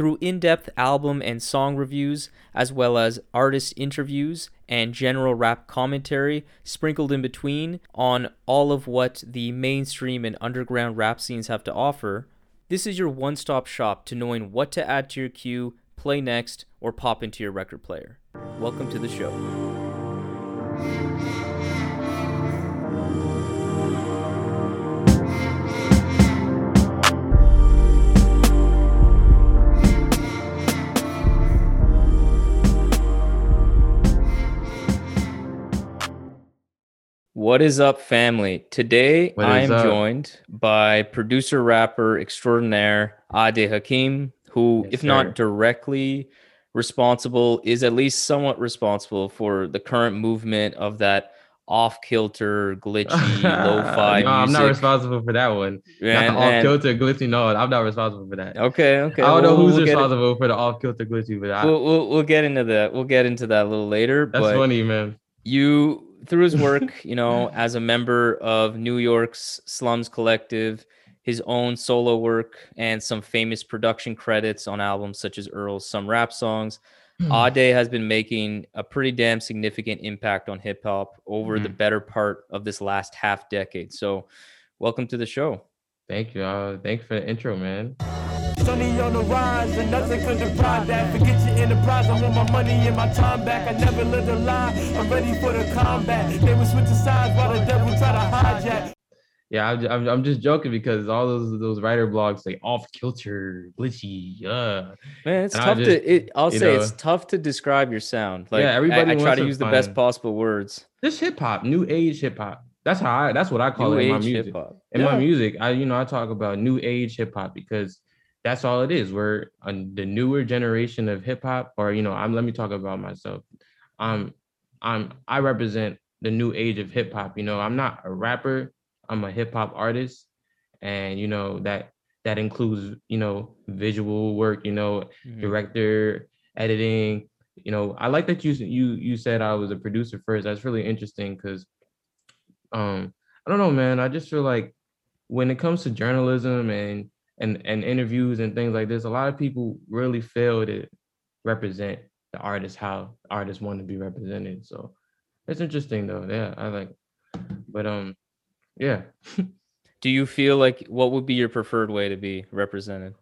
Through in depth album and song reviews, as well as artist interviews and general rap commentary sprinkled in between on all of what the mainstream and underground rap scenes have to offer, this is your one stop shop to knowing what to add to your queue, play next, or pop into your record player. Welcome to the show. What is up, family? Today I am up? joined by producer rapper extraordinaire Adé Hakim, who, Yes, if not directly responsible, is at least somewhat responsible for the current movement of that off kilter, glitchy, lo-fi no, I'm not responsible for that one. And- not the off kilter glitchy. No, I'm not responsible for that. Okay, okay. I don't well, know who's we'll responsible for the off kilter glitchy, but I, we'll, we'll, we'll get into that. We'll get into that a little later. that's but funny, man. you through his work you know as a member of new york's slums collective his own solo work and some famous production credits on albums such as earl's some rap songs Hmm. ade has been making a pretty damn significant impact on hip-hop over the Mhm. better part of this last half decade so welcome to the show Thank you. Uh, thank you for the intro, man. Sunny on the rise, and nothing could deprive that. Forget your enterprise, I want my money and my time back. I never lived a lie, I'm ready for the combat. They would switch sides while the devil try to hijack. Yeah, I'm, I'm, I'm just joking because all those those writer blogs say off kilter, glitchy. Yeah, man it's And tough just- to it, i'll you say it's tough to describe your sound like Yeah, everybody I, I try to to use the best possible words This hip hop, new age hip hop. That's how I. That's what I call new it in my music. hip-hop in my music i you know i talk about new age hip hop because that's all it is we're on the newer generation of hip hop or you know i'm let me talk about myself i'm i'm i represent the new age of hip hop you know i'm not a rapper i'm a hip hop artist and you know that that includes you know visual work you know Mhm. director editing you know i like that you you you said i was a producer first that's really interesting because um i don't know man i just feel like when it comes to journalism and and and interviews and things like this a lot of people really fail to represent the artist how artists want to be represented so it's interesting though yeah i like but um yeah Do you feel like what would be your preferred way to be represented?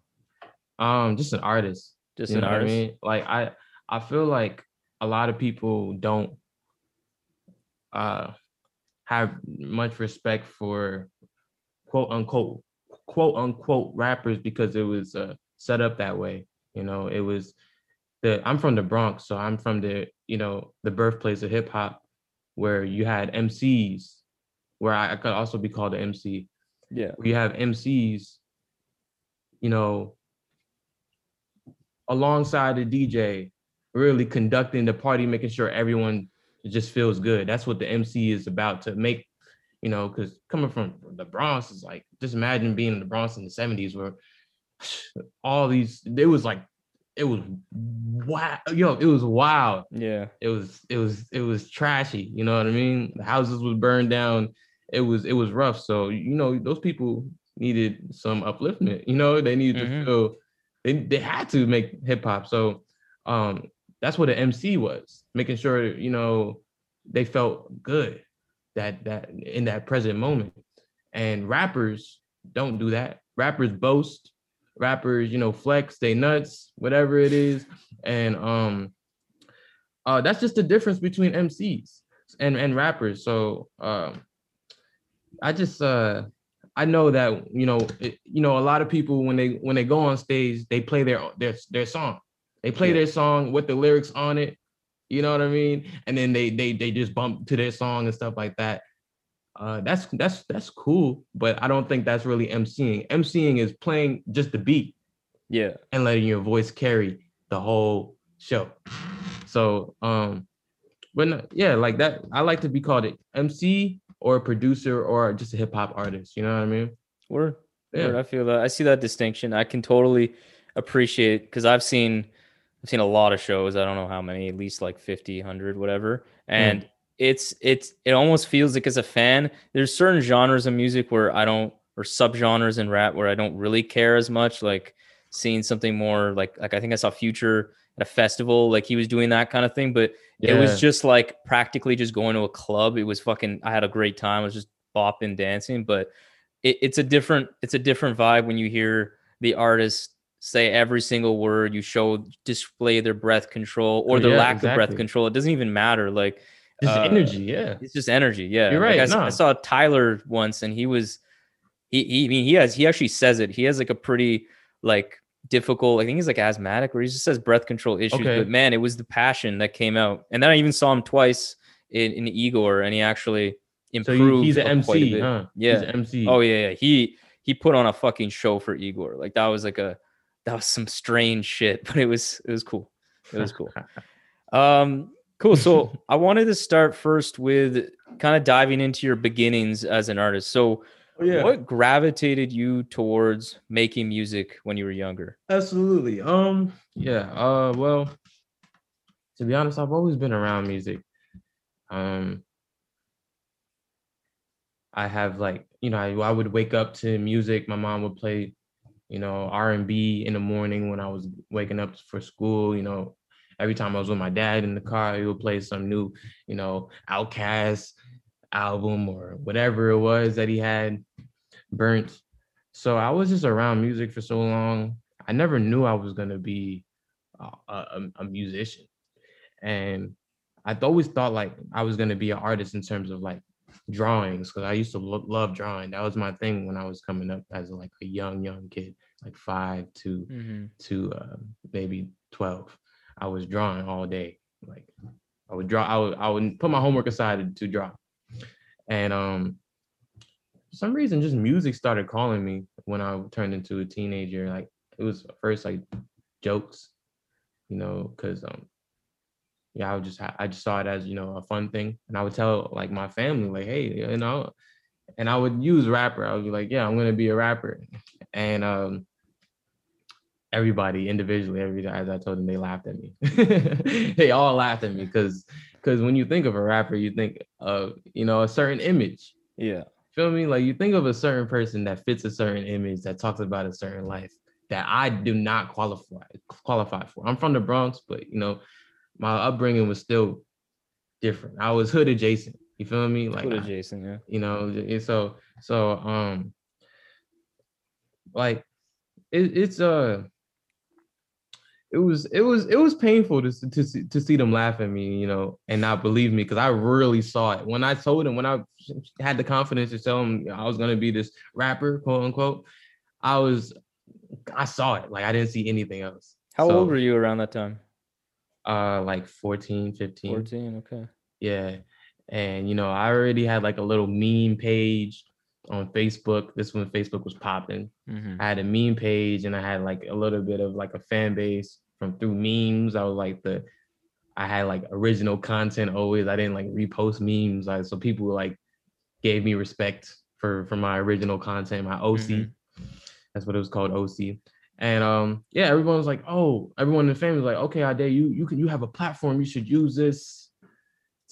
um just an artist Just you an know what artist. I mean? Like I I feel like a lot of people don't uh have much respect for quote unquote quote unquote rappers because it was uh, set up that way. You know, it was the I'm from the Bronx, so I'm from the, you know, the birthplace of hip hop where you had MCs where I, I could also be called an MC Yeah. where you have MCs, you know, alongside the DJ, really conducting the party, making sure everyone just feels good. That's what the MC is about to make, you know, because coming from the Bronx is like, just imagine being in the Bronx in the 70s where all these, it was like, it was wow, yo, it was wild. Yeah. it was it was it was trashy you know what i mean? The houses was burned down. It was it was rough. So you know those people needed some upliftment you know? They needed Mhm. to feel they, they had to make hip hop. So um that's what an mc was making sure you know they felt good that that in that present moment and rappers don't do that rappers boast rappers you know flex they nuts whatever it is and um uh that's just the difference between MCs and and rappers. So um I just uh I know that you know it, you know a lot of people when they when they go on stage they play their their their song. They play Yeah. their song with the lyrics on it. You know what I mean? And then they they they just bump to their song and stuff like that. Uh that's that's that's cool, but I don't think that's really MCing. MCing is playing just the beat Yeah. and letting your voice carry the whole show. So um but yeah, like that I like to be called an MC or a producer or just a hip hop artist, you know what I mean? Word. Word, Yeah. I feel that. I see that distinction. I can totally appreciate because I've seen I've seen a lot of shows. I don't know how many, at least like 50, 100, whatever. Hmm. And it's it's it almost feels like as a fan, there's certain genres of music where I don't or subgenres in rap where I don't really care as much. Like seeing something more like like I think I saw Future at a festival, like he was doing that kind of thing. But it was just like practically just going to a club. It was fucking I had a great time. I was just bopping, dancing. But it, it's a different it's a different vibe when you hear the artist say every single word you show display their breath control or their Yeah, lack of breath control it doesn't even matter like Just uh, energy. Yeah. it's just energy yeah You're Like, right, I, s- I no. saw tyler once and he was he, he I mean he has he actually says it he has like a pretty like difficult i think he's like asthmatic or he just says breath control issues Okay. but man it was the passion that came out and then i even saw him twice in, in igor and he actually improved he, he's an MC, huh? yeah He's an MC. Oh yeah, yeah. He he put on a fucking show for Igor. Like that was like a that was some strange shit, but it was it was cool. It was cool. Um cool. So I wanted to start first with kind of diving into your beginnings as an artist. So Oh, yeah. what gravitated you towards making music when you were younger? Absolutely. Um. Yeah. Uh. Well. To be honest, I've always been around music. Um. I have like you know I, I would wake up to music. My mom would play, you know, R and B in the morning when I was waking up for school. You know, every time I was with my dad in the car, he would play some new, you know, OutKast album or whatever it was that he had burnt. So I was just around music for so long. I never knew I was gonna be a, a, a musician, and I always thought like I was gonna be an artist in terms of like drawings because I used to lo- love drawing. That was my thing when I was coming up as like a young young kid, like five to Mm-hmm. to uh, maybe twelve. I was drawing all day. Like I would draw. I would I would put my homework aside to, to draw, and um for some reason just music started calling me when I turned into a teenager. Like it was first like jokes, you know, because um yeah, I would just I just saw it as you know a fun thing, and I would tell like my family like, hey, you know, and I would use rapper. I would be like, yeah, I'm gonna be a rapper, and um everybody individually, every as I told them, they laughed at me. they all laughed at me because because when you think of a rapper, you think of you know a certain image. Yeah. Feel me? Like you think of a certain person that fits a certain image that talks about a certain life that I do not qualify qualify for. I'm from the Bronx, but you know, my upbringing was still different. I was hood adjacent. You feel me? Like Like I- Jason, yeah. you know so so um like it, it's uh it was it was it was painful to, to see to see them laugh at me you know and not believe me because i really saw it when i told them when i had the confidence to tell them i was going to be this rapper quote unquote i was i saw it like i didn't see anything else How So, old were you around that time? Uh like 14 15 14. Okay. yeah. And you know, I already had like a little meme page on Facebook. This when Facebook was popping. Mm-hmm. I had a meme page and I had like a little bit of like a fan base from through memes. I was like the I had like original content always. I didn't like repost memes. Like so people like gave me respect for for my original content, my OC. Mhm. That's what it was called, OC. And um, yeah, everyone was like, oh, everyone in the family was like, okay, Adé, you you can you have a platform, you should use this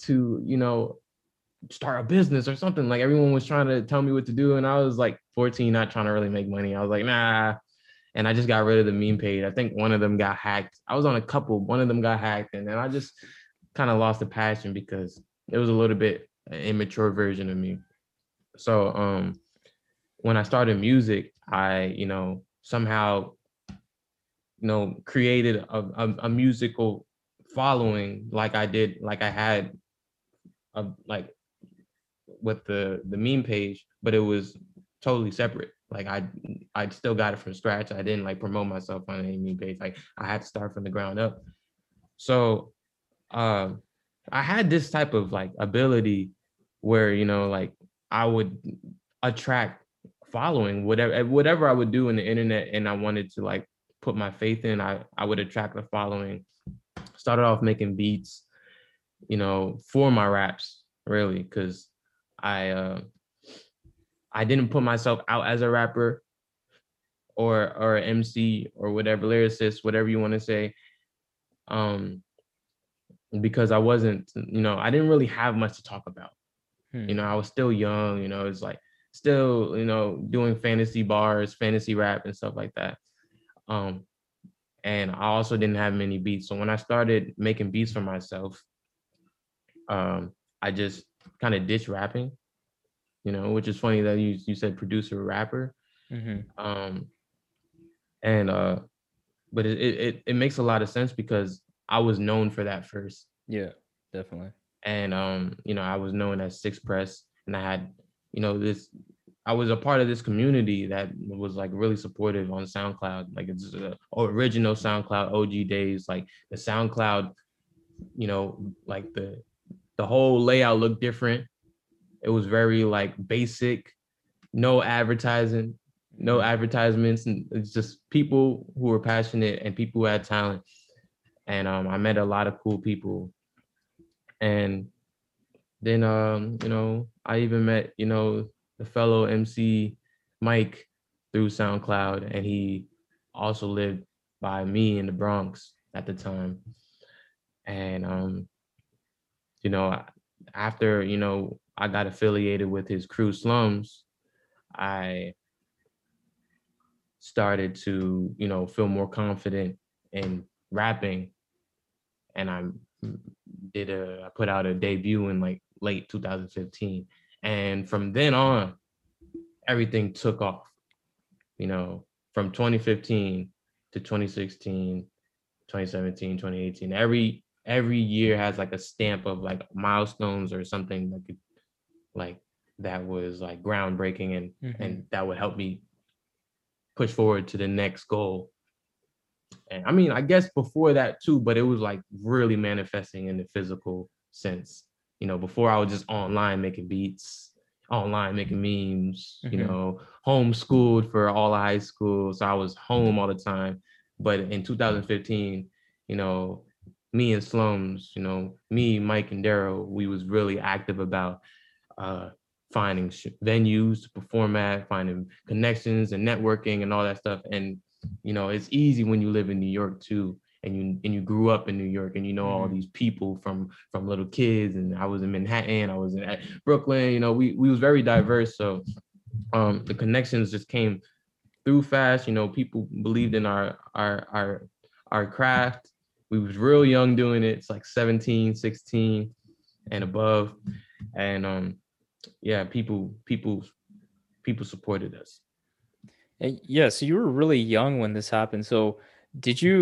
to, you know, start a business or something. Like everyone was trying to tell me what to do. And I was like 14, not trying to really make money. I was like, nah. And I just got rid of the meme page. I think one of them got hacked. I was on a couple, one of them got hacked, and then I just kind of lost the passion because it was a little bit an immature version of me. So um when I started music, I, you know, somehow, you know, created a, a, a musical following like I did, like I had a, like with the the meme page, but it was totally separate. Like I I still got it from scratch. I didn't like promote myself on any meme page. Like I had to start from the ground up. So uh, I had this type of like ability where you know like I would attract following whatever whatever I would do in the internet and I wanted to like put my faith in I I would attract the following started off making beats you know for my raps really cuz I uh I didn't put myself out as a rapper or or MC or whatever lyricist, whatever you want to say. Um, because I wasn't, you know, I didn't really have much to talk about. Hmm. You know, I was still young. You know, it's like still, you know, doing fantasy bars, fantasy rap, and stuff like that. Um, and I also didn't have many beats. So when I started making beats for myself, um, I just kind of ditched rapping. You know, which is funny that you you said producer rapper. Mhm. Um, and uh, but it, it it it makes a lot of sense because I was known for that first Yeah, definitely. and um, you know, I was known as Six Press, and I had, you know, this. I was a part of this community that was like really supportive on SoundCloud. Like it's uh, original SoundCloud OG days. Like the SoundCloud, you know, like the the whole layout looked different. It was very like basic, no advertising, no advertisements, and it's just people who were passionate and people who had talent. And um, I met a lot of cool people and then um you know i even met you know the fellow mc mike through soundcloud and he also lived by me in the bronx at the time. And um you know after you know i got affiliated with his crew slums i started to you know feel more confident in rapping. And i'm did a I put out a debut in like late 2015 and from then on everything took off you know from 2015 to 2016 2017 2018 every every year has like a stamp of like milestones or something that could like that was like groundbreaking and Mhm. and that would help me push forward to the next goal and I mean, I guess before that too, but it was like really manifesting in the physical sense. You know, before I was just online making beats, online making memes, you Mhm. know, homeschooled for all of high school. So I was home all the time. But in 2015, you know, me and Slums, you know, me, Mike, and Daryl, we was really active about uh finding sh- venues to perform at, finding connections and networking and all that stuff. And you know it's easy when you live in new york too and you and you grew up in new york and you know all Mhm. these people from from little kids and i was in manhattan i was in brooklyn you know we we was very diverse so um the connections just came through fast you know people believed in our our our our craft we was real young doing it it's like 17 16 and above and um yeah people people people supported us Uh, Yeah, so you were really young when this happened. So did you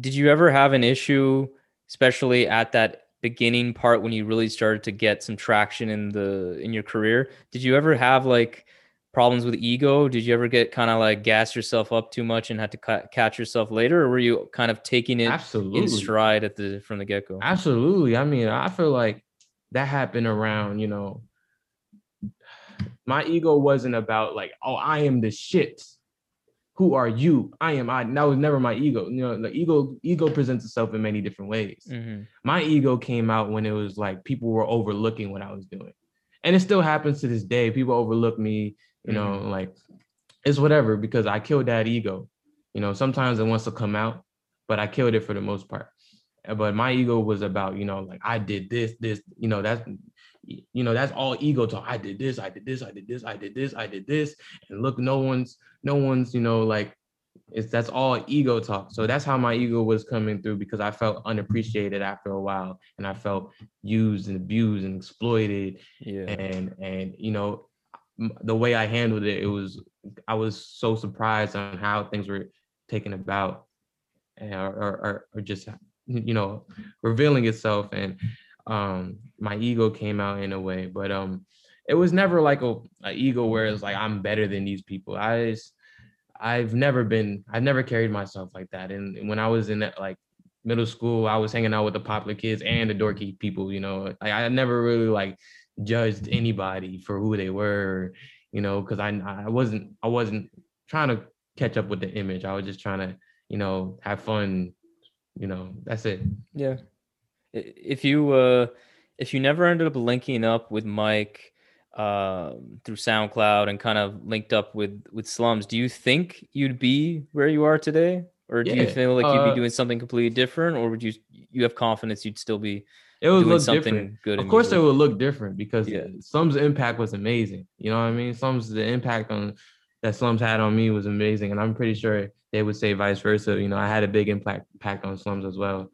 did you ever have an issue, especially at that beginning part when you really started to get some traction in the in your career? Did you ever have like problems with ego? Did you ever get kind of like gas yourself up too much and had to ca- catch yourself later, or were you kind of taking it absolutely in stride at the from the get go? Absolutely. I mean, I feel like that happened around, you know, my ego wasn't about like, oh, I am the shit. Who are you? I am I. That was never my ego. You know, the ego ego presents itself in many different ways. hmm My ego came out when it was like people were overlooking what I was doing. And it still happens to this day. People overlook me, you know, like it's whatever because I killed that ego. You know, sometimes it wants to come out, but I killed it for the most part. But my ego was about, you know, like I did this, this, you know, that's you know, that's all ego talk. I did this, I did this, I did this, I did this, I did this. And look, no one's, no one's, you know, like it's that's all ego talk. So that's how my ego was coming through because I felt unappreciated after a while and I felt used and abused and exploited Yeah. and and you know the way i handled it it was i was so surprised on how things were taken about and or, or, or- or just you know revealing itself and um my ego came out in a way but um it was never like a, a ego where it's like i'm better than these people i just i've never been i've never carried myself like that and when i was in that like middle school i was hanging out with the popular kids and the dorky people you know like i never really like judged anybody for who they were, you know, because I I wasn't I wasn't trying to catch up with the image. I was just trying to, you know, have fun. You know, that's it. Yeah. If you uh if you never ended up linking up with Mike, um, through SoundCloud and kind of linked up with with Slums, do you think you'd be where you are today, or do you feel like you'd uh, be doing something completely different, or would you you have confidence you'd still be It would doing look something different. good? Of course, it would look different because Yeah. Slums' impact was amazing. You know what I mean? Slums' the impact on that Slums had on me was amazing, and I'm pretty sure they would say vice versa. You know, I had a big impact impact on Slums as well.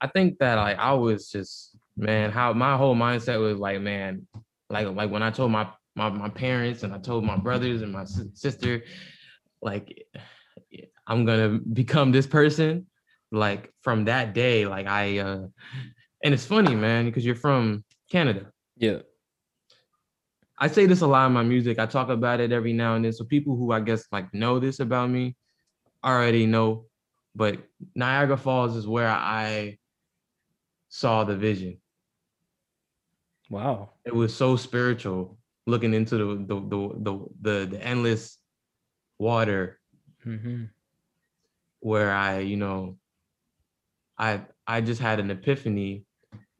I think that like I was just man, how my whole mindset was like, man, like like when I told my my, my parents and I told my brothers and my sister, like I'm gonna become this person. Like from that day, like I uh and it's funny, man, because you're from Canada. Yeah. I say this a lot in my music. I talk about it every now and then. So people who I guess like know this about me already know. But Niagara Falls is where I saw the vision. Wow. It was so spiritual, looking into the the the the, the, the endless water hmm where I, you know, I I just had an epiphany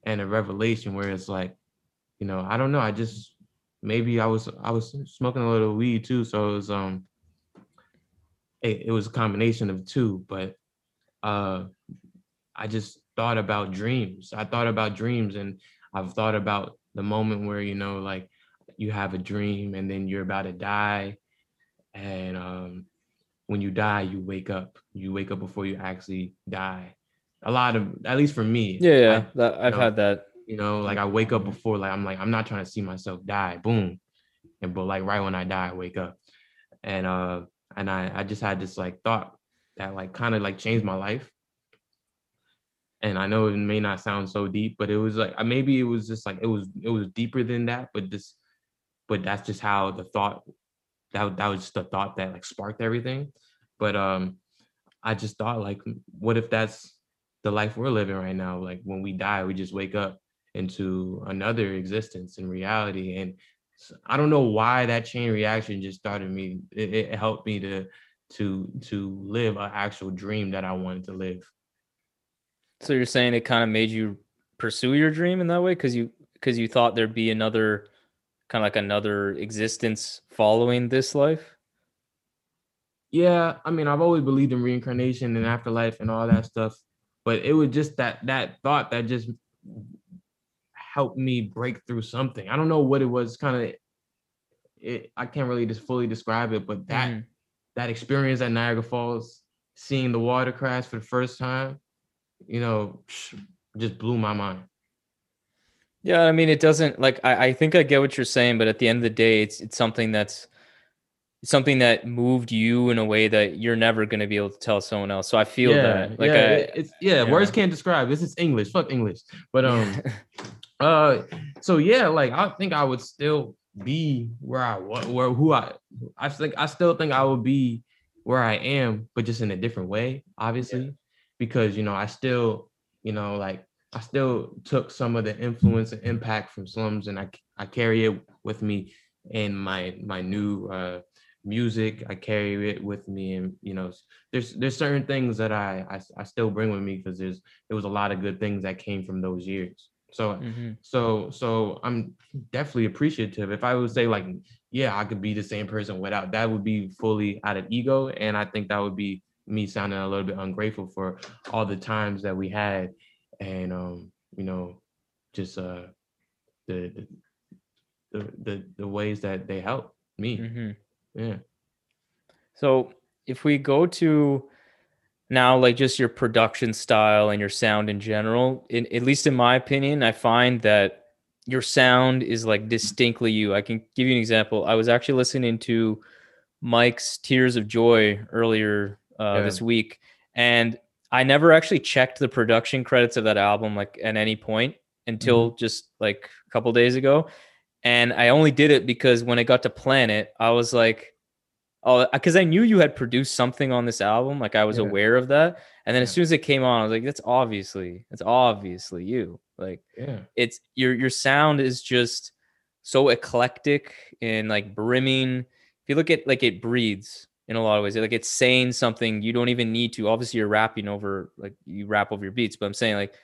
and a revelation where it's like, you know, I don't know, I just maybe I was I was smoking a little weed too, so it was um it, it was a combination of two, but uh I just thought about dreams. I thought about dreams and I've thought about the moment where, you know, like you have a dream and then you're about to die and um when you die you wake up you wake up before you actually die a lot of at least for me Yeah, yeah. I- that, I've know, had that. you know like i wake up before like i'm like i'm not trying to see myself die boom and but like right when i die i wake up and uh and i i just had this like thought that like kind of like changed my life and i know it may not sound so deep but it was like uh, maybe it was just like it was it was deeper than that but this but that's just how the thought that, that was just the thought that like sparked everything. But um i just thought like what if that's the life we're living right now? Like when we die we just wake up into another existence in reality and I don't know why that chain reaction just started me it, it helped me to to to live an actual dream that i wanted to live So you're saying it kind of made you pursue your dream in that way because you because you thought there'd be another kind of like another existence following this life. yeah i mean i've always believed in reincarnation and afterlife and all that stuff but it was just that that thought that just helped me break through something i don't know what it was kind of it i can't really just fully describe it but that Mhm. that experience at niagara falls seeing the water crash for the first time you know just blew my mind Yeah, I mean, it doesn't like I, I think I get what you're saying, but at the end of the day, it's it's something that's something that moved you in a way that you're never going to be able to tell someone else. So I feel yeah, that. Like yeah, I, it's yeah, yeah. words can't describe this is english fuck english but um Uh, so yeah, like I think I would still be where I was, where who I, I think I still think I would be where I am, but just in a different way, obviously, because you know I still, you know, like I still took some of the influence and impact from slums, and I I carry it with me in my my new uh music. I carry it with me, and you know, there's there's certain things that I I, I still bring with me because there's there was a lot of good things that came from those years. So Mhm. so so I'm definitely appreciative. If I would say like, yeah, I could be the same person without that would be fully out of ego. And I think that would be me sounding a little bit ungrateful for all the times that we had and um, you know, just uh the the the the, ways that they helped me. Mhm. Yeah. So if we go to now, like just your production style and your sound in general, in, at least in my opinion, I find that your sound is like distinctly you. I can give you an example. I was actually listening to Mike's Tears of Joy earlier uh, Yeah. this week, and I never actually checked the production credits of that album like at any point until just like a couple days ago. And I only did it because when I got to Planet, I was like, oh, because I knew you had produced something on this album. Like I was Yeah. aware of that. And then as soon as it came on, I was like, that's obviously, that's obviously you. Like Yeah. it's your your sound is just so eclectic and like brimming. If you look at like it breathes in a lot of ways. Like it's saying something you don't even need to. Obviously, you're rapping over like you rap over your beats, but I'm saying like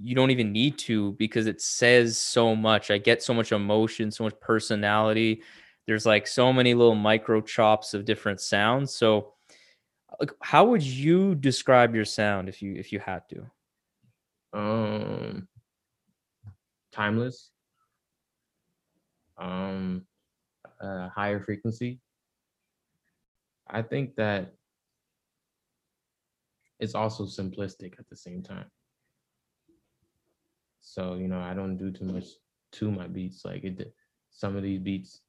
you don't even need to because it says so much. I get so much emotion, so much personality. There's like so many little micro chops of different sounds. So like how would you describe your sound if you if you had to? Um timeless. Um uh, higher frequency. I think that it's also simplistic at the same time. So, you know, I don't do too much to my beats. Like it some of these beats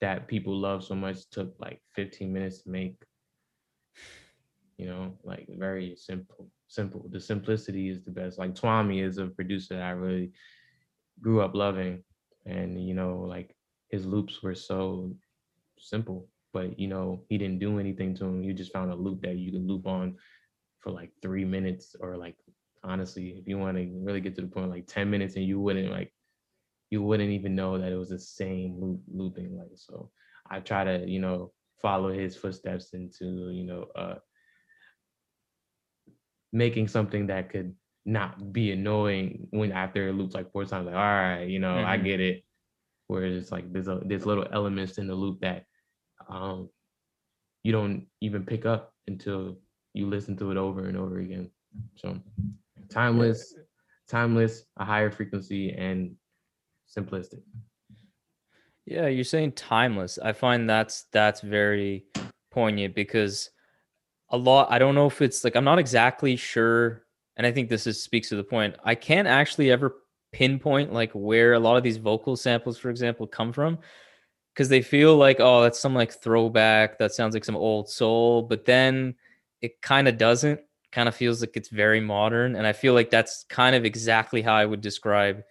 that people love so much took like 15 minutes to make. You know, like very simple, simple. The simplicity is the best. Like Tuamie is a producer that I really grew up loving. And, you know, like his loops were so simple, but you know, he didn't do anything to him. You just found a loop that you can loop on for like three minutes or like honestly, if you want to really get to the point, like 10 minutes and you wouldn't like you wouldn't even know that it was the same loop looping. Like so I try to, you know, follow his footsteps into, you know, uh making something that could not be annoying when after it loops like four times, like, all right, you know, mm-hmm. I get it. Whereas it's like there's a there's little elements in the loop that um you don't even pick up until you listen to it over and over again. So timeless, timeless, a higher frequency, and simplistic. Yeah, you're saying timeless. I find that's that's very poignant because a lot I don't know if it's like I'm not exactly sure and I think this is speaks to the point. I can't actually ever pinpoint like where a lot of these vocal samples for example come from because they feel like oh that's some like throwback that sounds like some old soul but then it kind of doesn't kind of feels like it's very modern and i feel like that's kind of exactly how i would describe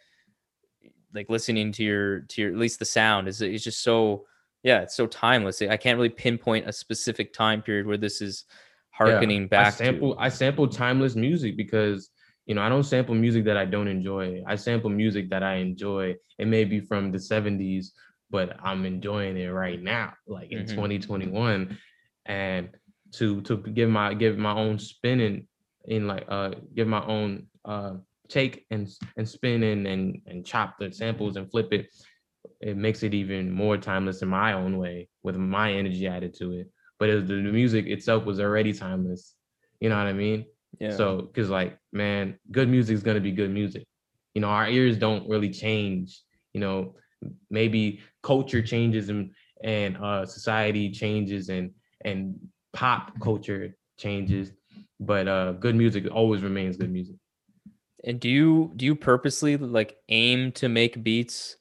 like listening to your to your at least the sound is it's just so yeah it's so timeless i can't really pinpoint a specific time period where this is harkening yeah, back I sample to. i sample timeless music because you know i don't sample music that i don't enjoy i sample music that i enjoy it may be from the 70s but i'm enjoying it right now like in mm-hmm. 2021 and to to give my give my own spin in in like uh give my own uh take and and spin in and and chop the samples and flip it it makes it even more timeless in my own way with my energy added to it. But it was, the, the music itself was already timeless you know what i mean? Yeah. So because like man good music is going to be good music. You know our ears don't really change you know maybe culture changes and and uh society changes and and pop culture changes, but uh, good music always remains good music. And do you do you purposely like aim to make beats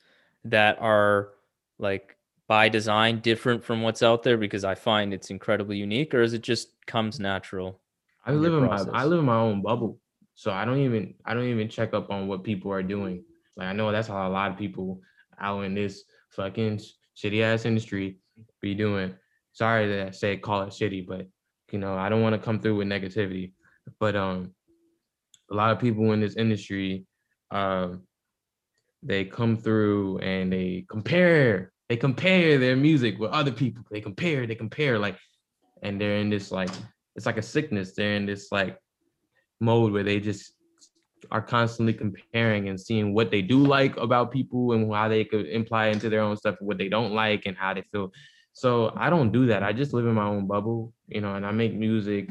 that are like by design different from what's out there because I find it's incredibly unique, or is it just comes natural? I live in my I live in my own bubble, so I don't even I don't even check up on what people are doing. Like I know that's how a lot of people out in this fucking shitty ass industry be doing sorry that I say call it shitty, but you know, I don't want to come through with negativity. But um a lot of people in this industry, um, they come through and they compare, they compare their music with other people. They compare, they compare, like, and they're in this like it's like a sickness. They're in this like mode where they just are constantly comparing and seeing what they do like about people and how they could imply into their own stuff what they don't like and how they feel so I don't do that. I just live in my own bubble, you know, and I make music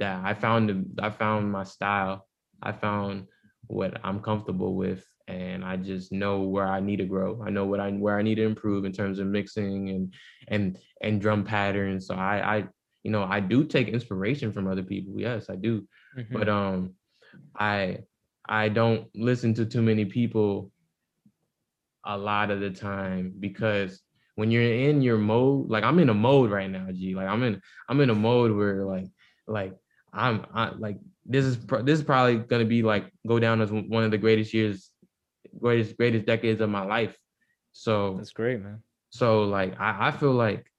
that I found I found my style. I found what I'm comfortable with and I just know where I need to grow. I know what I where I need to improve in terms of mixing and and and drum patterns. So I I you know, I do take inspiration from other people. Yes, I do. Mm-hmm. But um I I don't listen to too many people a lot of the time because when you're in your mode, like I'm in a mode right now, G. Like I'm in I'm in a mode where like like I'm I, like this is this is probably gonna be like go down as one of the greatest years, greatest greatest decades of my life. So that's great, man. So like I, I feel like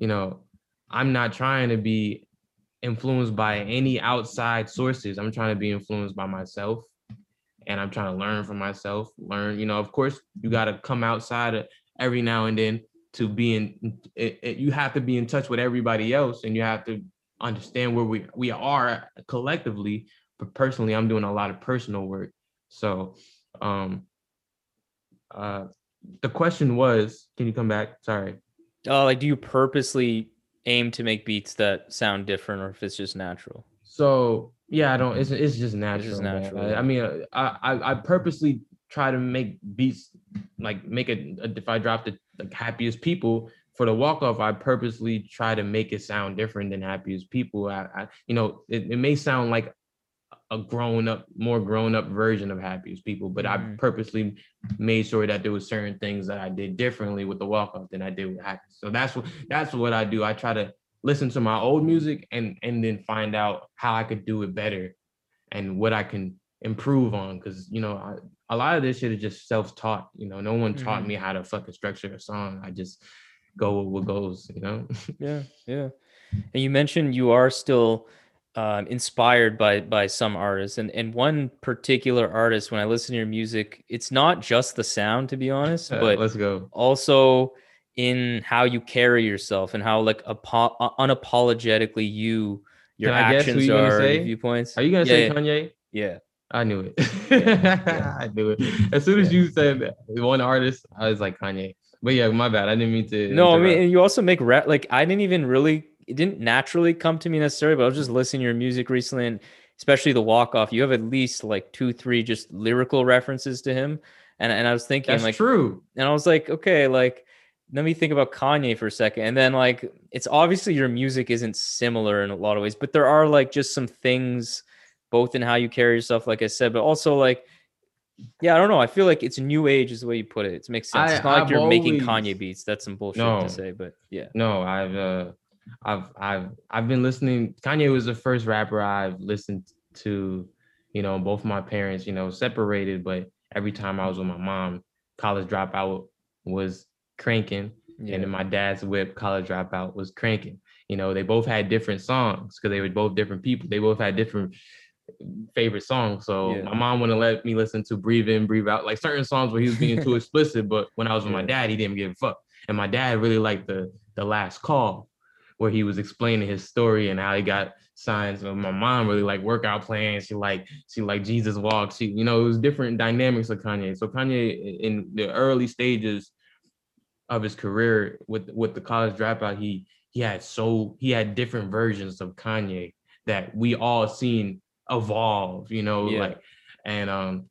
you know I'm not trying to be influenced by any outside sources. I'm trying to be influenced by myself and I'm trying to learn from myself. Learn, you know, of course, you got to come outside every now and then to be in it, it, you have to be in touch with everybody else and you have to understand where we we are collectively but personally i'm doing a lot of personal work So, um, uh, the question was, can you come back? Sorry. Oh, like do you purposely aim to make beats that sound different, or if it's just natural? So yeah, I don't. It's it's just natural. just natural, I. I mean, I, I I purposely try to make beats like make it. If I drop the like happiest people for the walk off, I purposely try to make it sound different than happiest people. I, I you know, it, it may sound like a grown up, more grown up version of happiest people, but I Mhm. purposely made sure that there was certain things that I did differently with the walk off than I did with happy. So that's what that's what I do. I try to listen to my old music and and then find out how I could do it better and what I can improve on. Cause you know, I, a lot of this shit is just self-taught. You know, no one taught Mhm. me how to fucking structure a song. I just go with what goes, you know. Yeah, yeah. And you mentioned you are still um, inspired by by some artists, and and one particular artist. When I listen to your music, it's not just the sound, to be honest, Uh, but let's go. also in how you carry yourself and how like apo- uh, unapologetically you your Can actions are, viewpoints. Are you gonna yeah, say yeah, Kanye? yeah. I knew it. yeah. I knew it. As soon as you said one artist, I was like Kanye. But yeah, my bad. I didn't mean to. No, I mean, and you also make rap. Like, I didn't even really, it didn't naturally come to me necessarily, but I was just listening to your music recently, and especially the walk off. You have at least like two, three just lyrical references to him, and and I was thinking that's like, true. and I was like, okay, like let me think about Kanye for a second, and then like it's obviously your music isn't similar in a lot of ways, but there are like just some things, both in how you carry yourself, like I said, but also like. Yeah, I don't know. I feel like it's new age, is the way you put it. It makes sense. I- it's not like I've you're making Kanye beats. That's some bullshit No. to say, but yeah. No, I've uh, I've I've I've been listening. Kanye was the first rapper I've listened to. You know, both my parents, you know, separated, but every time I was with my mom, college dropout was cranking. Yeah. and then my dad's whip college dropout was cranking you know they both had different songs because they were both different people they both had different favorite songs so Yeah. my mom wouldn't let me listen to breathe in breathe out like certain songs where he was being too explicit but when i was with my dad he didn't give a fuck and my dad really liked the the last call where he was explaining his story and how he got signs of my mom really like workout plans. She like she like jesus walks. She you know it was different dynamics of kanye. So kanye in the early stages of his career with with the college dropout, he he had so he had different versions of Kanye that we all seen evolve, you know, Yeah. like and um,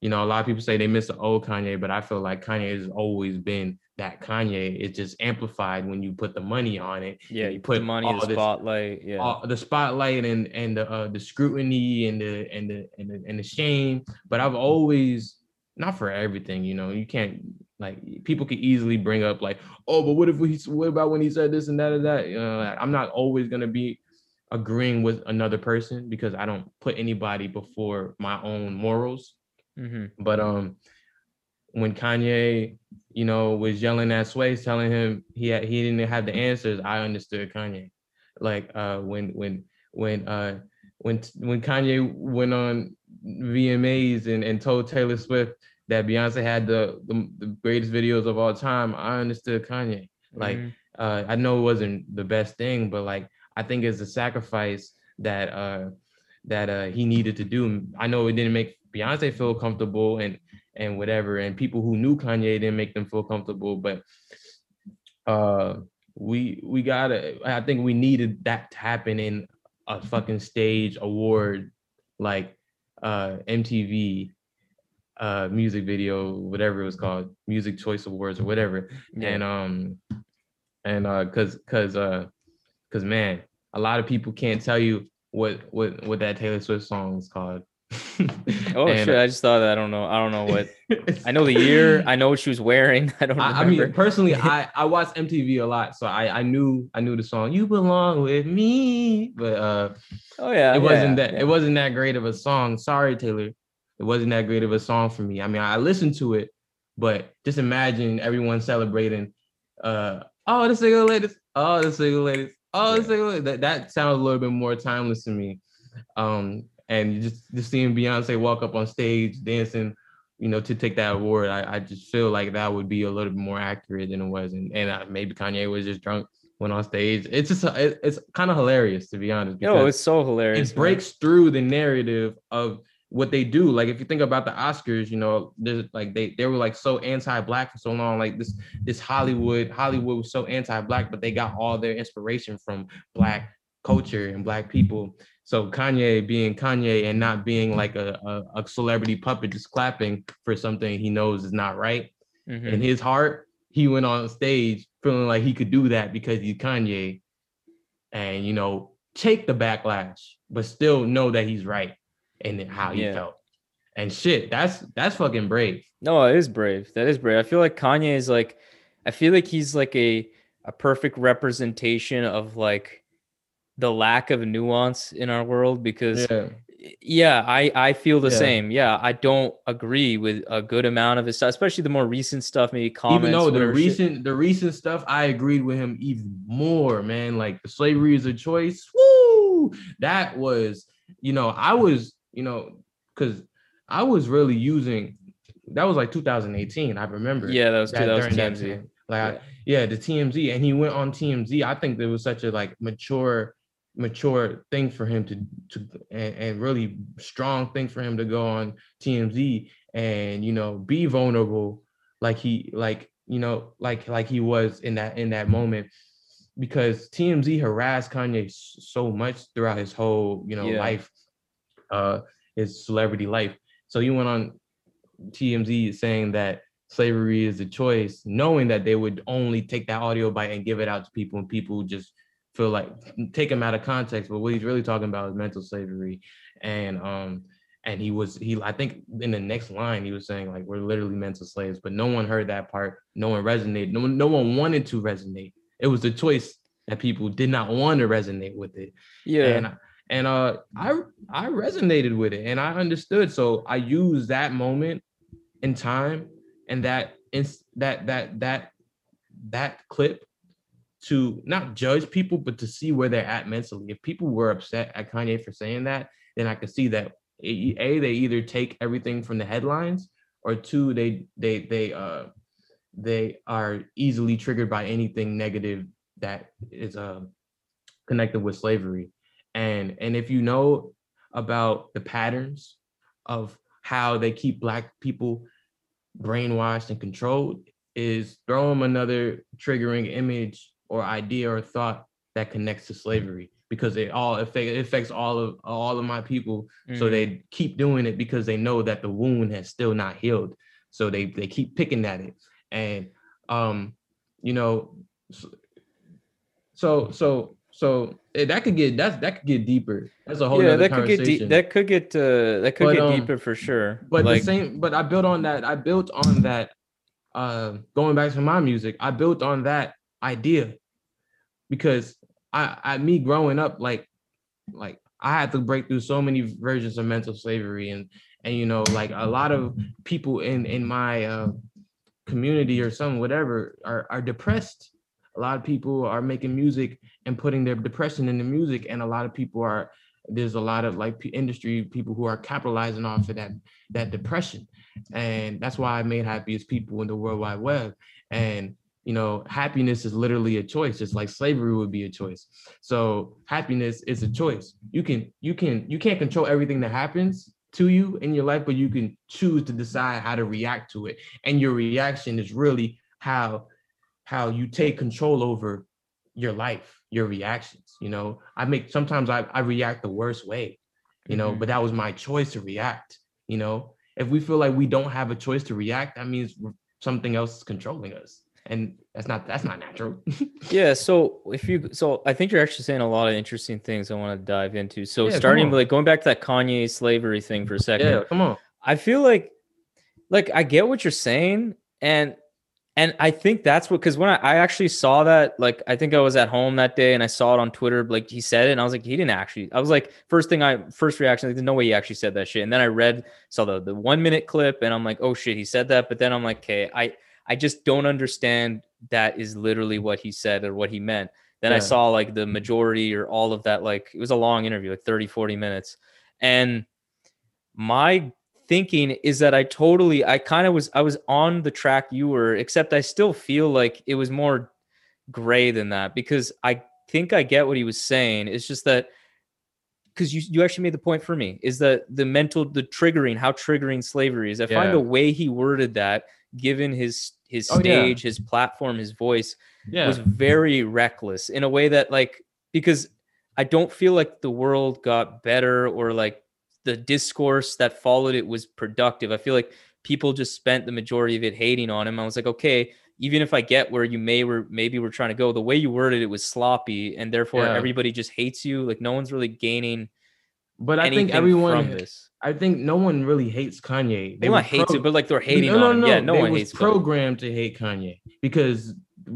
you know, a lot of people say they miss the old Kanye, but I feel like Kanye has always been that Kanye. is just amplified when you put the money on it. Yeah, you put the money in all the this- spotlight. Yeah. all the spotlight and and the uh, the scrutiny and the and the and the and the shame. But I've always not for everything, you know. You can't like people could easily bring up like, oh, but what if we what about when he said this and that and that? You know, like, I'm not always gonna be agreeing with another person because I don't put anybody before my own morals. hmm But um, when Kanye, you know, was yelling at Sway, telling him he had, he didn't have the answers, I understood Kanye. Like uh, when when when uh when when Kanye went on VMAs and, and told Taylor Swift that Beyonce had the, the the greatest videos of all time, I understood Kanye. Like Mhm. uh, I know it wasn't the best thing, but like I think it's a sacrifice that uh that uh he needed to do. I know it didn't make Beyonce feel comfortable and and whatever, and people who knew Kanye didn't make them feel comfortable, but uh we we gotta I think we needed that to happen in a fucking stage award like uh MTV uh music video, whatever it was called, music choice awards or whatever Yeah. and um and uh cuz cuz uh cuz man a lot of people can't tell you what what what that Taylor Swift song is called oh And, shit! I just thought that. I don't know. I don't know what. I know the year. I know what she was wearing. I don't remember. I, I mean personally I I watched MTV a lot so I I knew I knew the song you belong with me but uh oh yeah. it wasn't yeah, that yeah. it wasn't that great of a song sorry Taylor it wasn't that great of a song for me I mean I listened to it but just imagine everyone celebrating uh oh the single ladies oh the single ladies oh the single ladies. that that sounds a little bit more timeless to me um and just just seeing Beyonce walk up on stage dancing you know to take that award I, I just feel like that would be a little bit more accurate than it was and, and uh, maybe Kanye was just drunk went on stage it's just it, it's kind of hilarious to be honest Yo, it's so hilarious. it man. breaks through the narrative of what they do. Like if you think about the Oscars, you know, there's like they they were like so anti-black for so long. Like this this Hollywood Hollywood was so anti-black, but they got all their inspiration from black culture and black people. So Kanye being Kanye and not being like a, a, a celebrity puppet just clapping for something he knows is not right. Mm-hmm. In his heart, he went on stage feeling like he could do that because he's Kanye and you know take the backlash, but still know that he's right and how he yeah. felt. And shit, that's that's fucking brave. No, it is brave. That is brave. I feel like Kanye is like, I feel like he's like a a perfect representation of like the lack of nuance in our world because yeah, yeah I I feel the yeah. same. Yeah, I don't agree with a good amount of his stuff, especially the more recent stuff, maybe comments. Even though the recent shit. the recent stuff, I agreed with him even more, man. Like the slavery is a choice. Woo! That was, you know, I was you know, because I was really using that was like 2018. I remember. Yeah, that was that, 2010. Like, yeah. I, yeah, the TMZ, and he went on TMZ. I think there was such a like mature, mature thing for him to to and, and really strong thing for him to go on TMZ and you know be vulnerable, like he like you know like like he was in that in that moment because TMZ harassed Kanye so much throughout his whole you know yeah. life uh, his celebrity life. So he went on TMZ saying that slavery is a choice, knowing that they would only take that audio bite and give it out to people, and people just feel like take him out of context. But what he's really talking about is mental slavery, and um, and he was he I think in the next line he was saying like we're literally mental slaves, but no one heard that part. No one resonated. No one no one wanted to resonate. It was the choice that people did not want to resonate with it. Yeah. And and uh i i resonated with it and i understood so i used that moment in time and that in that that that that clip to not judge people but to see where they're at mentally. If people were upset at kanye for saying that then i could see that a they either take everything from the headlines or two they they they uh they are easily triggered by anything negative that is uh connected with slavery. And and if you know about the patterns of how they keep black people brainwashed and controlled is throw them another triggering image or idea or thought that connects to slavery because it all affect, it affects all of all of my people mm-hmm. so they keep doing it because they know that the wound has still not healed so they they keep picking at it and um you know so so so eh, that could get that's that could get deeper. That's a whole yeah. That could get deep. That could get uh, that could but, get um, deeper for sure. But like, the same. But I built on that. I built on that. Uh, going back to my music, I built on that idea because I, I me growing up like like I had to break through so many versions of mental slavery and and you know like a lot of people in in my uh, community or some whatever are are depressed. A lot of people are making music and putting their depression in the music and a lot of people are there's a lot of like industry people who are capitalizing off of that that depression. And that's why i made happiest people in the world wide web. And you know happiness is literally a choice just like slavery would be a choice so happiness is a choice you can you can you can't control everything that happens to you in your life but you can choose to decide how to react to it and your reaction is really how how you take control over your life, your reactions. You know, I make sometimes I, I react the worst way, you know, mm-hmm. but that was my choice to react. You know, if we feel like we don't have a choice to react, that means something else is controlling us. And that's not that's not natural. yeah. So if you so I think you're actually saying a lot of interesting things I want to dive into. So yeah, starting with like going back to that Kanye slavery thing for a second. Yeah, come on. I feel like like I get what you're saying. And and I think that's what because when I, I, actually saw that, like I think I was at home that day and I saw it on Twitter, like he said it, and I was like, he didn't actually. I was like, first thing I first reaction, like, there's no way he actually said that shit. And then I read, saw the the one minute clip, and I'm like, oh shit, he said that. But then I'm like, okay, I I just don't understand that is literally what he said or what he meant. Then yeah. I saw like the majority or all of that, like it was a long interview, like 30, 40 minutes. And my thinking is that I totally, I kind of was, I was on the track you were, except I still feel like it was more gray than that because I think I get what he was saying. It's just that because you you actually made the point for me is that the mental the triggering how triggering slavery is. I find Yeah. the way he worded that, given his his Oh, yeah. stage, his platform, his voice, Yeah. was very reckless in a way that like because I don't feel like the world got better or like the discourse that followed it was productive. I feel like people just spent the majority of it hating on him. I was like, okay, even if I get where you may were maybe we're trying to go, the way you worded it was sloppy, and therefore Yeah. everybody just hates you. Like no one's really gaining but I think everyone. I think no one really hates Kanye. They were hates pro- it, but like they're hating no, no, on him. no, Yeah, no they one was hates programmed to hate Kanye because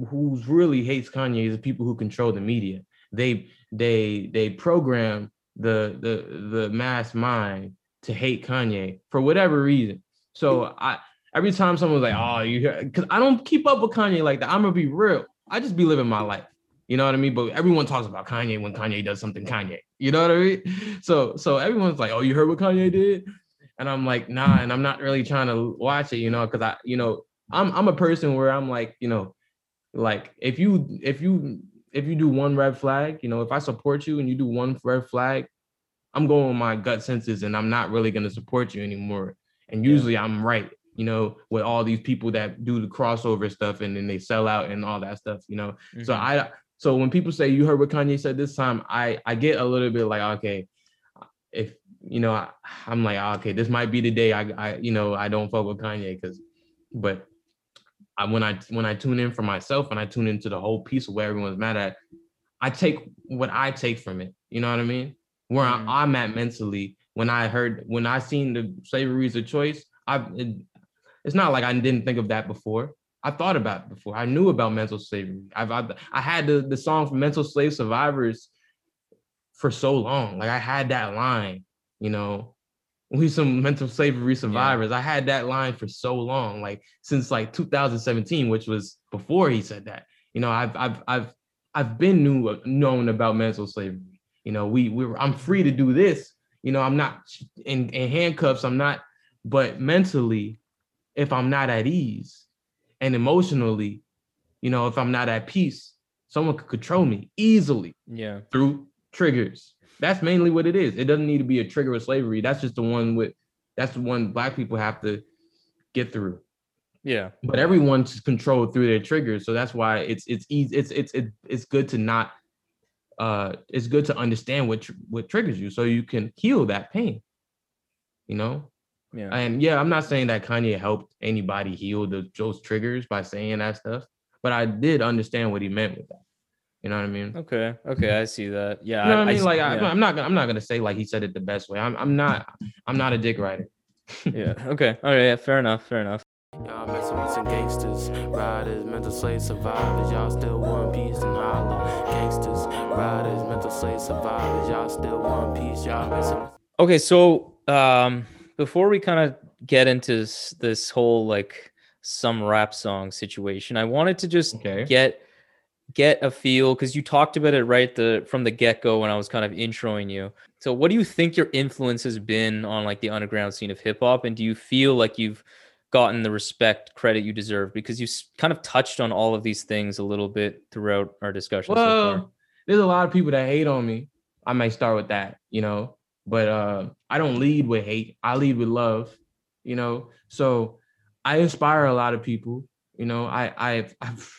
who's really hates Kanye is the people who control the media. They they they program the the the mass mind to hate Kanye for whatever reason. So I every time someone's like, "Oh, you hear," because I don't keep up with Kanye like that. I'm gonna be real. I just be living my life. You know what I mean? But everyone talks about Kanye when Kanye does something Kanye. You know what I mean? So so everyone's like, "Oh, you heard what Kanye did?" And I'm like, "Nah," and I'm not really trying to watch it, you know, because I, you know, I'm I'm a person where I'm like, you know, like if you if you if you do one red flag, you know, if I support you and you do one red flag, I'm going with my gut senses and I'm not really gonna support you anymore. And Yeah. usually I'm right, you know, with all these people that do the crossover stuff and then they sell out and all that stuff, you know. So Mhm. I so when people say you heard what Kanye said this time, I I get a little bit like okay, if you know I, I'm like "Ah, okay, this might be the day I I you know I don't fuck with Kanye because, but I when I when I tune in for myself and I tune into the whole piece of where everyone's mad at, I take what I take from it. You know what I mean? Where Mhm. I, I'm at mentally when I heard when I seen the slavery is a choice. I it, it's not like I didn't think of that before. I thought about it before. I knew about mental slavery. I've, I've I had the the song from Mental Slave Survivors for so long. Like I had that line, you know, we some mental slavery survivors. I had that line for so long, like since like 2017, which was before he said that. You know, I've I've I've I've been knew known about mental slavery. You know, we we were, I'm free to do this. You know, I'm not in, in handcuffs. I'm not, but mentally, if I'm not at ease, and emotionally, you know, if I'm not at peace, someone could control me easily yeah. through triggers. That's mainly what it is. It doesn't need to be a trigger of slavery. That's just the one with that's the one black people have to get through. Yeah. But everyone's controlled through their triggers. So that's why it's it's easy. It's it's it, it's good to not uh it's good to understand what what triggers you so you can heal that pain. You know? Yeah. And yeah, I'm not saying that Kanye helped anybody heal the, those triggers by saying that stuff, but I did understand what he meant with that. You know what I mean? Okay. Okay. I see that. Yeah. You know what I mean? s- like I, yeah. I'm not gonna I'm not gonna say like he said it the best way. I'm I'm not I'm not a dick writer. yeah. Okay. All right. Yeah. Fair enough. Fair enough. Y'all messing with some gangsters, riders, mental slave survivors. Y'all still one piece and holler. Gangsters, riders, mental slave survivors. Y'all still one piece. Y'all messing with. Okay, so um before we kind of get into this whole like some rap song situation, I wanted to just Okay. get get a feel because you talked about it right the from the get-go when I was kind of introing you. So what do you think your influence has been on like the underground scene of hip hop and do you feel like you've gotten the respect credit you deserve because you kind of touched on all of these things a little bit throughout our discussion so far. There's a lot of people that hate on me. I might start with that, you know, but uh, I don't lead with hate. I lead with love, you know. So I inspire a lot of people. You know, I I've, I've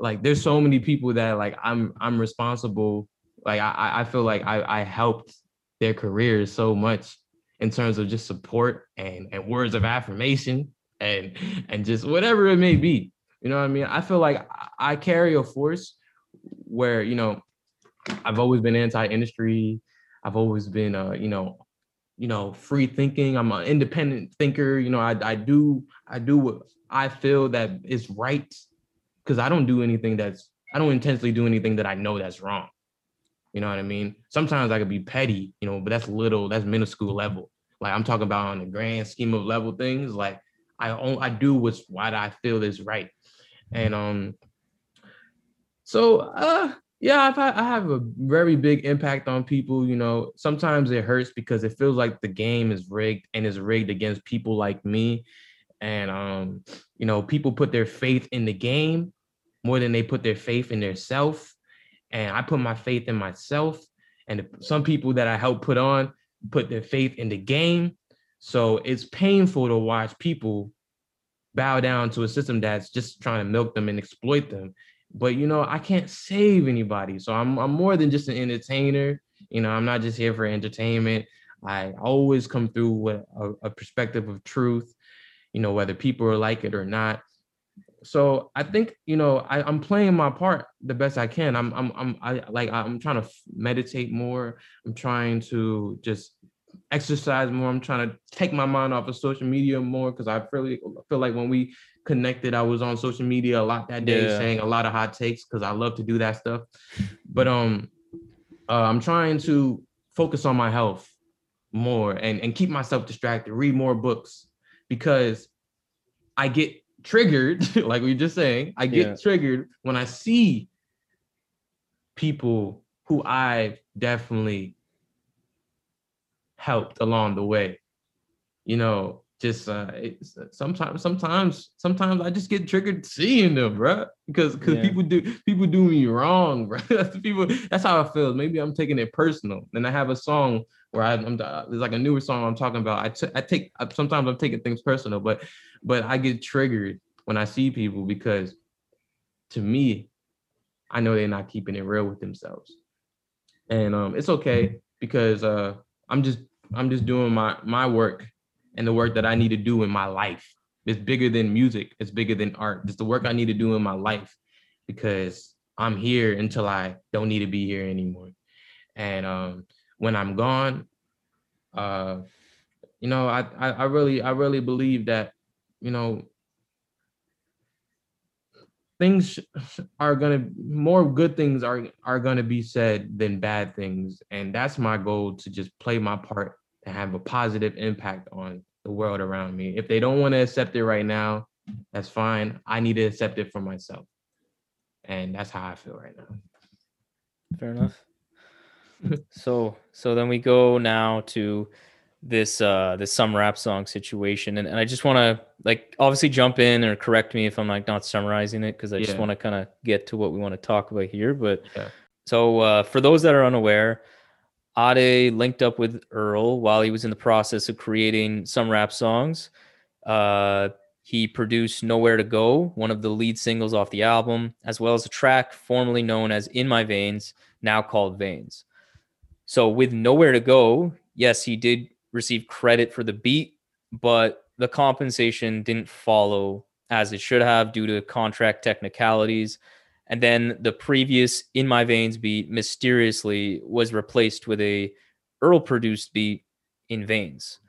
like there's so many people that like I'm I'm responsible. Like I I- feel like I I helped their careers so much in terms of just support and and words of affirmation and and just whatever it may be. You know what I mean? I feel like I carry a force where you know I've always been anti-industry. I've always been uh, you know, you know, free thinking. I'm an independent thinker. You know, I I do I do what I feel that is right because I don't do anything that's I don't intentionally do anything that I know that's wrong. You know what I mean? Sometimes I could be petty, you know, but that's little, that's minuscule level. Like I'm talking about on the grand scheme of level things. Like I own, I do what's what I feel is right, and um. So uh, yeah, I've had, I have a very big impact on people. You know, sometimes it hurts because it feels like the game is rigged and is rigged against people like me, and um, you know, people put their faith in the game more than they put their faith in their self and I put my faith in myself and some people that I help put on put their faith in the game. So it's painful to watch people bow down to a system that's just trying to milk them and exploit them. But you know, I can't save anybody. So I'm I'm more than just an entertainer. You know, I'm not just here for entertainment. I always come through with a, a perspective of truth, you know, whether people are like it or not. So I think, you know, I, I'm playing my part the best I can. I'm I'm I'm I like I'm trying to meditate more. I'm trying to just exercise more. I'm trying to take my mind off of social media more because I really feel like when we connected, I was on social media a lot that day, yeah. saying a lot of hot takes because I love to do that stuff. But um, uh, I'm trying to focus on my health more and and keep myself distracted. Read more books because I get triggered, like we were just saying. I get yeah. triggered when I see people who I've definitely helped along the way. You know, just uh sometimes sometimes sometimes I just get triggered seeing them, bro. Because because yeah. people do people do me wrong, bro. that's people that's how I feel. Maybe I'm taking it personal. And I have a song where I, am there's like a newer song I'm talking about. I, t- I take I, take sometimes I'm taking things personal, but but I get triggered when I see people because to me, I know they're not keeping it real with themselves. And um it's okay because uh I'm just I'm just doing my my work and the work that I need to do in my life. It's bigger than music. It's bigger than art. It's the work I need to do in my life because I'm here until I don't need to be here anymore. And um, when I'm gone, uh, you know, I, I I really I really believe that, you know, things are gonna more good things are are gonna be said than bad things and that's my goal to just play my part and have a positive impact on the world around me. If they don't want to accept it right now that's fine. I need to accept it for myself. And that's how i feel right now. Fair enough. So so then we go now to this uh this some rap song situation. And, and i just want to like obviously jump in or correct me if i'm like not summarizing it because i yeah. just want to kind of get to what we want to talk about here but yeah. so uh for those that are unaware Adé linked up with Earl while he was in the process of creating some rap songs. Uh, he produced Nowhere to Go, one of the lead singles off the album, as well as a track formerly known as In My Veins, now called Veins. So, with Nowhere to Go, yes, he did receive credit for the beat, but the compensation didn't follow as it should have due to contract technicalities. And then the previous In My Veins beat mysteriously was replaced with a Earl produced beat in Veins.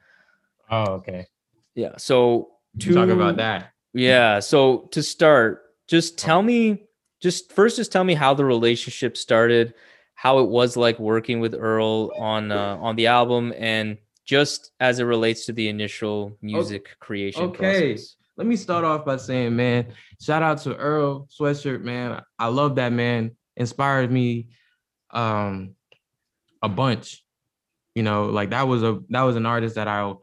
Oh, okay. Yeah. So to talk about that. Yeah. So to start, just tell me, just first, just tell me how the relationship started, how it was like working with Earl on uh, on the album, and just as it relates to the initial music okay. creation okay. process. Let me start off by saying, man, shout out to Earl Sweatshirt, man. I love that man. Inspired me um a bunch. You know, like that was a that was an artist that I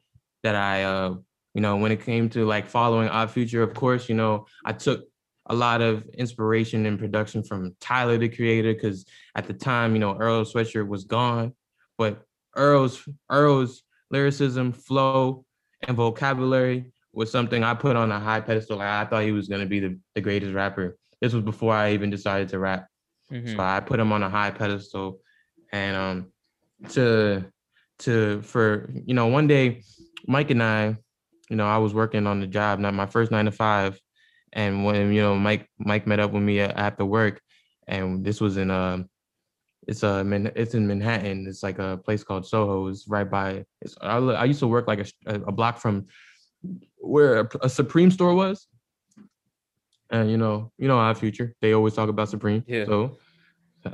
that I uh you know when it came to like following Odd Future, of course, you know, I took a lot of inspiration and production from Tyler the creator because at the time, you know, Earl Sweatshirt was gone, but Earl's Earl's lyricism, flow, and vocabulary was something I put on a high pedestal. Like I thought he was gonna be the, the greatest rapper. This was before I even decided to rap. Mm-hmm. So I put him on a high pedestal. And um to to for you know, one day Mike and I, you know, I was working on the job, not my first nine to five. And when you know Mike Mike met up with me after work, and this was in um it's a uh, it's in Manhattan. It's like a place called Soho. It's right by. It's, I, I used to work like a, a block from where a, a, Supreme store was. And you know, you know Odd Future. They always talk about Supreme. Yeah. So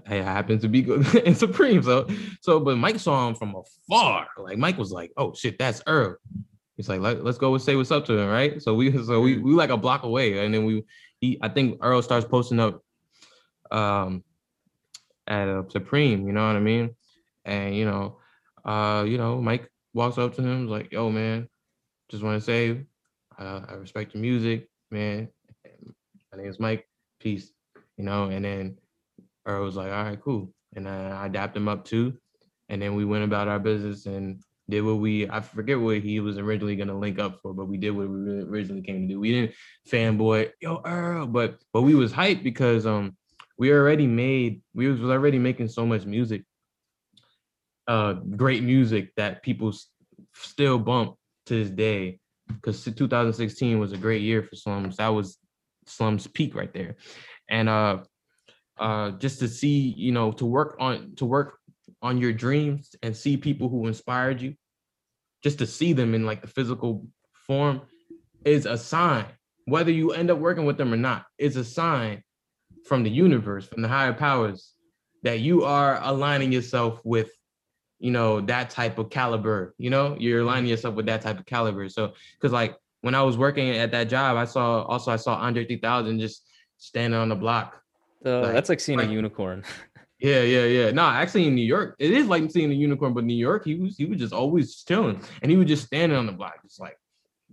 hey, I happen to be good in Supreme. So so, but Mike saw him from afar. Like Mike was like, "Oh shit, that's Earl." He's like, Let, "Let's go and say what's up to him, right?" So we so we we like a block away, and then we he I think Earl starts posting up. Um, at a Supreme, you know what I mean? And you know, uh, you know, Mike walks up to him, like, "Yo, man, just want to say, uh, I respect your music, man. My name is Mike. Peace." You know, and then Earl was like, "All right, cool," and I, I dapped him up too. and then we went about our business and did what we I forget what he was originally gonna link up for, but we did what we originally came to do. We didn't fanboy, yo Earl, but but we was hyped because um we already made we was already making so much music, uh great music that people still bump to this day. Because 2016 was a great year for sLUms. That was sLUms peak right there, and uh uh just to see you know to work on to work on your dreams and see people who inspired you just to see them in like the physical form is a sign whether you end up working with them or not is a sign from the universe from the higher powers that you are aligning yourself with you know that type of caliber you know you're aligning yourself with that type of caliber so because like when i was working at that job i saw also i saw andre 3000 just standing on the block Uh, Like- that's like seeing like- a unicorn. yeah, yeah, yeah. No, actually in New York, it is like seeing a unicorn, but New York, he was he was just always chilling. And he was just standing on the block, just like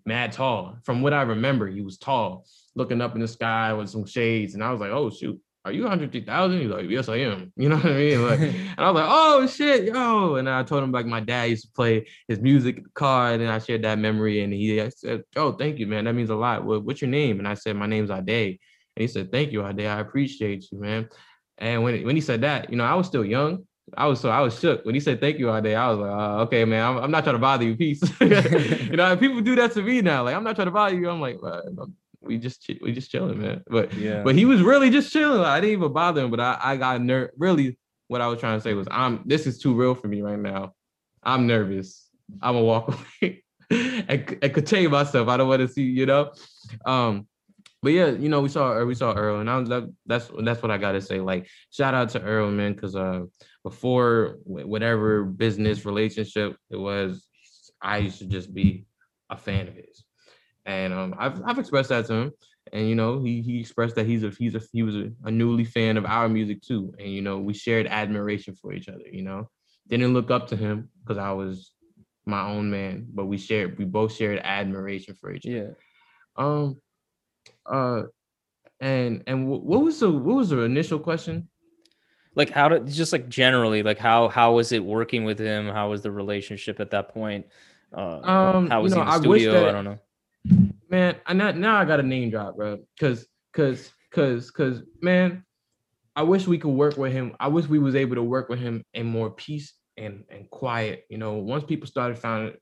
mad tall. From what I remember, he was tall, looking up in the sky with some shades. And I was like, oh shoot, are you André 3000? He's like, yes, I am. You know what I mean? Like, and I was like, oh shit, yo. And I told him like my dad used to play his music in the car, and then I shared that memory. And he said, Oh, thank you, man. That means a lot. What, what's your name? And I said, My name's Adé. And he said, Thank you, Adé. I appreciate you, man. And when when he said that, you know, I was still young. I was so I was shook when he said thank you all day. I was like, uh, okay, man, I'm, I'm not trying to bother you. Peace. you know, people do that to me now. Like, I'm not trying to bother you. I'm like, well, we just we just chilling, man. But Yeah. but he was really just chilling. Like, I didn't even bother him. But I I got ner- really what I was trying to say was I'm this is too real for me right now. I'm nervous. I'm gonna walk away and, and contain myself. I don't want to see, you know. Um, but yeah, you know, we saw we saw Earl, and I was that, that's that's what I gotta say. Like, shout out to Earl, man, because uh, before whatever business relationship it was, I used to just be a fan of his, and um, I've I've expressed that to him, and you know, he he expressed that he's a he's a he was a, a newly fan of our music too, and you know, we shared admiration for each other. You know, didn't look up to him because I was my own man, but we shared we both shared admiration for each other. yeah. Um, uh, and and wh- what was the what was the initial question? Like how did just like generally like how how was it working with him? How was the relationship at that point? Uh, Um, how you was know, he in the I studio? I don't know. Man, I now now I got a name drop, bro. Cause cause cause cause man, I wish we could work with him. I wish we was able to work with him in more peace and and quiet. You know, once people started finding,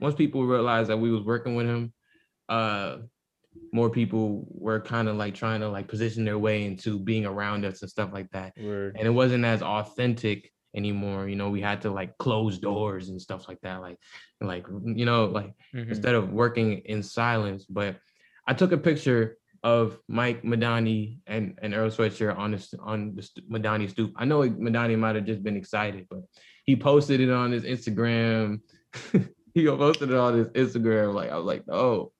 once people realized that we was working with him, uh, more people were kind of like trying to like position their way into being around us and stuff like that. Word. and it wasn't as authentic anymore. You know, we had to like close doors and stuff like that. Like, like you know, like Mhm. instead of working in silence. But I took a picture of Mike Medhane and and Earl Sweatshirt on this on the Medhane stoop. I know Medhane might have just been excited, but he posted it on his Instagram. he posted it on his Instagram. Like I was like, oh,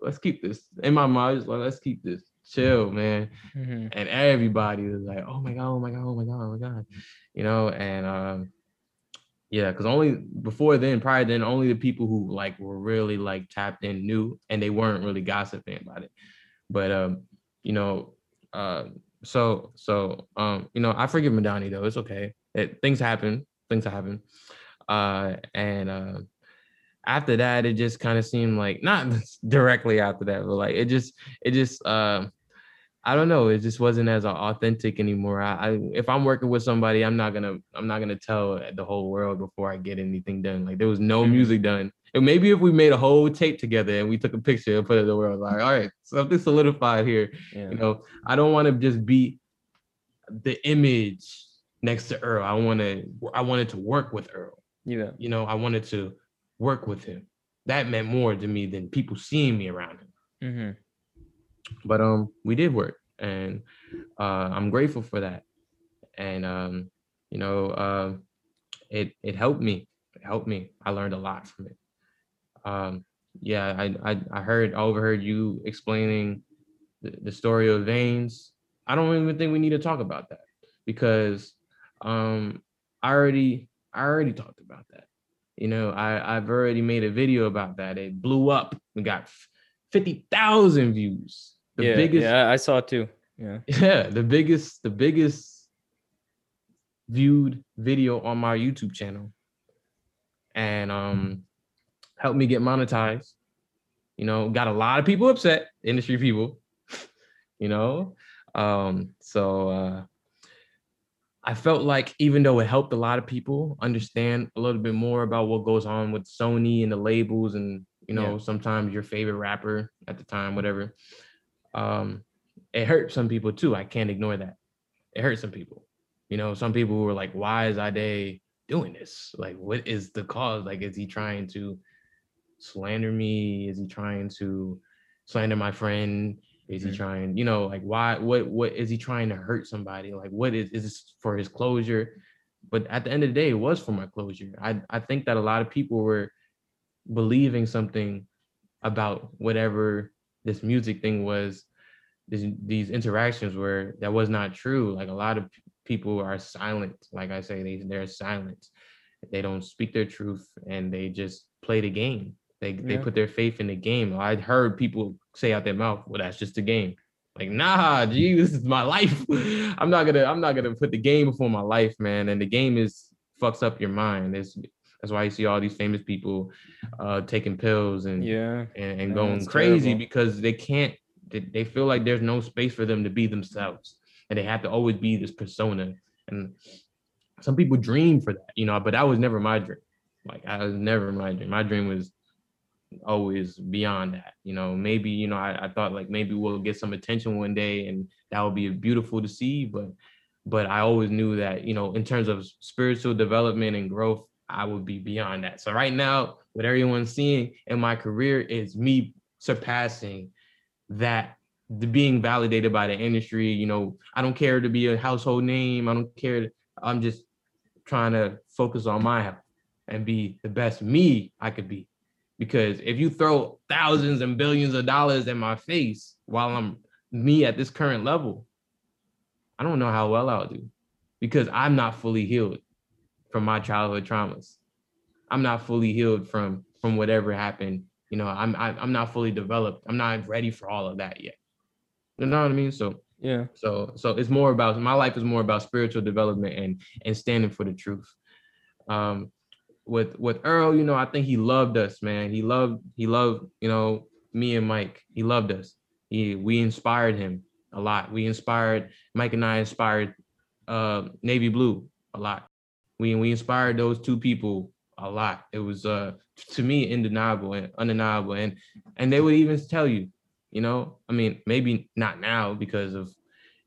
let's keep this in my mind. Like, let's keep this chill, man Mhm. and everybody was like, "Oh my god, oh my god, oh my god, oh my god," you know, and um, yeah, because only before then, prior then, only the people who like were really like tapped in knew, and they weren't really gossiping about it. But um, you know, uh, so so um, you know, I forgive Medhane though. It's okay. It, things happen. Things happen. Uh, and uh, after that, it just kind of seemed like not directly after that, but like it just it just uh I don't know. It just wasn't as authentic anymore. I, I if I'm working with somebody, I'm not gonna I'm not gonna tell the whole world before I get anything done. Like there was no Mhm. music done. And maybe if we made a whole tape together and we took a picture and put it in the world, like all right, something solidified here. Yeah. You know, I don't want to just be the image next to Earl. I want to I wanted to work with Earl. yeah. You know, I wanted to work with him. That meant more to me than people seeing me around him hmm but um we did work and uh i'm grateful for that. And um you know uh, it it helped me. It helped me. I learned a lot from it. Um yeah i i, I heard I overheard you explaining the, the story of veins. I don't even think we need to talk about that because um i already i already talked about that. You know i i've already made a video about that. It blew up we got 50,000 views the yeah, biggest yeah, I saw it too. Yeah. yeah the biggest the biggest viewed video on my YouTube channel and um helped me get monetized. You know, got a lot of people upset, industry people, you know. Um, so uh I felt like even though it helped a lot of people understand a little bit more about what goes on with Sony and the labels and you know, Yeah. sometimes your favorite rapper at the time, whatever. Um, it hurt some people too. I can't ignore that. It hurt some people. You know, some people were like, why is Adé doing this? Like, what is the cause? Like, is he trying to slander me? Is he trying to slander my friend? Is he Mhm. trying, you know, like why what what is he trying to hurt somebody? Like what is is this for his closure? But at the end of the day, it was for my closure. I I think that a lot of people were believing something about whatever this music thing was this, these interactions were that was not true. Like a lot of people are silent. Like i say they, they're silent. They don't speak their truth and they just play the game. They, they put their faith in the game. I heard people say out their mouth well that's just a game. Like nah gee this is my life. I'm not gonna i'm not gonna put the game before my life man. And the game is fucks up your mind. It's, that's why you see all these famous people uh taking pills and Yeah. and, and going crazy terrible. because they can't they, they feel like there's no space for them to be themselves and they have to always be this persona and some people dream for that you know but that was never my dream like i was never my dream my dream was always beyond that you know maybe you know I, I thought like maybe we'll get some attention one day and that would be beautiful to see but but i always knew that you know in terms of spiritual development and growth i would be beyond that. So right now what everyone's seeing in my career is me surpassing that being validated by the industry you know? I don't care to be a household name. I don't care. I'm just trying to focus on my health and be the best me i could be. Because if you throw thousands and billions of dollars in my face while i'm me at this current level i don't know how well i'll do because i'm not fully healed from my childhood traumas. I'm not fully healed from from whatever happened you know i'm I- i'm not fully developed. I'm not ready for all of that yet. You know what i mean? So Yeah. so so it's more about my life is more about spiritual development and and standing for the truth. Um with with earl you know i think he loved us man. He loved he loved you know me and mike. He loved us. He we inspired him a lot. We inspired mike and i inspired uh navy blue a lot we we inspired those two people a lot. It was uh to me undeniable and undeniable. And and they would even tell you you know i mean maybe not now because of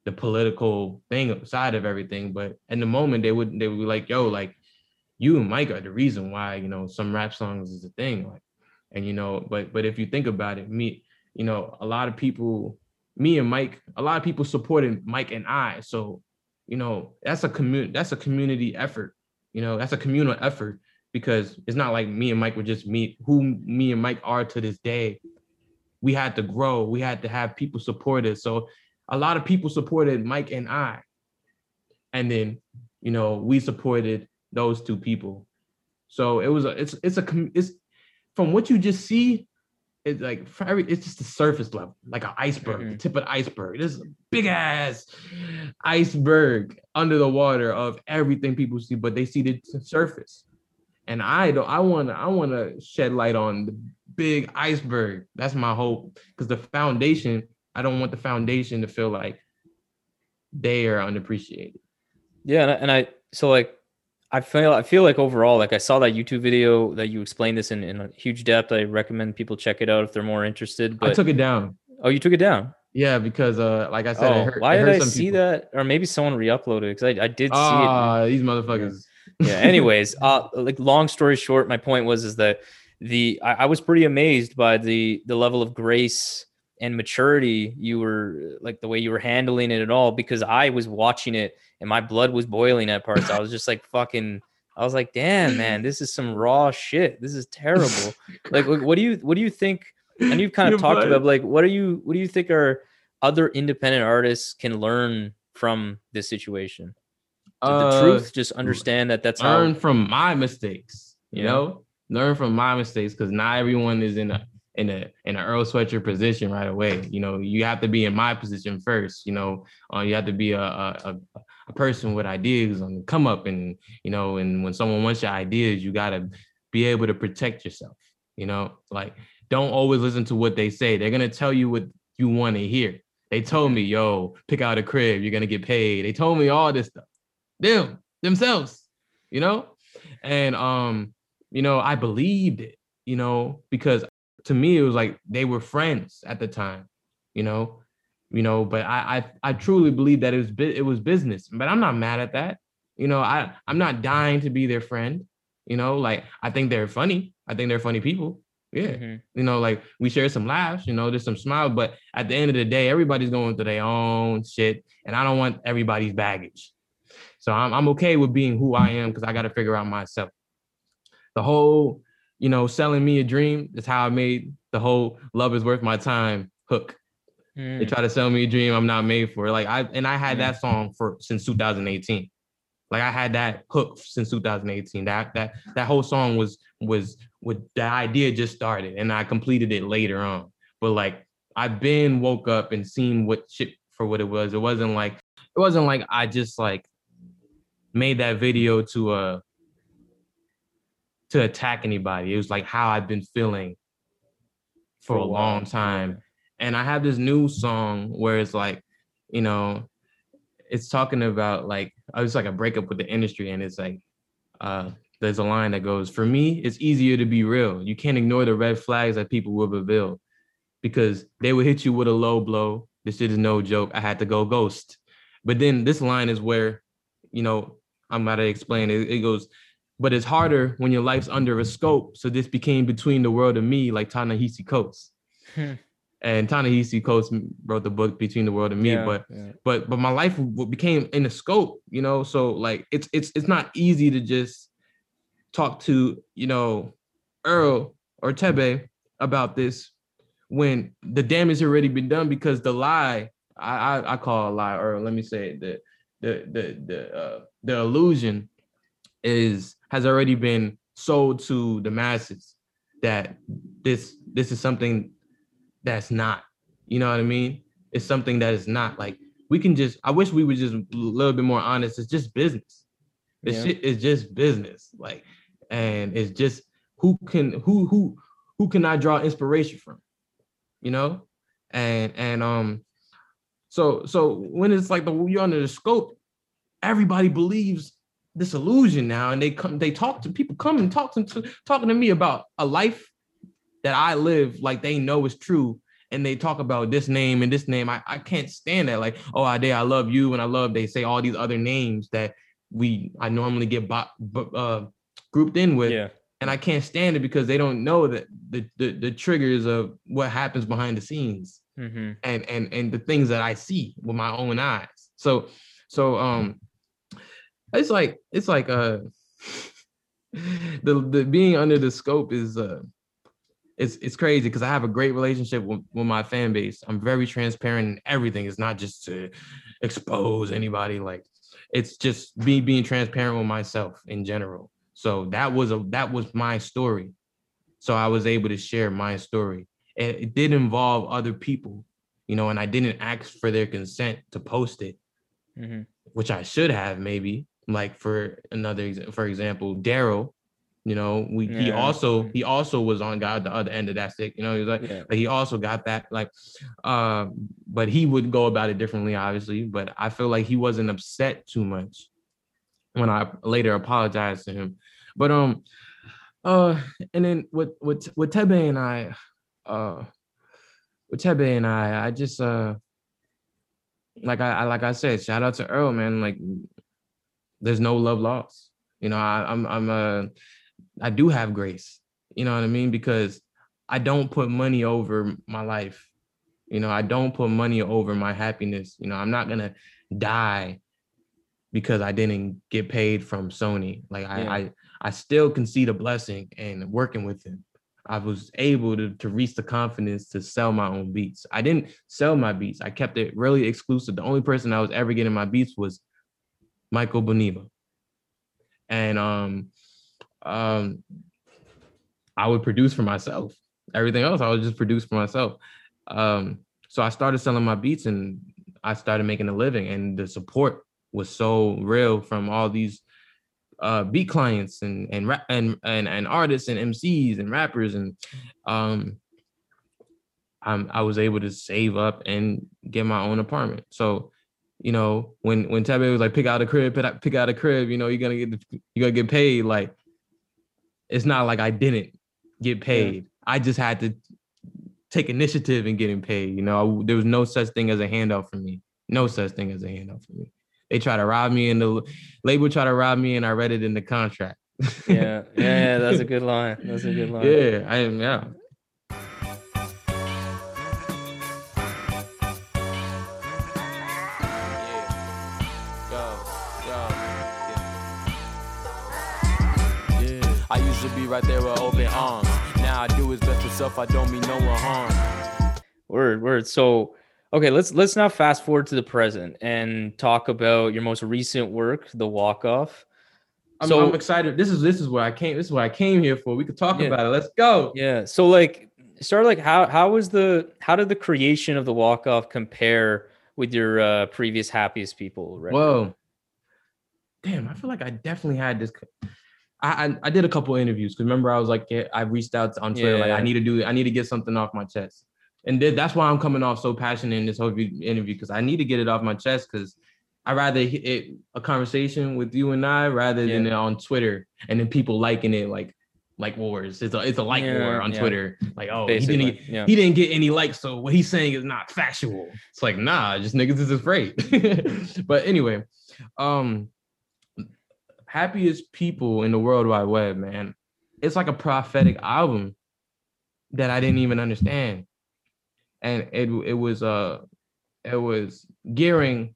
the political thing side of everything but in the moment they would they would be like yo like you and mike are the reason why you know some rap songs is a thing like and you know but but if you think about it me you know a lot of people me and mike a lot of people supported mike and i. So you know that's a community that's a community effort you know that's a communal effort because it's not like me and mike were just meet who me and mike are to this day. We had to grow. We had to have people support us. So a lot of people supported mike and i. And then you know we supported those two people. So it was a it's it's a it's from what you just see it's like for every it's just the surface level like an iceberg the Mhm. tip of the iceberg. This is a big ass iceberg under the water of everything people see but they see the surface. And i don't i want to i want to shed light on the big iceberg. That's my hope because the foundation i don't want the foundation to feel like they are unappreciated Yeah, and I, and I so like I feel I feel like overall like I saw that YouTube video that you explained this in, in a huge depth. I recommend people check it out if they're more interested. i took it down oh, you took it down. yeah because uh like i said Oh, it hurt, why did I see people. that? Or maybe someone re-uploaded because I, I did see it. Ah, these motherfuckers yeah anyways uh like long story short my point was is that the I, I was pretty amazed by the the level of grace and maturity you were like the way you were handling it at all because i was watching it and my blood was boiling at parts i was just like fucking i was like damn man this is some raw shit this is terrible like what do you what do you think and you've kind of Your talked blood. about like what do you what do you think are other independent artists can learn from this situation the, the Uh, truth just understand that that's learn how from my mistakes you Yeah. know learn from my mistakes because not everyone is in a in a in an earl sweatshirt position right away. You know you have to be in my position first you know uh, you have to be a, a, a person with ideas on the come up and you know and when someone wants your ideas you got to be able to protect yourself you know? Like don't always listen to what they say. They're going to tell you what you want to hear. They told me yo pick out a crib you're going to get paid. They told me all this stuff. Them themselves you know? And um you know i believed it you know because to me it was like they were friends at the time you know? You know but i i, I truly believe that it was it was business but i'm not mad at that. You know i i'm not dying to be their friend you know? Like i think they're funny. I think they're funny people. Yeah. Mm-hmm. you know like we share some laughs you know there's some smiles but at the end of the day everybody's going through their own shit and i don't want everybody's baggage. So i'm, I'm okay with being who i am because i got to figure out myself. The whole you know selling me a dream is how i made the whole love is worth my time hook Mm. They try to sell me a dream I'm not made for. Like I and I had mm. that song for since 2018. Like I had that hook since 2018. That that that whole song was was with the idea just started and I completed it later on. But like I've been woke up and seen what shit for what it was. It wasn't like it wasn't like I just like made that video to uh to attack anybody. It was like how I've been feeling for, a long time and I have this new song where it's like, you know, it's talking about like I was like a breakup with the industry, and it's like, uh, there's a line that goes, "For me, it's easier to be real. You can't ignore the red flags that people will reveal, because they will hit you with a low blow. This shit is no joke. I had to go ghost." But then this line is where, you know, I'm about to explain it. It goes, but it's harder when your life's under a scope. So this became between the world and me, like Ta-Nehisi Coates. Hmm and Ta-Nehisi Coates wrote the book Between the World and Me. Yeah, but yeah. but but my life became in a scope, you know. So like it's it's it's not easy to just talk to you know Earl or Thebe about this when the damage already been done because the lie I I, I call a lie or let me say it, the the the the uh, the illusion is has already been sold to the masses that this this is something that's not. You know what I mean? It's something that is not like we can just. I wish we were just a little bit more honest. It's just business. This yeah. shit is just business. Like, and it's just who can who who who can I draw inspiration from? You know, and and um, so so when it's like the you're under the scope, everybody believes this illusion now, and they come they talk to people come and talk to talking to me about a life that I live like they know is true and they talk about this name and this name. I, I can't stand that. Like, oh, Adé I love you and I love they say all these other names that we I normally get bo- uh, grouped in with. Yeah. And I can't stand it because they don't know that the the, the triggers of what happens behind the scenes mm-hmm. and and and the things that I see with my own eyes. So so um it's like it's like uh the the being under the scope is uh it's it's crazy because I have a great relationship with, with my fan base. I'm very transparent in everything. It's not just to expose anybody. Like it's just me being transparent with myself in general. So that was a that was my story. So I was able to share my story. And it did involve other people, you know, and I didn't ask for their consent to post it, mm-hmm. which I should have maybe. Like for another, for example, Daryl, you know, we yeah. he also he also was on God the other end of that stick. You know, he was like, yeah. he also got that like, uh, but he would go about it differently, obviously. But I feel like he wasn't upset too much when I later apologized to him. But um, uh, and then with with with Thebe and I, uh, with Thebe and I, I just uh, like I, I like I said, shout out to Earl, man. Like, there's no love lost. You know, I, I'm I'm uh I do have grace. You know what I mean? Because I don't put money over my life. You know, I don't put money over my happiness. You know, I'm not gonna die because I didn't get paid from Sony. Like yeah. I, I I still can see the blessing and working with him. I was able to, to reach the confidence to sell my own beats. I didn't sell my beats. I kept it really exclusive. The only person I was ever getting my beats was Michael Bonema. And um um, I would produce for myself. Everything else I would just produce for myself. Um, so I started selling my beats and I started making a living and the support was so real from all these uh beat clients and and and, and and artists and MCs and rappers and um I was able to save up and get my own apartment. So, you know, when when Thebe was like pick out a crib, pick out, pick out a crib, you know, you're gonna get you're gonna get paid. Like it's not like I didn't get paid. Yeah. I just had to take initiative in getting paid. You know, I, there was no such thing as a handout for me. No such thing as a handout for me. They try to rob me and the label try to rob me and I read it in the contract. yeah, yeah, that's a good line. That's a good line. Yeah, I am. Yeah, right there with open arms. Now I do his best for self. I don't mean no one harm. Word, word. So, okay, let's let's now fast forward to the present and talk about your most recent work, the walk off. I'm, so, I'm excited. This is this is what I came. This is what I came here for. We could talk yeah, about it. Let's go. Yeah. So like, start like how how was the how did the creation of the walk off compare with your uh, previous happiest people? Record? Whoa. Damn, I feel like I definitely had this. I, I, I did a couple interviews because remember I was like yeah, I reached out on Twitter yeah. like I need to do I need to get something off my chest, and th- that's why I'm coming off so passionate in this whole interview because I need to get it off my chest because I rather a conversation with you and I rather yeah. than on Twitter and then people liking it like like wars. It's a it's a like yeah, war on yeah. Twitter. Like oh Basically, he didn't he didn't get any likes, so what he's saying is not factual. It's like nah, just niggas is afraid. but anyway, um, happiest people in the world wide web, man. It's like a prophetic album that I didn't even understand. And it it was uh it was gearing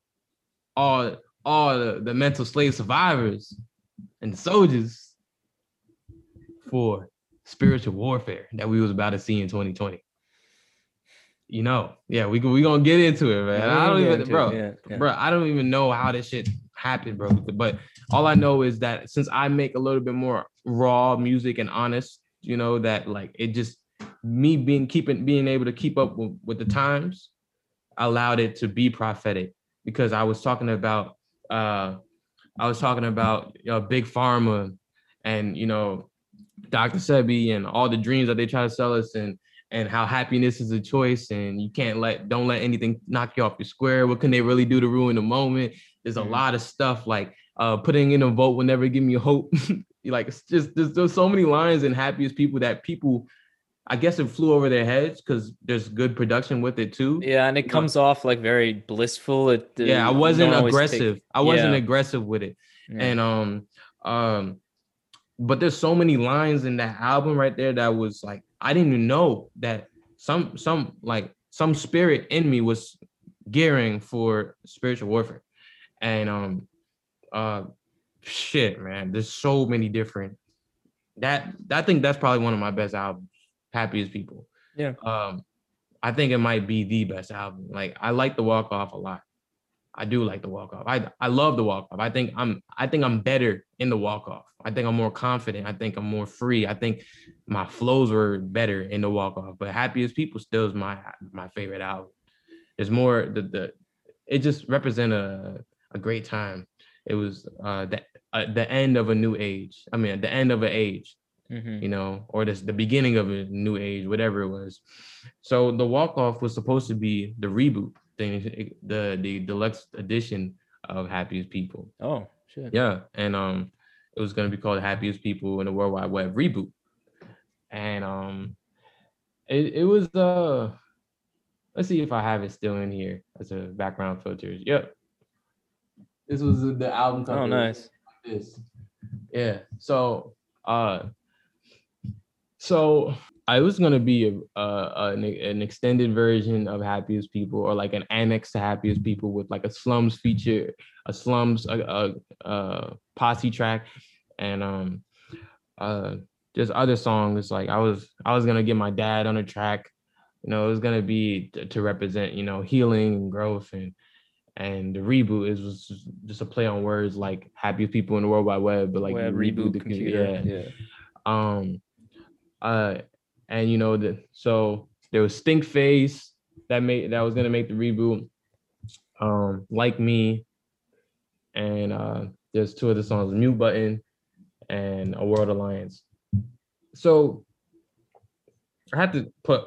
all all the, the mental slave survivors and soldiers for spiritual warfare that we was about to see in 2020. You know, yeah, we we gonna get into it, man. Yeah, I don't even, bro, yeah, yeah. bro, I don't even know how this shit happened, bro. But all I know is that since I make a little bit more raw music and honest, you know, that like it just me being keeping being able to keep up with, with the times allowed it to be prophetic because I was talking about uh I was talking about you know, big pharma and you know Dr. Sebi and all the dreams that they try to sell us and and how happiness is a choice and you can't let don't let anything knock you off your square. What can they really do to ruin the moment? There's a mm-hmm. lot of stuff like uh, putting in a vote will never give me hope. like it's just there's, there's so many lines in happiest people that people I guess it flew over their heads because there's good production with it too. Yeah, and it comes off like very blissful. It, uh, yeah, I wasn't aggressive. Take, I wasn't yeah. aggressive with it, yeah. and um, um, but there's so many lines in that album right there that was like I didn't even know that some some like some spirit in me was gearing for spiritual warfare, and um, uh, shit, man, there's so many different. That I think that's probably one of my best albums. Happiest people. Yeah. Um, I think it might be the best album. Like I like the walk off a lot. I do like the walk off. I I love the walk off. I think I'm I think I'm better in the walk off. I think I'm more confident. I think I'm more free. I think my flows were better in the walk off. But Happiest People still is my my favorite album. There's more the the it just represent a a great time. It was uh the uh, the end of a new age. I mean the end of an age. Mm-hmm. You know, or this the beginning of a new age, whatever it was. So the walk off was supposed to be the reboot thing, the the deluxe edition of Happiest People. Oh shit. Yeah, and um, it was gonna be called Happiest People in the World Wide Web reboot, and um, it it was uh, let's see if I have it still in here as a background filters. Yep. This was the album cover. Oh, nice. Like this. Yeah. So uh so I was gonna be a, a, an, an extended version of Happiest People, or like an annex to Happiest People with like a slums feature, a slums a, a, a posse track, and um, uh, just other songs. Like I was I was gonna get my dad on a track. You know, it was gonna be to, to represent you know healing and growth and and the reboot is was just a play on words like happiest people in the world wide web, but like web, reboot, the computer. Yeah. yeah. Um uh and you know the so there was Stink Face that made that was gonna make the reboot. Um, like me, and uh, there's two of the songs, Mute Button and A World Alliance. So I had to put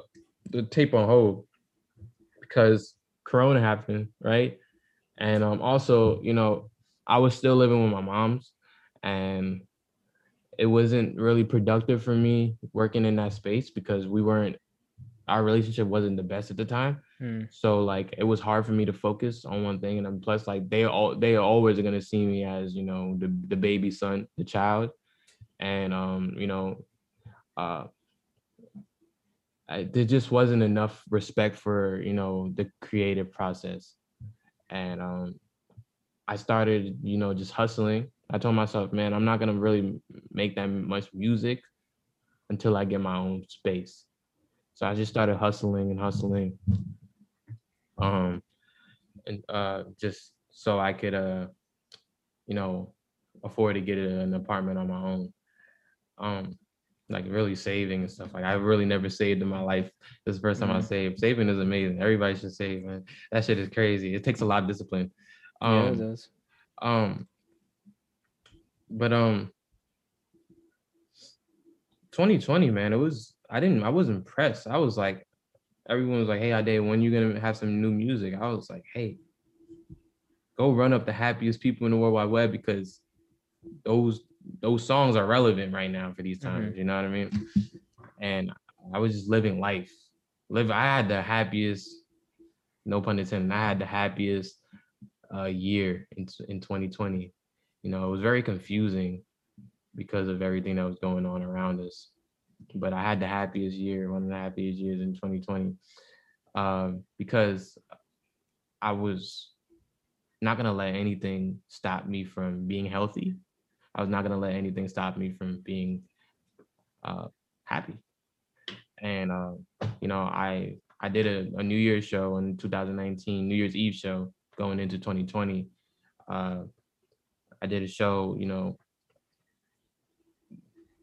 the tape on hold because Corona happened, right? And um, also, you know, I was still living with my mom's, and it wasn't really productive for me working in that space because we weren't our relationship wasn't the best at the time. Hmm. So like it was hard for me to focus on one thing. And then plus like they all they always are gonna see me as, you know, the the baby son, the child. And um, you know, uh I, there just wasn't enough respect for, you know, the creative process. And um I started, you know, just hustling. I told myself, man, I'm not gonna really make that much music until I get my own space. So I just started hustling and hustling. Um and uh just so I could uh you know afford to get an apartment on my own. Um like really saving and stuff. Like I really never saved in my life. This is the first time I Mhm. saved. Saving is amazing. Everybody should save, man. That shit is crazy. It takes a lot of discipline. yeah, Um it does. um, but um, 2020, man, it was. I didn't. I was impressed. I was like, everyone was like, "Hey, Adé, when you gonna have some new music?" I was like, "Hey, go run up the happiest people in the World Wide Web because those those songs are relevant right now for these times. You know what I mean?" And I was just living life. Live. I had the happiest. No pun intended. I had the happiest uh, year in in 2020. You know, it was very confusing because of everything that was going on around us. But I had the happiest year, one of the happiest years in 2020, um, because I was not gonna let anything stop me from being healthy. I was not gonna let anything stop me from being uh, happy. And uh, you know, I I did a, a New Year's show in 2019, New Year's Eve show going into 2020. Uh, I did a show, you know,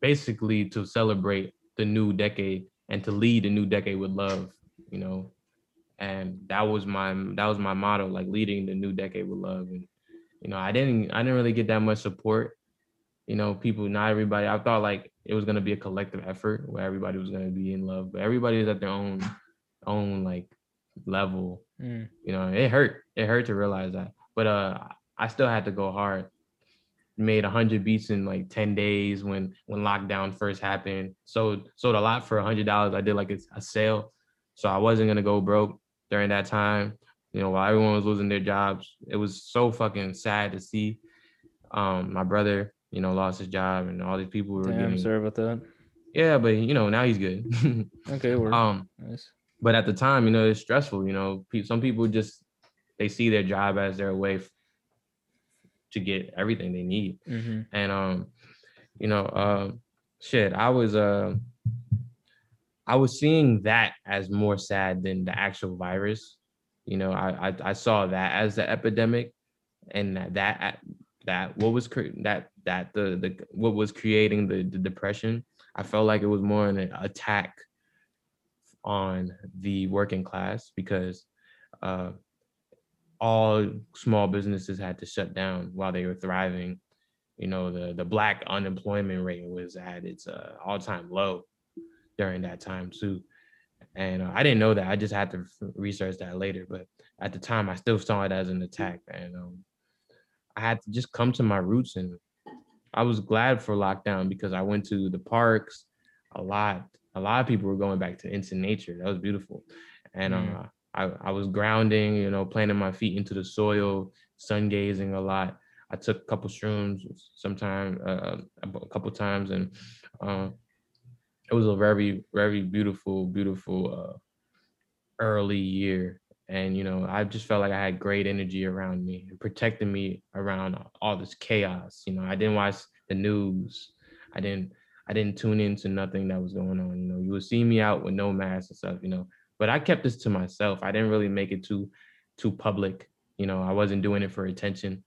basically to celebrate the new decade and to lead the new decade with love, you know. And that was my that was my motto, like leading the new decade with love. And you know, I didn't I didn't really get that much support. You know, people, not everybody. I thought like it was gonna be a collective effort where everybody was gonna be in love, but everybody is at their own own like level Mm. you know it hurt it hurt to realize that but uh i still had to go hard made 100 beats in like 10 days when when lockdown first happened sold sold a lot for a 100 dollars i did like a, a sale so i wasn't gonna go broke during that time you know while everyone was losing their jobs it was so fucking sad to see um my brother you know lost his job and all these people were Damn, getting sorry about that. yeah but you know now he's good Okay, we're um nice. but at the time, you know, it's stressful. You know, some people just they see their job as their way to get everything they need, hmm and um, you know, uh, shit, I was uh, I was seeing that as more sad than the actual virus. You know, I I, I saw that as the epidemic, and that that that what was cre- that that the the what was creating the, the depression. I felt like it was more an attack on the working class because uh, all small businesses had to shut down while they were thriving. You know, the the black unemployment rate was at its uh, all time low during that time too. And uh, I didn't know that. I just had to research that later. But at the time, I still saw it as an attack, and um, I had to just come to my roots. And I was glad for lockdown because I went to the parks a lot. A lot of people were going back to into nature. That was beautiful, and Mm. uh, I I was grounding. You know, planting my feet into the soil, sun gazing a lot. I took a couple shrooms sometime, uh, a couple times, and uh, it was a very very beautiful beautiful uh, early year. And you know, I just felt like I had great energy around me, protecting me around all this chaos. You know, I didn't watch the news. I didn't I didn't tune into nothing that was going on. You know, you would see me out with no mask and stuff, you know. But I kept this to myself. I didn't really make it too too public. You know, I wasn't doing it for attention.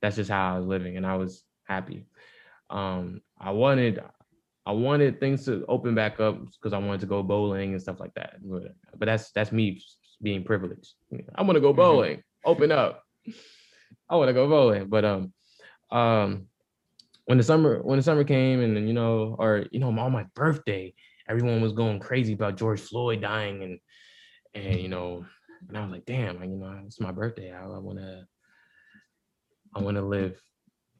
That's just how I was living and I was happy. Um, I wanted I wanted things to open back up because I wanted to go bowling and stuff like that. But, but that's that's me being privileged. I want to go Mhm. bowling. Open up. I want to go bowling. But um, um, when the summer when the summer came and then you know, or you know, on my birthday, everyone was going crazy about George Floyd dying and and you know, and I was like, damn, you know, it's my birthday. I, I wanna I wanna live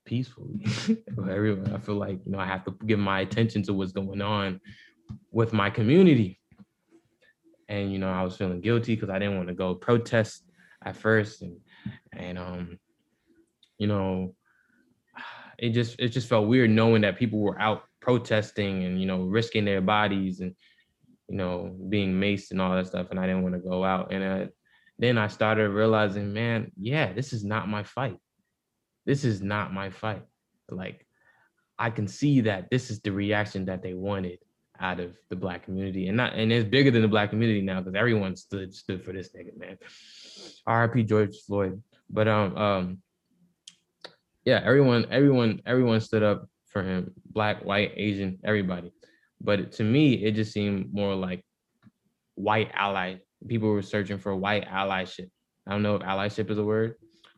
peacefully. for everyone, I feel like you know I have to give my attention to what's going on with my community. And you know, I was feeling guilty because I didn't want to go protest at first, and and um, you know, it just it just felt weird knowing that people were out protesting and you know risking their bodies and you know being maced and all that stuff, and I didn't want to go out. And uh, then I started realizing, man, yeah, this is not my fight. This is not my fight. Like I can see that this is the reaction that they wanted out of the black community, and not and it's bigger than the black community now because everyone stood stood for this nigga, man. R.I.P. George Floyd. But um um yeah, everyone everyone everyone stood up for him, black, white, Asian, everybody. But to me, it just seemed more like white ally. People were searching for white allyship. I don't know if allyship is a word,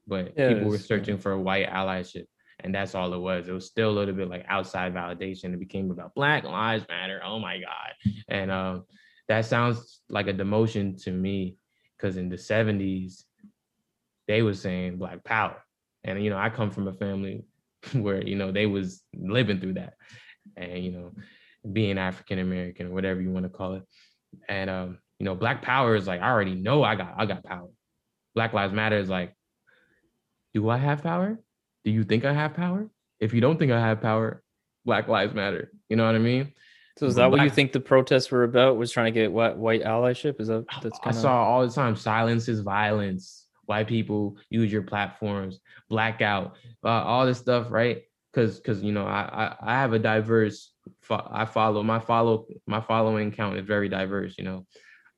but Yeah, people were is, yeah. searching for white allyship and that's all it was. It was still a little bit like outside validation. It became about Black Lives Matter. Oh my God. And um, that sounds like a demotion to me because in the 70s, they was saying Black Power. And, you know, I come from a family where, you know, they was living through that. And, you know, being African American or whatever you want to call it. And, um, you know, Black Power is like, I already know I got, I got power. Black Lives Matter is like, do I have power? do you think I have power? If you don't think I have power, Black Lives Matter. You know what I mean? So is that what you think the protests were about? Was trying to get what white allyship? Is that that's I kind of saw all the time silence is violence. White people use your platforms, blackout, uh, all this stuff, right? Because because you know I, I I have a diverse fo- I follow my follow my following count is very diverse, you know.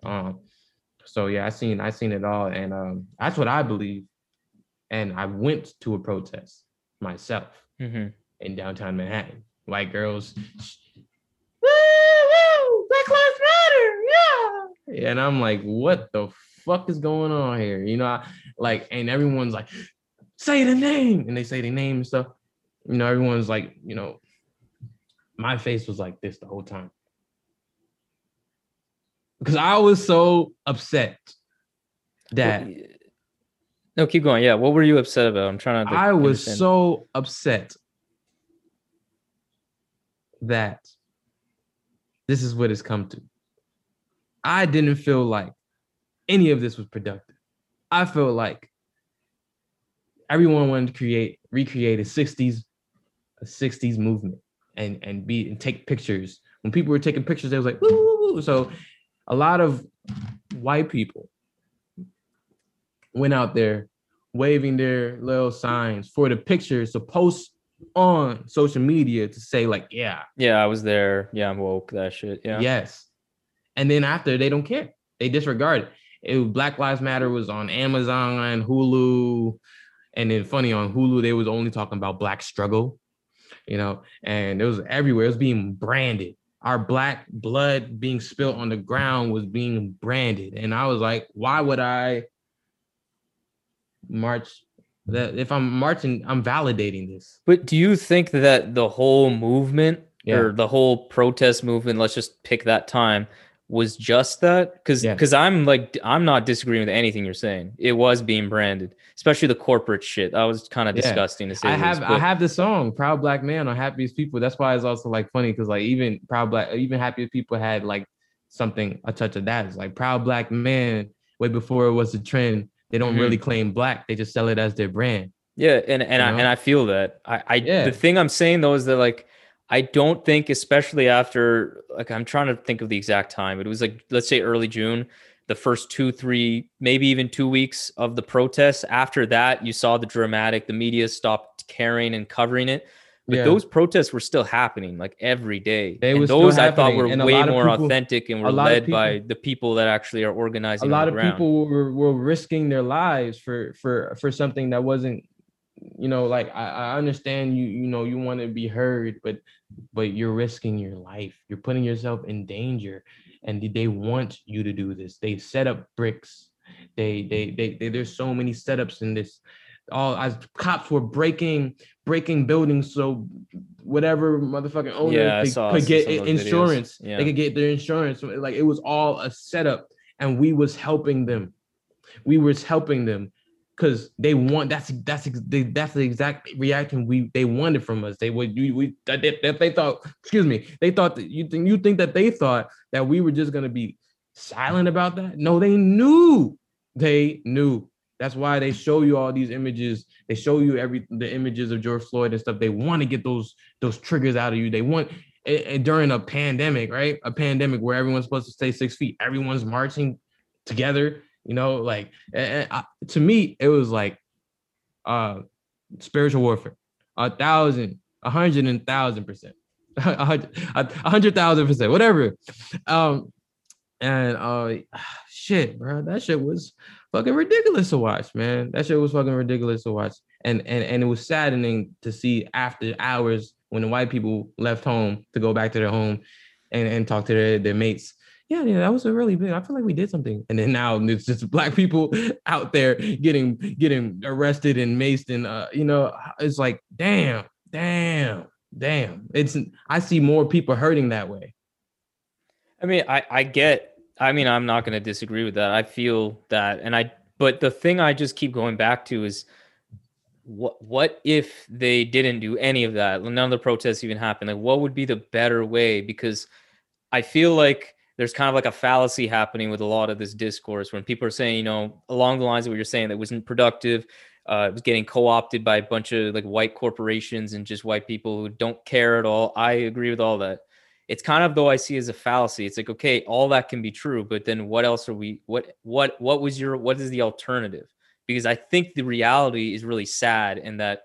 Um, so yeah, I seen I seen it all, and um, that's what I believe. And I went to a protest myself. Mhm. in downtown Manhattan. White girls, woo, woo, Black Lives Matter, yeah. And I'm like, what the fuck is going on here? You know, I, like, and everyone's like, say the name, and they say the name and stuff. You know, everyone's like, you know, my face was like this the whole time because I was so upset that. No, keep going. Yeah, what were you upset about? I'm trying to. I was understand. so upset that this is what it's come to. I didn't feel like any of this was productive. I felt like everyone wanted to create, recreate a 60s, a 60s movement and and be and take pictures. When people were taking pictures, they was like, woo, woo, woo. So a lot of white people went out there waving their little signs for the pictures to post on social media to say like yeah Yeah, I was there. Yeah, I'm woke. That shit. Yeah. yes and then after they don't care they disregard it. it black lives matter was on amazon hulu and then funny on hulu they was only talking about black struggle you know and it was everywhere. It was being branded. Our black blood being spilled on the ground was being branded. And i was like why would i march that? If i'm marching i'm validating this. But do you think that the whole movement Yeah. or the whole protest movement, let's just pick that time, was just that? Because Yeah. because I'm like I'm not disagreeing with anything you're saying. It was being branded, especially the corporate shit. That was kind of Yeah. disgusting to say. I have least, I have this song, Proud Black Man on Happiest People. That's why it's also like funny because like even Proud Black, even Happiest People had like something a touch of that. It's like Proud Black Man, way before it was a trend. They don't Mhm. really claim black, they just sell it as their brand. Yeah, and and You I know? and I feel that. I, I Yeah. the thing I'm saying though is that like I don't think, especially after like I'm trying to think of the exact time, but it was like let's say early June, the first two, three, maybe even two weeks of the protests. After that, you saw the dramatic, the media stopped caring and covering it. But Yeah. those protests were still happening like every day. They and those I thought were way more people- authentic and were led by the people that actually are organizing. A lot of people were, were risking their lives for for for something that wasn't, you know, like I, I understand you, you know, you want to be heard, but but you're risking your life. You're putting yourself in danger. And they want you to do this. They set up bricks. They they they, they there's so many setups in this all as cops were breaking breaking buildings so whatever motherfucking owner Yeah, could, saw could get of those videos. insurance. Yeah. They could get their insurance. Like it was all a setup, and we was helping them. We was helping them because they want that's that's that's the exact reaction we they wanted from us. They would you we that they, that they thought excuse me they thought that you think you think that they thought that we were just gonna be silent about that. No, they knew. They knew. That's why they show you all these images. They show you every the images of George Floyd and stuff. They want to get those those triggers out of you. They want and during a pandemic, right? A pandemic where everyone's supposed to stay six feet. Everyone's marching together. You know, like and- and I- to me, it was like uh spiritual warfare. A thousand, a hundred and thousand percent, a hundred, thousand percent, whatever. Um, and uh, shit, bro, that shit was fucking ridiculous to watch, man. That shit was fucking ridiculous to watch, and and and it was saddening to see after hours when the white people left home to go back to their home and and talk to their their mates. Yeah, yeah, that was a really big. I feel like we did something, and then now it's just black people out there getting getting arrested and maced, and uh, you know, it's like, damn, damn, damn. It's I see more people hurting that way. I mean, I I get. I mean, I'm not going to disagree with that. I feel that, and I. But the thing I just keep going back to is, what what if they didn't do any of that? None of the protests even happened. Like, what would be the better way? Because I feel like there's kind of like a fallacy happening with a lot of this discourse when people are saying, you know, along the lines of what you're saying, that wasn't productive. Uh, it was getting co-opted by a bunch of like white corporations and just white people who don't care at all. I agree with all that it's kind of though I see as a fallacy. It's like, okay, all that can be true, but then what else are we what what what was your what is the alternative? Because I think the reality is really sad and that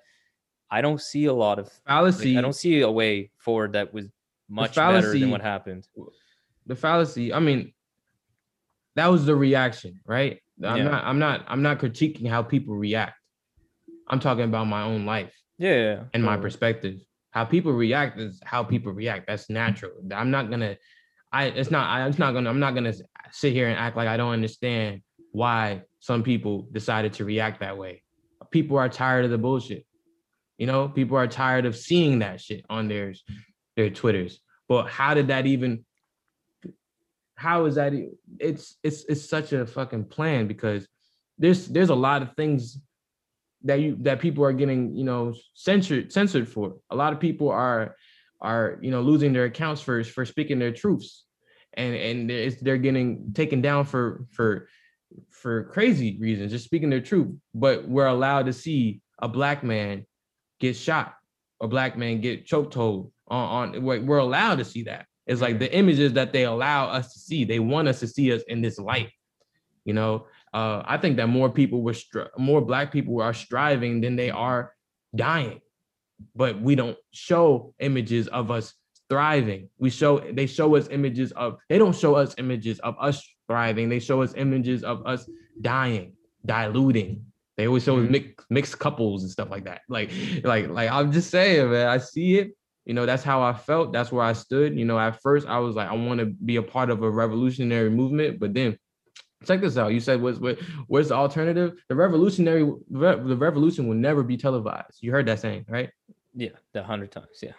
I don't see a lot of like, Fallacy. I don't see a way forward that was much better fallacy- than what happened. The fallacy i mean that was the reaction right? I'm Yeah. not i'm not i'm not critiquing how people react. I'm talking about my own life Yeah, and my perspective. How people react is how people react. That's natural. I'm not gonna i it's not I, it's not gonna i'm not gonna sit here and act like i don't understand why some people decided to react that way. People are tired of the bullshit you know? People are tired of seeing that shit on their their twitters. But how did that even how is that it's it's it's such a fucking plan because there's there's a lot of things that you that people are getting you know censored censored for. A lot of people are are you know losing their accounts for for speaking their truths. And and it's, they're getting taken down for for for crazy reasons just speaking their truth. But we're allowed to see a black man get shot a black man get choked hold on on we're allowed to see that it's like the images that they allow us to see they want us to see us in this light you know uh, I think that more people were str- more black people are striving than they are dying, but we don't show images of us thriving. We show they show us images of they don't show us images of us thriving. They show us images of us dying, diluting. They always show us Mhm. mixed mixed couples and stuff like that. Like like like I'm just saying, man. I see it. You know, that's how I felt. That's where I stood. You know, at first I was like, I want to be a part of a revolutionary movement, but then check this out. You said what's what what's the alternative? The revolutionary re- the revolution will never be televised. You heard that saying, right? Yeah, the hundred times. Yeah.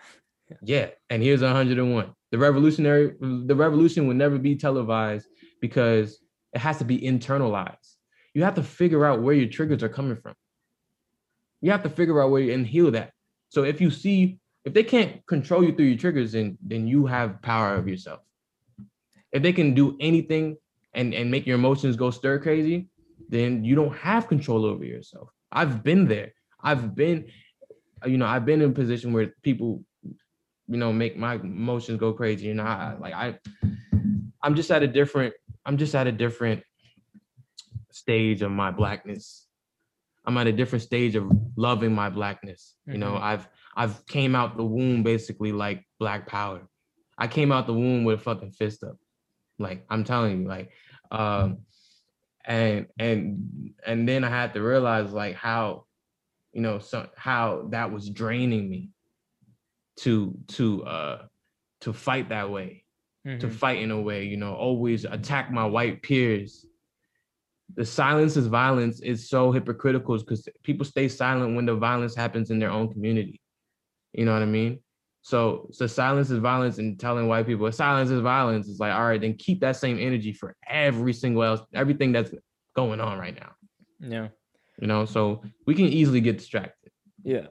Yeah. And here's 101. The revolutionary the revolution will never be televised because it has to be internalized. You have to figure out where your triggers are coming from. You have to figure out where you, and heal that. So if you see if they can't control you through your triggers, then then you have power of yourself. If they can do anything and and make your emotions go stir crazy, then you don't have control over yourself. I've been there. I've been, you know, I've been in a position where people, you know, make my emotions go crazy. You know, I like I, I'm just at a different. I'm just at a different stage of my blackness. I'm at a different stage of loving my blackness. You know, Mhm. I've I've came out the womb basically like black power. I came out the womb with a fucking fist up. Like I'm telling you, like, um, and and and then I had to realize like how, you know, so how that was draining me to to uh to fight that way, to Mhm. fight in a way, you know, always attack my white peers the silence is violence is so hypocritical because people stay silent when the violence happens in their own community. You know what I mean? So, so silence is violence, and telling white people silence is violence is like, all right, then keep that same energy for every single else, everything that's going on right now. Yeah. You know, so we can easily get distracted. Yeah.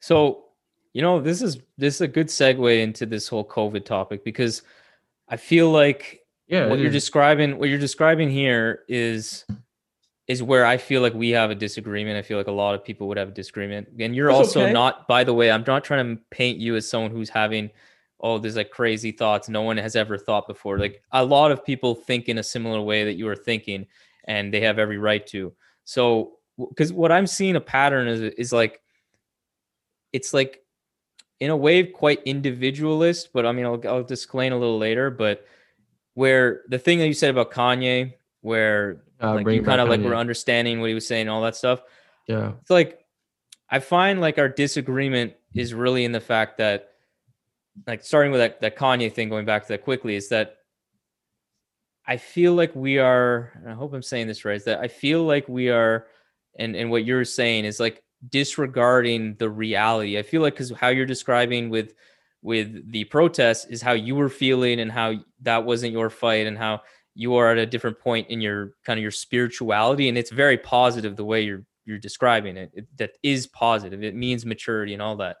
So, you know, this is this is a good segue into this whole COVID topic because I feel like Yeah, what you're is. describing what you're describing here is is where I feel like we have a disagreement. I feel like a lot of people would have a disagreement. And you're That's also okay. not, by the way, I'm not trying to paint you as someone who's having oh, there's like crazy thoughts no one has ever thought before. Like a lot of people think in a similar way that you are thinking, and they have every right to. So, because what I'm seeing a pattern is is like, it's like, in a way, quite individualist. But I mean, I'll, I'll explain a little later. But where the thing that you said about Kanye, where Uh, like you kind of like Kanye. were understanding what he was saying, all that stuff yeah, it's like I find like our disagreement is really in the fact that like starting with that, that Kanye thing, going back to that quickly, is that I feel like we are, and I hope I'm saying this right, is that I feel like we are, and and what you're saying is like disregarding the reality. I feel like because how you're describing with with the protests is how you were feeling and how that wasn't your fight and how you are at a different point in your kind of your spirituality and it's very positive the way you're you're describing it. it that is positive. It means maturity and all that.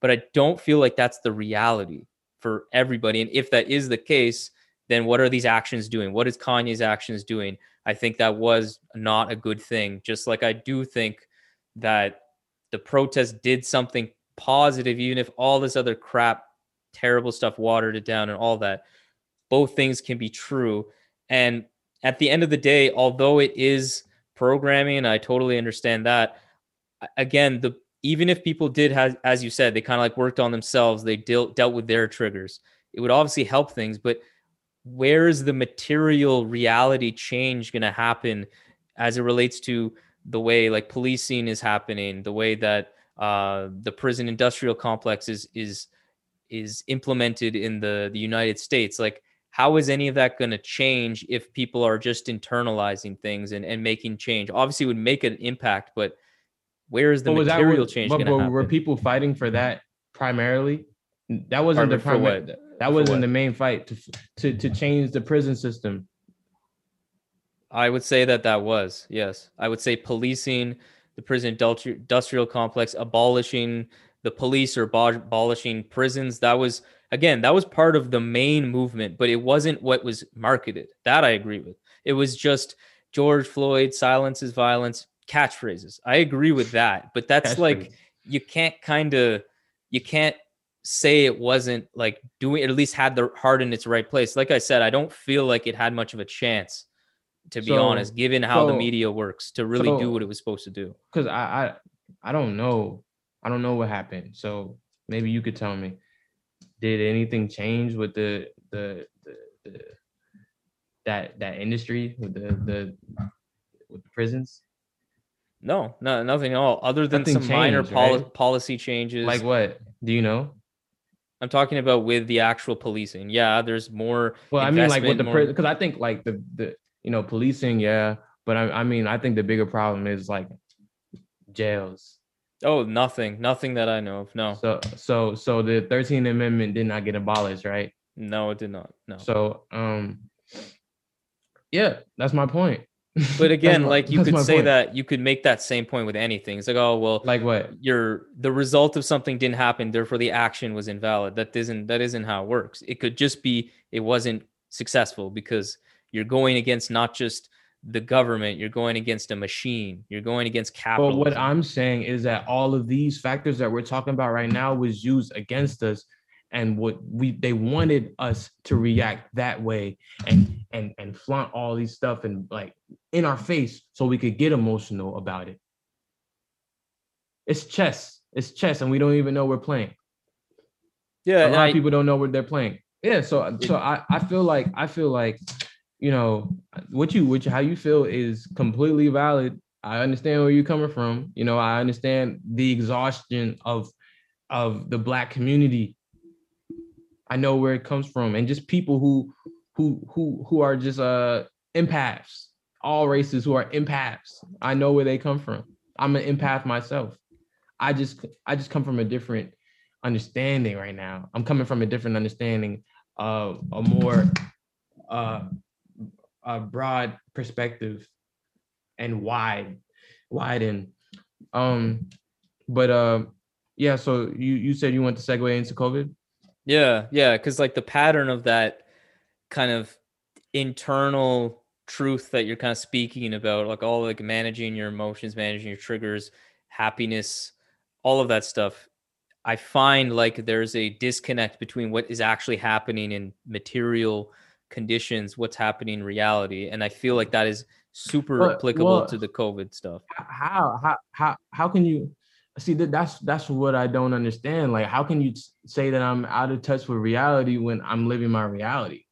But i don't feel like that's the reality for everybody. And if that is the case then what are these actions doing? What is kanye's actions doing? I think that was not a good thing. Just like i do think that the protest did something positive even if all this other crap terrible stuff watered it down and all that both things can be true and at the end of the day although it is programming i totally understand that. Again the even if people did have, as you said they kind of like worked on themselves they dealt dealt with their triggers it would obviously help things but where is the material reality change going to happen as it relates to the way like policing is happening the way that uh, the prison industrial complex is is is implemented in the the united states? Like how is any of that going to change if people are just internalizing things and, and making change obviously it would make an impact but where is the But was that material change but- but happen Were people fighting for that primarily? That wasn't the primary. what? That For wasn't what? the main fight to to to change the prison system. I would say that that was yes. I would say policing the prison industrial complex, abolishing the police or abolishing prisons. That was again that was part of the main movement, but it wasn't what was marketed. That I agree with. It was just George Floyd, silence is violence, catchphrases. I agree with that, but that's like you can't kind of you can't say it wasn't like doing at least had the heart in its right place. Like I said, I don't feel like it had much of a chance to be So- honest, given how the media works to really do what it was supposed to do. because I, I I don't know. I don't know what happened. So maybe you could tell me. Did anything change with the the, the, the that that industry with the the with the prisons? No, no, nothing at all, other than Nothing some minor changed, poli- right? policy changes. Like what? Do you know? I'm talking about with the actual policing. Yeah, there's more. Well, I mean, like with the more- prison, because I think like the the you know policing, yeah. But I, I mean, I think the bigger problem is like jails. Oh, nothing, nothing that I know of. No, So so so the 13th Amendment did not get abolished, right? no, it did not. No. So um, yeah, that's my point. But again, my- like you could say point. that you could make that same point with anything. It's like, oh well, Like what? your the result of something didn't happen, therefore the action was invalid. That isn't that isn't how it works. It could just be it wasn't successful because you're going against not just the government, you're going against a machine, you're going against capital. But what I'm saying is that all of these factors that we're talking about right now was used against us, and what we they wanted us to react that way and and and flaunt all these stuff and like in our face so we could get emotional about it. It's chess. It's chess, and we don't even know we're playing. yeah, a lot I- of people don't know what they're playing. Yeah, so so I, I feel like I feel like you know what you which how you feel is completely valid. I understand where you're coming from. You know, I understand the exhaustion of of the black community. I know where it comes from, and just people who who who who are just uh empaths all races who are empaths. I know where they come from. I'm an empath myself. I just I just come from a different understanding right now. I'm coming from a different understanding of a more uh a broad perspective and wide widen. Um but uh yeah, so you you said you want to segue into COVID? Yeah, yeah, because like the pattern of that kind of internal truth that you're kind of speaking about, like all like managing your emotions, managing your triggers, happiness, all of that stuff. I find like there's a disconnect between what is actually happening in material conditions, what's happening in reality, and I feel like that is super But, applicable well, to the COVID stuff. how how how how can you see that that's that's what I don't understand. Like how can you say that I'm out of touch with reality when I'm living my reality?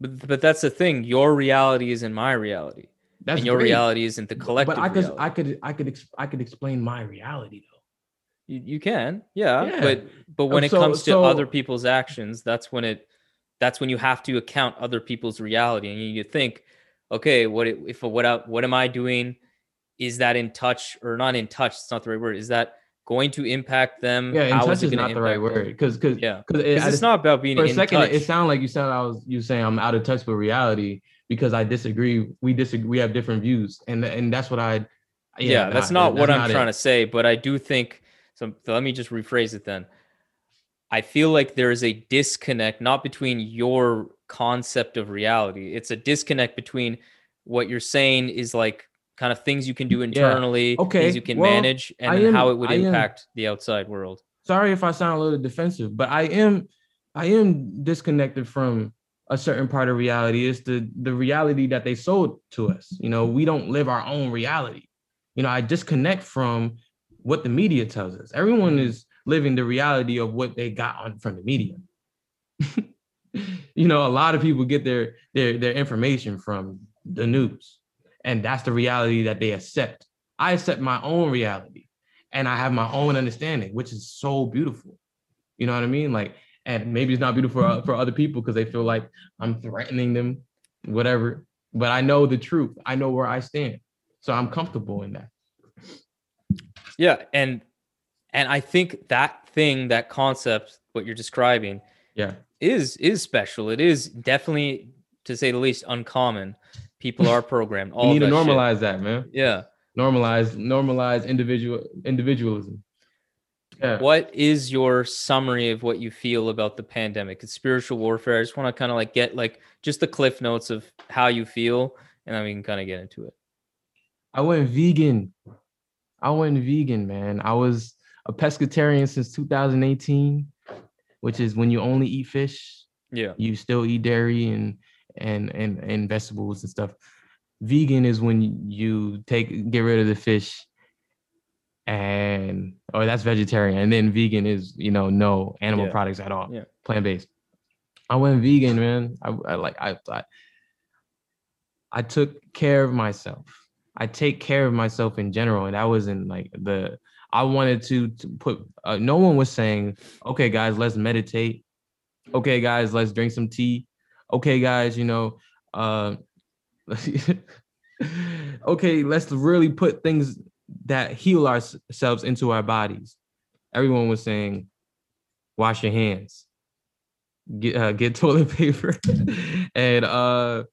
But but that's the thing. Your reality isn't my reality, That's and your great. reality isn't the collective. But I could reality. I could I could ex- I could explain my reality though. You, you can, yeah, Yeah. but but when Um, it comes to so- other people's actions, that's when it that's when you have to account other people's reality, and you think, okay, what if what what am I doing? Is that in touch or not in touch? It's not the right word. Is that going to impact them? Yeah, in How touch it is gonna not the right them? word because because Yeah, because because it's not about being for a second touch. it, it sounded like you sound I was you saying I'm out of touch with reality because I disagree. We disagree. We have different views, and and that's what I. yeah, that's nah, not what I'm it. trying to say, but I do think so, so let me just rephrase it then. I feel like there is a disconnect not between your concept of reality. It's a disconnect between what you're saying is like kind of things you can do internally, okay, things you can well, manage, and am- how it would I am- impact the outside world. sorry if I sound a little defensive, but I am I am disconnected from a certain part of reality. It's the the reality that they sold to us. You know, we don't live our own reality. You know, I disconnect from what the media tells us. Everyone is living the reality of what they got on from the media. you know, a lot of people get their their their information from the news, and that's the reality that they accept. I accept my own reality and I have my own understanding, which is so beautiful. You know what I mean? Like, and maybe it's not beautiful for, uh, for other people because they feel like I'm threatening them, whatever. But I know the truth. I know where I stand, so I'm comfortable in that. Yeah, and and I think that thing, that concept, what you're describing, Yeah, is is special. It is definitely, to say the least, uncommon. People are programmed. All we need to that shit. normalize that, man. Yeah. Normalize, normalize individual individualism. Yeah. What is your summary of what you feel about the pandemic? It's spiritual warfare. I just want to kind of like get like just the cliff notes of how you feel, and then we can kind of get into it. I went vegan. I went vegan, man. I was a pescatarian since 2018, which is when you only eat fish. Yeah. You still eat dairy and and and and vegetables and stuff. Vegan is when you take get rid of the fish and or that's vegetarian. And then vegan is, you know, no animal Yeah. products at all. Yeah. Plant-based. I went vegan, man. I, I like I, I I took care of myself. I take care of myself in general, and that wasn't like the. I wanted to, to put. Uh, no one was saying, "Okay, guys, let's meditate." Okay, guys, let's drink some tea. Okay, guys, you know, uh, okay, let's really put things that heal ourselves into our bodies. Everyone was saying, "Wash your hands." Get uh, get toilet paper, and uh,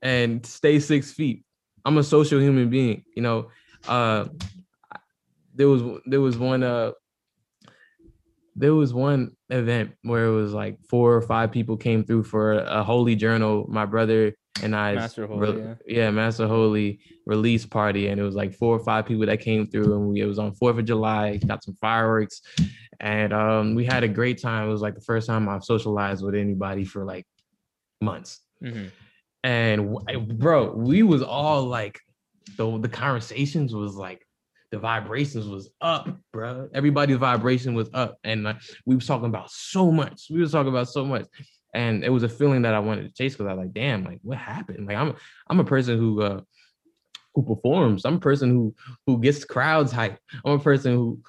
and stay six feet. I'm a social human being, you know. Uh there was there was one uh there was one event where it was like four or five people came through for a holy journal. My brother and I Master Holy, yeah. yeah, Master Holy release party, and it was like four or five people that came through, and we it was on Fourth of July, got some fireworks, and um we had a great time. It was like the first time I've socialized with anybody for like months Mhm. and w- bro, we was all like, the the conversations was like, the vibrations was up, bro. Everybody's vibration was up, and like, we was talking about so much. We was talking about so much, and it was a feeling that I wanted to chase because I was like, damn, like what happened? Like I'm I'm a person who uh who performs. I'm a person who who gets crowds hype. I'm a person who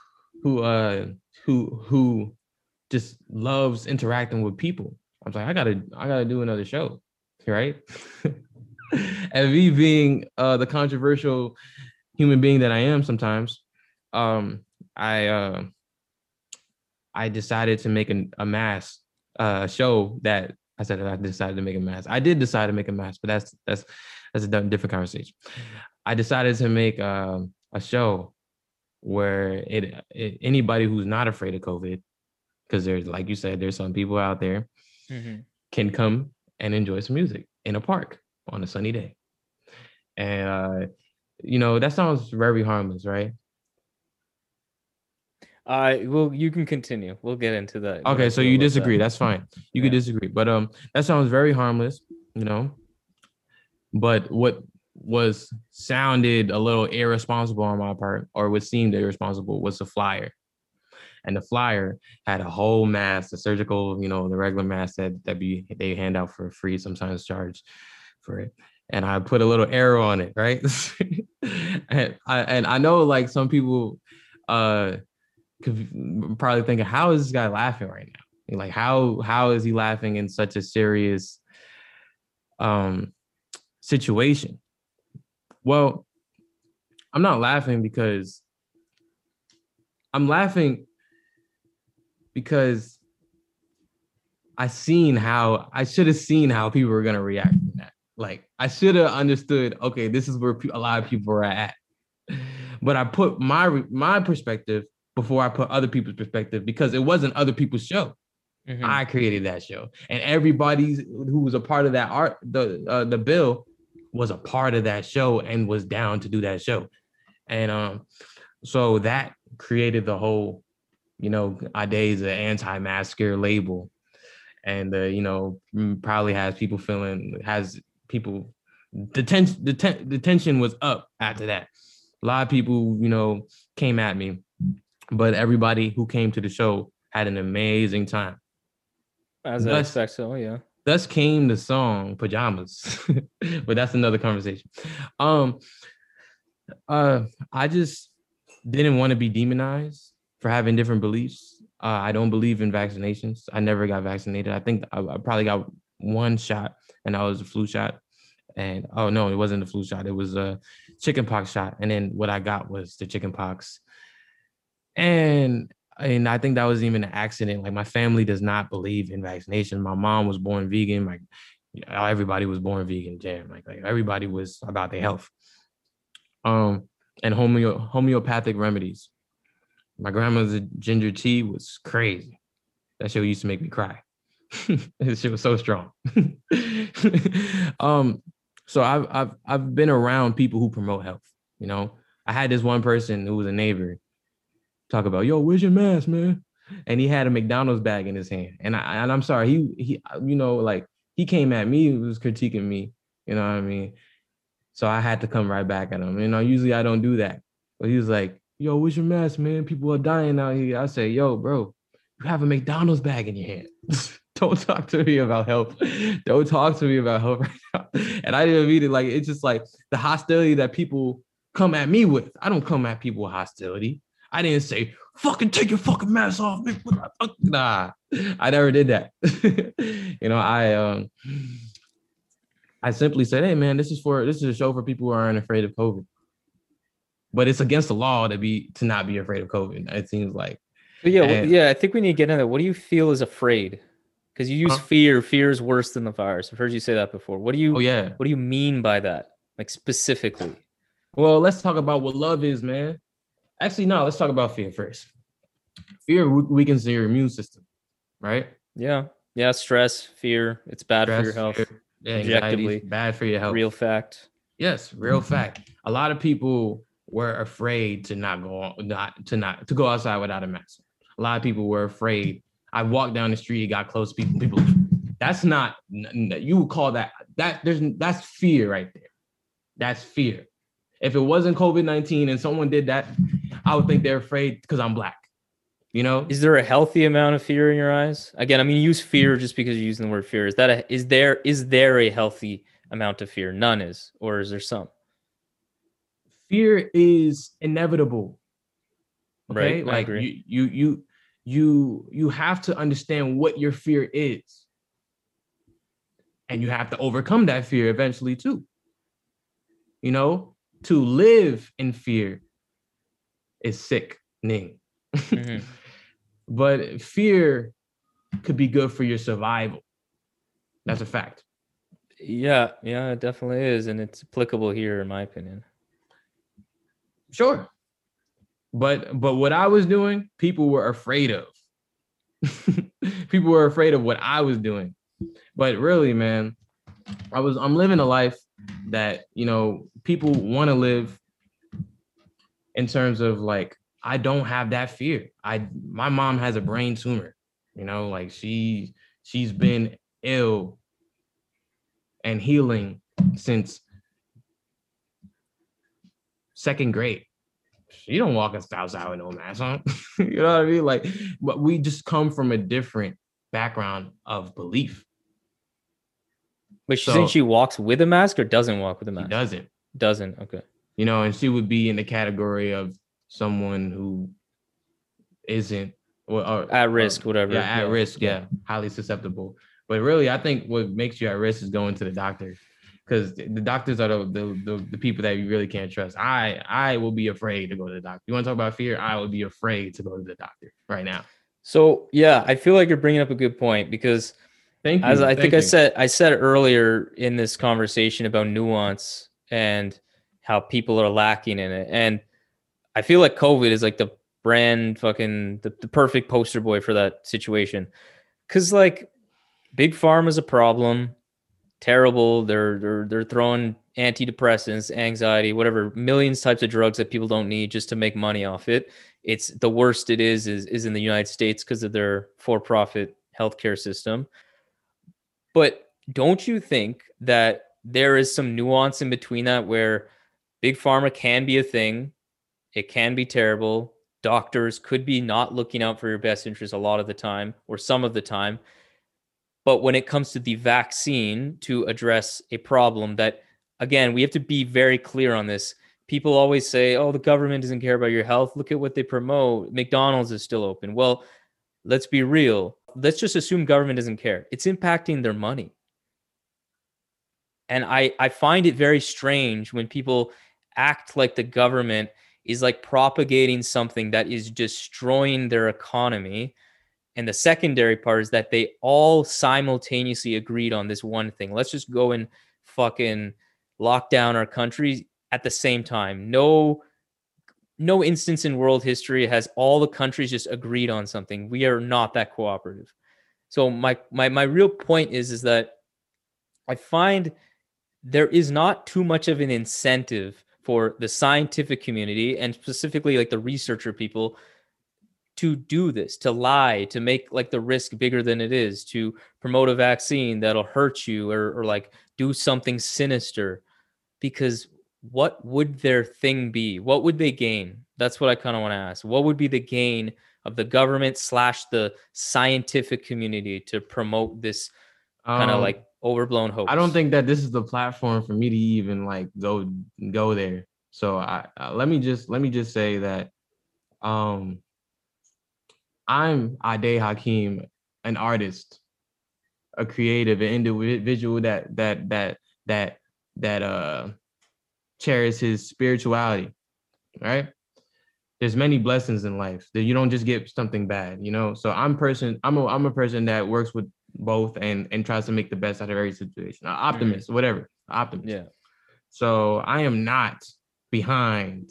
who uh who who just loves interacting with people. I was like, I gotta I gotta do another show right? and me being uh, the controversial human being that I am sometimes, um, I uh, I decided to make a, a mass uh, show that I said I decided to make a mass. I did decide to make a mass, but that's that's that's a different conversation. I decided to make uh, a show where it, it, anybody who's not afraid of COVID, because there's like you said, there's some people out there mm-hmm. can come and enjoy some music in a park on a sunny day. And uh, you know, that sounds very harmless, right? Uh well you can continue. We'll get into that. Okay, so you disagree. That. That's fine. You yeah. could disagree. But um that sounds very harmless, you know. But what was sounded a little irresponsible on my part, or what seemed irresponsible, was the flyer. And the flyer had a whole mask, the surgical, you know, the regular mask that that be they hand out for free, sometimes charge for it. And I put a little arrow on it, right? and I and I know like some people uh could probably thinking, how is this guy laughing right now? Like how how is he laughing in such a serious um situation? Well, I'm not laughing because I'm laughing because I seen how I should have seen how people were gonna react. Like I should have understood. Okay, this is where a lot of people are at. But I put my my perspective before I put other people's perspective because it wasn't other people's show. Mm-hmm. I created that show, and everybody who was a part of that art, the uh, the bill, was a part of that show and was down to do that show, and um, so that created the whole, you know, Adé's an anti-masker label, and uh, you know probably has people feeling has people the tension the, ten- the tension was up after that. A lot of people, you know, came at me, but everybody who came to the show had an amazing time. As thus, I expect so, yeah. Thus came the song Pajamas, but that's another conversation. Um, uh, I just didn't want to be demonized for having different beliefs. Uh, I don't believe in vaccinations. I never got vaccinated. I think I, I probably got one shot, and that was a flu shot. And oh no, it wasn't a flu shot. It was a chickenpox shot. And then what I got was the chickenpox. And and I think that was even an accident. Like my family does not believe in vaccination. My mom was born vegan. Like everybody was born vegan. Jam. Like, like everybody was about their health. Um, and homeo homeopathic remedies. My grandma's ginger tea was crazy. That shit used to make me cry. this shit was so strong. um, so I've I've I've been around people who promote health. You know, I had this one person who was a neighbor talk about, yo, where's your mask, man? And he had a McDonald's bag in his hand. And I and I'm sorry, he he you know, like he came at me, he was critiquing me, you know what I mean? So I had to come right back at him. You know, usually I don't do that. But he was like, yo, where's your mask, man? People are dying out here. I say, yo, bro, you have a McDonald's bag in your hand. don't talk to me about help. Don't talk to me about help right now. And I didn't mean it like it's just like the hostility that people come at me with. I don't come at people with hostility. I didn't say, fucking take your fucking mask off. Nah, I never did that. you know, I um I simply said, hey man, this is for this is a show for people who aren't afraid of COVID. But it's against the law to be to not be afraid of COVID. It seems like. But yeah, and, yeah, I think we need to get into that. What do you feel is afraid? Because you use huh? fear. Fear is worse than the virus. I've heard you say that before. What do you? Oh yeah. What do you mean by that? Like specifically? Well, let's talk about what love is, man. Actually, no, let's talk about fear first. Fear weakens your immune system, right? Yeah. Yeah. Stress, fear, it's bad stress, for your health. Fear, yeah, Objectively, bad for your health. Real fact. Yes, real mm-hmm. fact. A lot of people were afraid to not go not to not to go outside without a mask. A lot of people were afraid. I walked down the street, got close to people. People, that's not you would call that that there's that's fear right there. That's fear. If it wasn't COVID 19 and someone did that, I would think they're afraid because I'm black. You know? Is there a healthy amount of fear in your eyes? Again, I mean, use fear just because you're using the word fear. Is that a is there is there a healthy amount of fear? None is, or is there some? Fear is inevitable. Okay? Right. Like you you you you you have to understand what your fear is. And you have to overcome that fear eventually too. you know, to live in fear is sickening. Mhm. but fear could be good for your survival. That's a fact. Yeah, yeah, it definitely is, and it's applicable here, in my opinion. Sure. But but what I was doing, people were afraid of. people were afraid of what I was doing. But really, man, I was I'm living a life that, you know, people want to live in terms of like I don't have that fear. I my mom has a brain tumor. You know, like she she's been ill and healing since second grade. She don't walk us outside with no mask on. you know what I mean? Like, but we just come from a different background of belief. But she So- saying she walks with a mask or doesn't walk with a mask? doesn't, Doesn't. Okay. you know, and she would be in the category of someone who isn't or, or uh, At uh, risk, whatever. Yeah, at yeah, risk. Yeah, highly susceptible. But really, I think what makes you at risk is going to the doctor, because the doctors are the, the the the people that you really can't trust. I I will be afraid to go to the doctor. You want to talk about fear? I would be afraid to go to the doctor right now. So yeah, I feel like you're bringing up a good point because Thank you. as I thank think I said I said earlier in this conversation about nuance and how people are lacking in it. And I feel like COVID is like the brand fucking the, the perfect poster boy for that situation. Cause like big pharma is a problem. Terrible. They're they're they're throwing antidepressants, anxiety, whatever, millions types of drugs that people don't need just to make money off it. It's the worst it is is is in the United States because of their for-profit healthcare system. But don't you think that there is some nuance in between that where big pharma can be a thing, it can be terrible. Doctors could be not looking out for your best interest a lot of the time or some of the time. But when it comes to the vaccine to address a problem that, again, we have to be very clear on this. People always say, oh, the government doesn't care about your health. Look at what they promote. McDonald's is still open. Well, let's be real. Let's just assume government doesn't care. It's impacting their money. And I, I find it very strange when people act like the government is like propagating something that is destroying their economy. And the secondary part is that they all simultaneously agreed on this one thing. Let's just go and fucking lock down our country at the same time. No no instance in world history has all the countries just agreed on something. We are not that cooperative. So my my my real point is is that I find there is not too much of an incentive for the scientific community and specifically like the researcher people to do this, to lie, to make like the risk bigger than it is, to promote a vaccine that'll hurt you or, or like do something sinister. Because what would their thing be? What would they gain? That's what I kind of want to ask. What would be the gain of the government slash the scientific community to promote this kind of Um, like overblown hope? I don't think that this is the platform for me to even like go go there. So I uh, let me just let me just say that um I'm Adé Hakim, an artist, a creative, an individual that that that that that uh cherishes spirituality, right? There's many blessings in life that you don't just get something bad, you know. So I'm person, I'm a I'm a person that works with both and and tries to make the best out of every situation. An optimist, whatever, optimist. Yeah. So I am not behind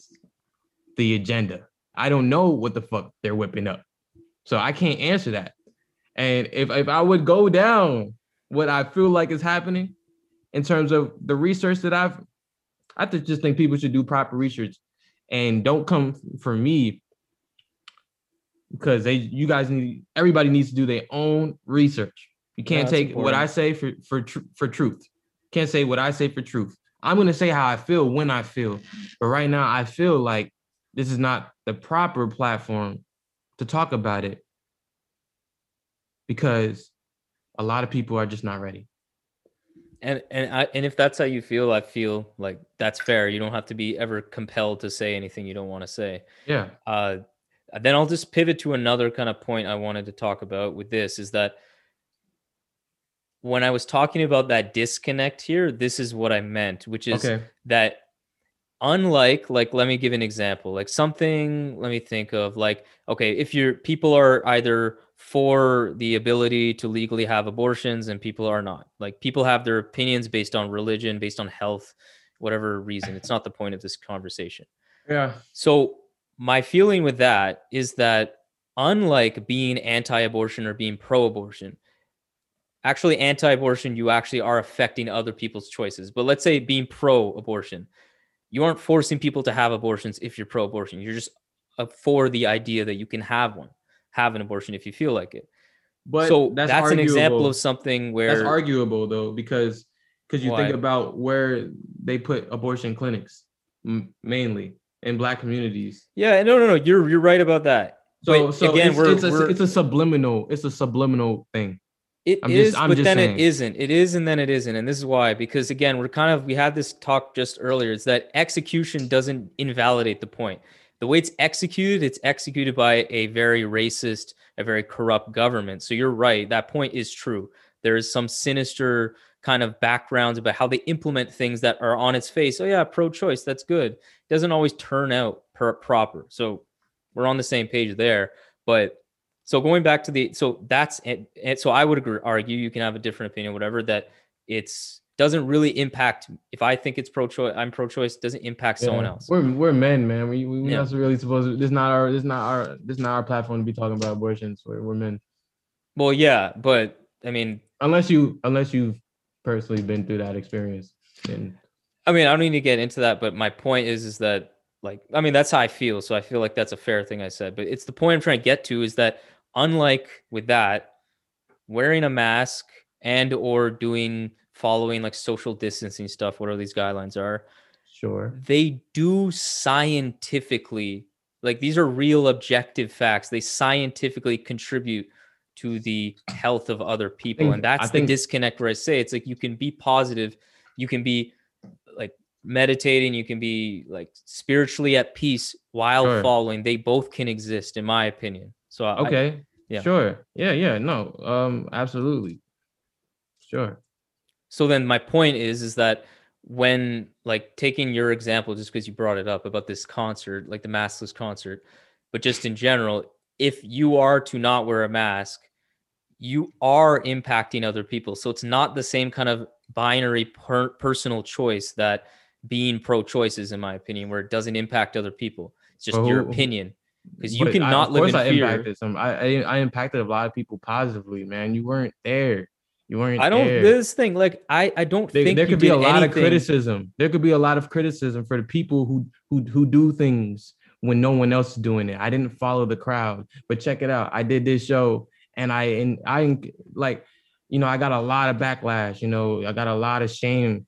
the agenda. I don't know what the fuck they're whipping up. So I can't answer that. And if if I would go down what I feel like is happening in terms of the research that I've I just think people should do proper research and don't come for me because they you guys need everybody needs to do their own research. You can't that's take what I say for for tr- for truth. Can't say what I say for truth. I'm gonna say how I feel when I feel, but right now I feel like this is not the proper platform to talk about it because a lot of people are just not ready. And and I and if that's how you feel, I feel like that's fair. You don't have to be ever compelled to say anything you don't want to say. Yeah. Uh, then I'll just pivot to another kind of point I wanted to talk about with this is that when I was talking about that disconnect here, this is what I meant, which is Okay. that unlike like let me give an example like something let me think of like okay if your people are either for the ability to legally have abortions and people are not like people have their opinions based on religion based on health whatever reason it's not the point of this conversation Yeah. so my feeling with that is that unlike being anti-abortion or being pro-abortion, actually anti-abortion you actually are affecting other people's choices. But let's say being pro-abortion, you aren't forcing people to have abortions if you're pro-abortion. You're just uh, for the idea that you can have one, have an abortion if you feel like it. But so that's, an example of something where that's arguable though because because you Why? think about where they put abortion clinics m- mainly in black communities. yeah, no, no, no, you're you're right about that. So But so again, it's, we're- it's, a, we're- it's a subliminal it's a subliminal thing. It I'm is, just- but then saying. it isn't. It is, and then it isn't. And this is why, because again, we're kind of we had this talk just earlier. It's that execution doesn't invalidate the point. The way it's executed, it's executed by a very racist, a very corrupt government. So you're right. That point is true. There is some sinister kind of backgrounds about how they implement things that are on its face. Oh yeah, pro-choice. That's good. It doesn't always turn out per- proper. So we're on the same page there. But so going back to the so that's it, it- so I would agree, argue you can have a different opinion, whatever that it's doesn't really impact. If I think it's pro-choice, I'm pro-choice. Doesn't impact someone else. We're we're men, man. We we we're Yeah. not really supposed to. This not our this not our this not our platform to be talking about abortions. We're, we're men. Well, yeah, but I mean, Unless you unless you've personally been through that experience. And I mean, I don't need to get into that, but my point is, is that like, I mean, that's how I feel. So I feel like that's a fair thing I said. But it's the point I'm trying to get to is that unlike with that, wearing a mask and or doing following like social distancing stuff, whatever these guidelines are, sure. they do scientifically like these are real objective facts. They scientifically contribute to the health of other people, think- and that's I the disconnect where I say it's like you can be positive, you can be like meditating, you can be like spiritually at peace while Sure. following. They both can exist, in my opinion. So I- Okay. Yeah. Sure. Yeah. Yeah. No. Um. Absolutely. Sure. so then my point is is that when like taking your example just because you brought it up about this concert like the maskless concert but just in general if you are to not wear a mask you are impacting other people so it's not the same kind of binary per- personal choice that being pro-choice is in my opinion where it doesn't impact other people it's just your opinion because you But I- cannot of live course in I fear impacted some. I, I I impacted a lot of people positively, man. You weren't there. You weren't. i don't There. this thing like i i don't there, think there could be a lot of criticism. There could be a lot of criticism for the people who who who do things when no one else is doing it. I didn't follow the crowd, but check it out. I did this show, and I and I like, you know, I got a lot of backlash. You know, I got a lot of shame,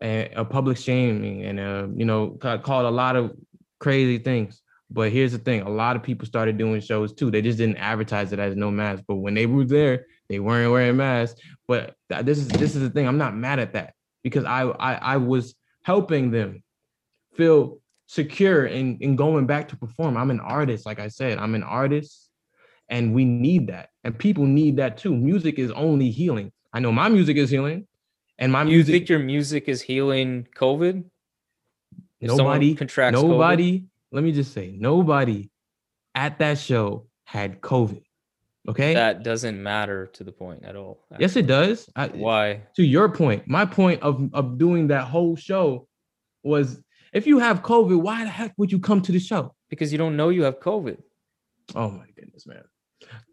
and a public shaming, and uh, you know, ca- called a lot of crazy things. But here's the thing: a lot of people started doing shows too. They just didn't advertise it as no mask. But when they were there, they weren't wearing masks. But th- this is this is the thing. I'm not mad at that because I I, I was helping them feel secure in, in going back to perform. I'm an artist, like I said, I'm an artist, and we need that. And people need that too. Music is only healing. I know my music is healing, and my you music think your music is healing covid If nobody contracts COVID? Let me just say nobody at that show had covid okay that doesn't matter to the point at all. yes it does I, Why? to your point my point of of doing that whole show was if you have covid why the heck would you come to the show Because you don't know you have COVID. oh my goodness man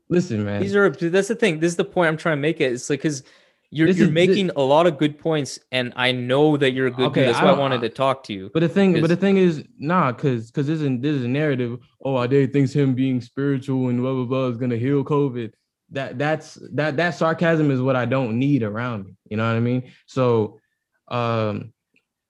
listen man These are that's the thing. This is the point I'm trying to make. It. It's like because you're you're is- making a lot of good points, and I know that you're a good Okay, dude. That's I why I wanted to talk to you. But the thing, but the thing is, nah, cause cause this is this is a narrative. Oh, Adé thinks him being spiritual and blah blah blah is gonna heal COVID. That that's that that sarcasm is what I don't need around me. You know what I mean? So, um,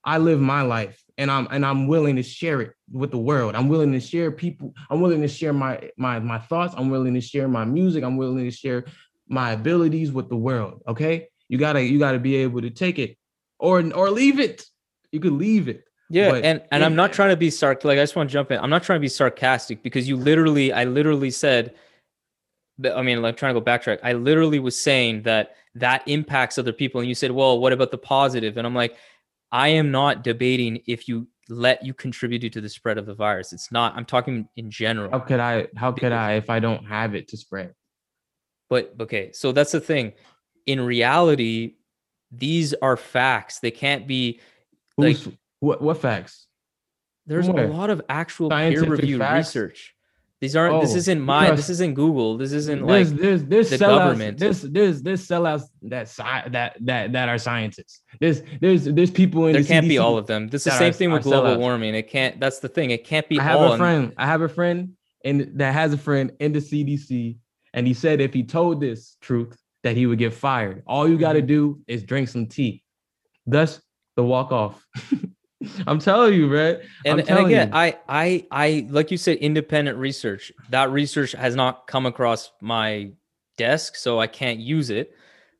I live my life and I'm and I'm willing to share it with the world. I'm willing to share people. I'm willing to share my my my thoughts. I'm willing to share my music. I'm willing to share my abilities with the world. Okay, you gotta you gotta be able to take it or or leave it. You could leave it. Yeah, but and and in- I'm not trying to be sarc. Like I just want to jump in. I'm not trying to be sarcastic because you literally, I literally said. that- I mean, like trying to go backtrack. I literally was saying that that impacts other people, and you said, "Well, what about the positive?" And I'm like, I am not debating if you let you contribute to the spread of the virus. It's not. I'm talking in general. How could I? How could I if I don't have it to spread? But okay, so that's the thing. In reality, these are facts. They can't be like Who's what? What facts? there's where? a lot of actual Scientific peer reviewed research. These aren't this Oh, isn't my this isn't Google. This isn't like there's there's there's the sellouts, government. There's there's there's sellouts that sci- that that that are scientists. There's there's there's people in there the can't be all of them. This is the same are- thing with global sellouts. warming. It can't that's the thing. It can't be I have all a friend. I have a friend and that has a friend in the CDC, and he said if he told this truth that he would get fired. All you got to mm-hmm. do is drink some tea. Thus, the walk off. I'm telling you, man. and, and again you. i i i like you said independent research that research has not come across my desk so i can't use it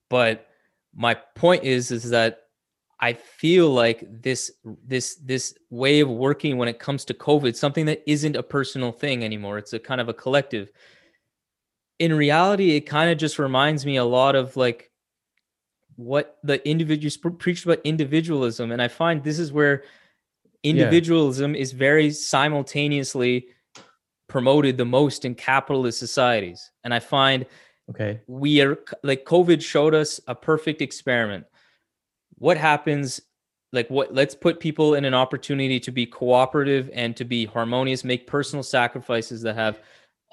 but my point is is that i feel like this this this way of working when it comes to covid something that isn't a personal thing anymore it's a kind of a collective in reality it kind of just reminds me a lot of like what the individuals preached about individualism and i find this is where individualism is very simultaneously promoted the most in capitalist societies and i find okay. we are like covid showed us a perfect experiment what happens like what let's put people in an opportunity to be cooperative and to be harmonious make personal sacrifices that have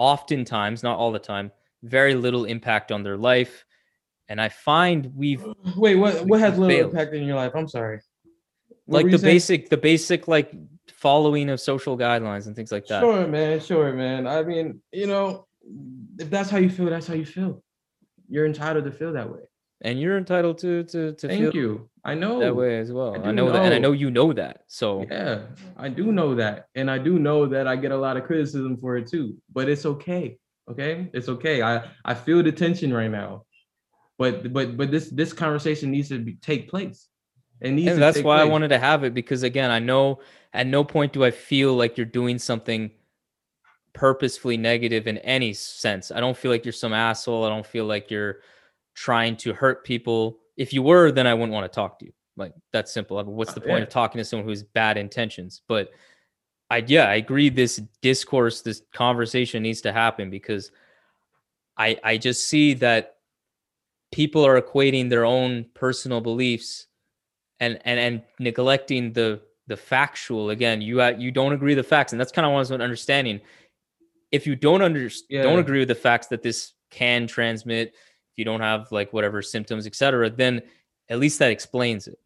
oftentimes not all the time very little impact on their life and i find we've Wait, what? What has little Failed. impact in your life? I'm sorry. What like the basic the basic like following of social guidelines and things like that Sure, man. Sure, man. I mean, you know, if that's how you feel, that's how you feel. You're entitled to feel that way. And you're entitled to to to Thank feel you. I know that way as well. I I, do know, that, and I know. know you know that. So Yeah, I do know that. And I do know that I get a lot of criticism for it too. But it's okay. Okay? It's okay. I I feel the tension right now. But but but this this conversation needs to be, take place. And that's why I wanted to have it because again, I know at no point do I feel like you're doing something purposefully negative in any sense. I don't feel like you're some asshole. I don't feel like you're trying to hurt people. If you were, then I wouldn't want to talk to you. Like that's simple. I mean, What's the point Yeah. of talking to someone who has bad intentions? But I yeah, I agree this discourse, this conversation needs to happen because I I just see that people are equating their own personal beliefs and and and neglecting the the factual again you uh, you don't agree with the facts and that's kind of what I was understanding if you don't under Yeah. don't agree with the facts that this can transmit if you don't have like whatever symptoms etc then at least that explains it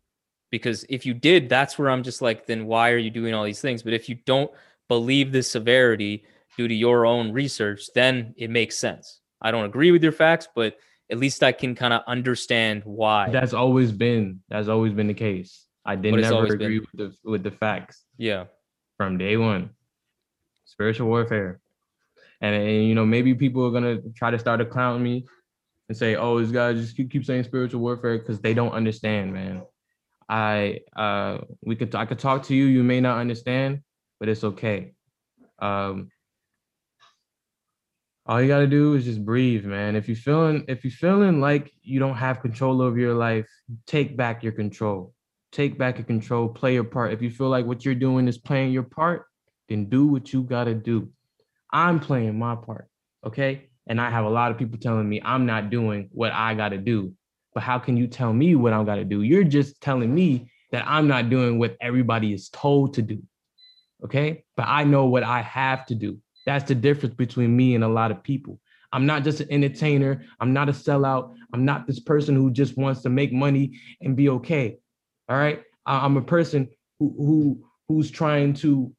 because if you did that's where i'm just like then why are you doing all these things but if you don't believe the severity due to your own research then it makes sense i don't agree with your facts but at least i can kind of understand why That's always been that's always been the case. I did never always been? agree with the with the facts yeah from day one. Spiritual warfare. And, and you know, maybe people are gonna try to start to clown me and say, oh, this guy just keep, keep saying spiritual warfare because they don't understand, man. I uh we could I could talk to you, you may not understand, but it's okay. Um all you gotta do is just breathe, man. If you're feeling if you're feeling like you don't have control over your life, take back your control. Take back your control, play your part. If you feel like what you're doing is playing your part, then do what you gotta do. I'm playing my part, okay? And I have a lot of people telling me I'm not doing what I gotta do. But how can you tell me what I gotta do? You're just telling me that I'm not doing what everybody is told to do. Okay. But I know what I have to do. That's the difference between me and a lot of people. I'm not just an entertainer. I'm not a sellout. I'm not this person who just wants to make money and be okay. All right. I'm a person who who who's trying to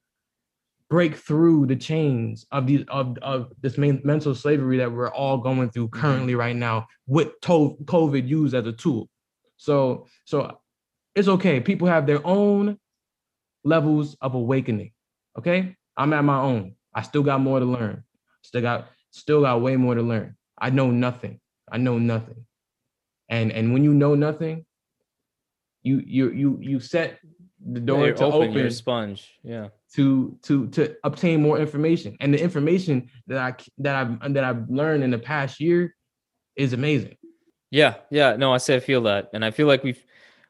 break through the chains of these of, of this main mental slavery that we're all going through mm-hmm. currently right now with to- COVID used as a tool. So so it's okay. People have their own levels of awakening. Okay. I'm at my own. I still got more to learn. Still got still got way more to learn. I know nothing. I know nothing. And and when you know nothing, you you you you set the door you're to open, open, you're sponge yeah to to to obtain more information. And the information that i that I've that I've learned in the past year is amazing. Yeah, yeah. No, I say I feel that, and I feel like we've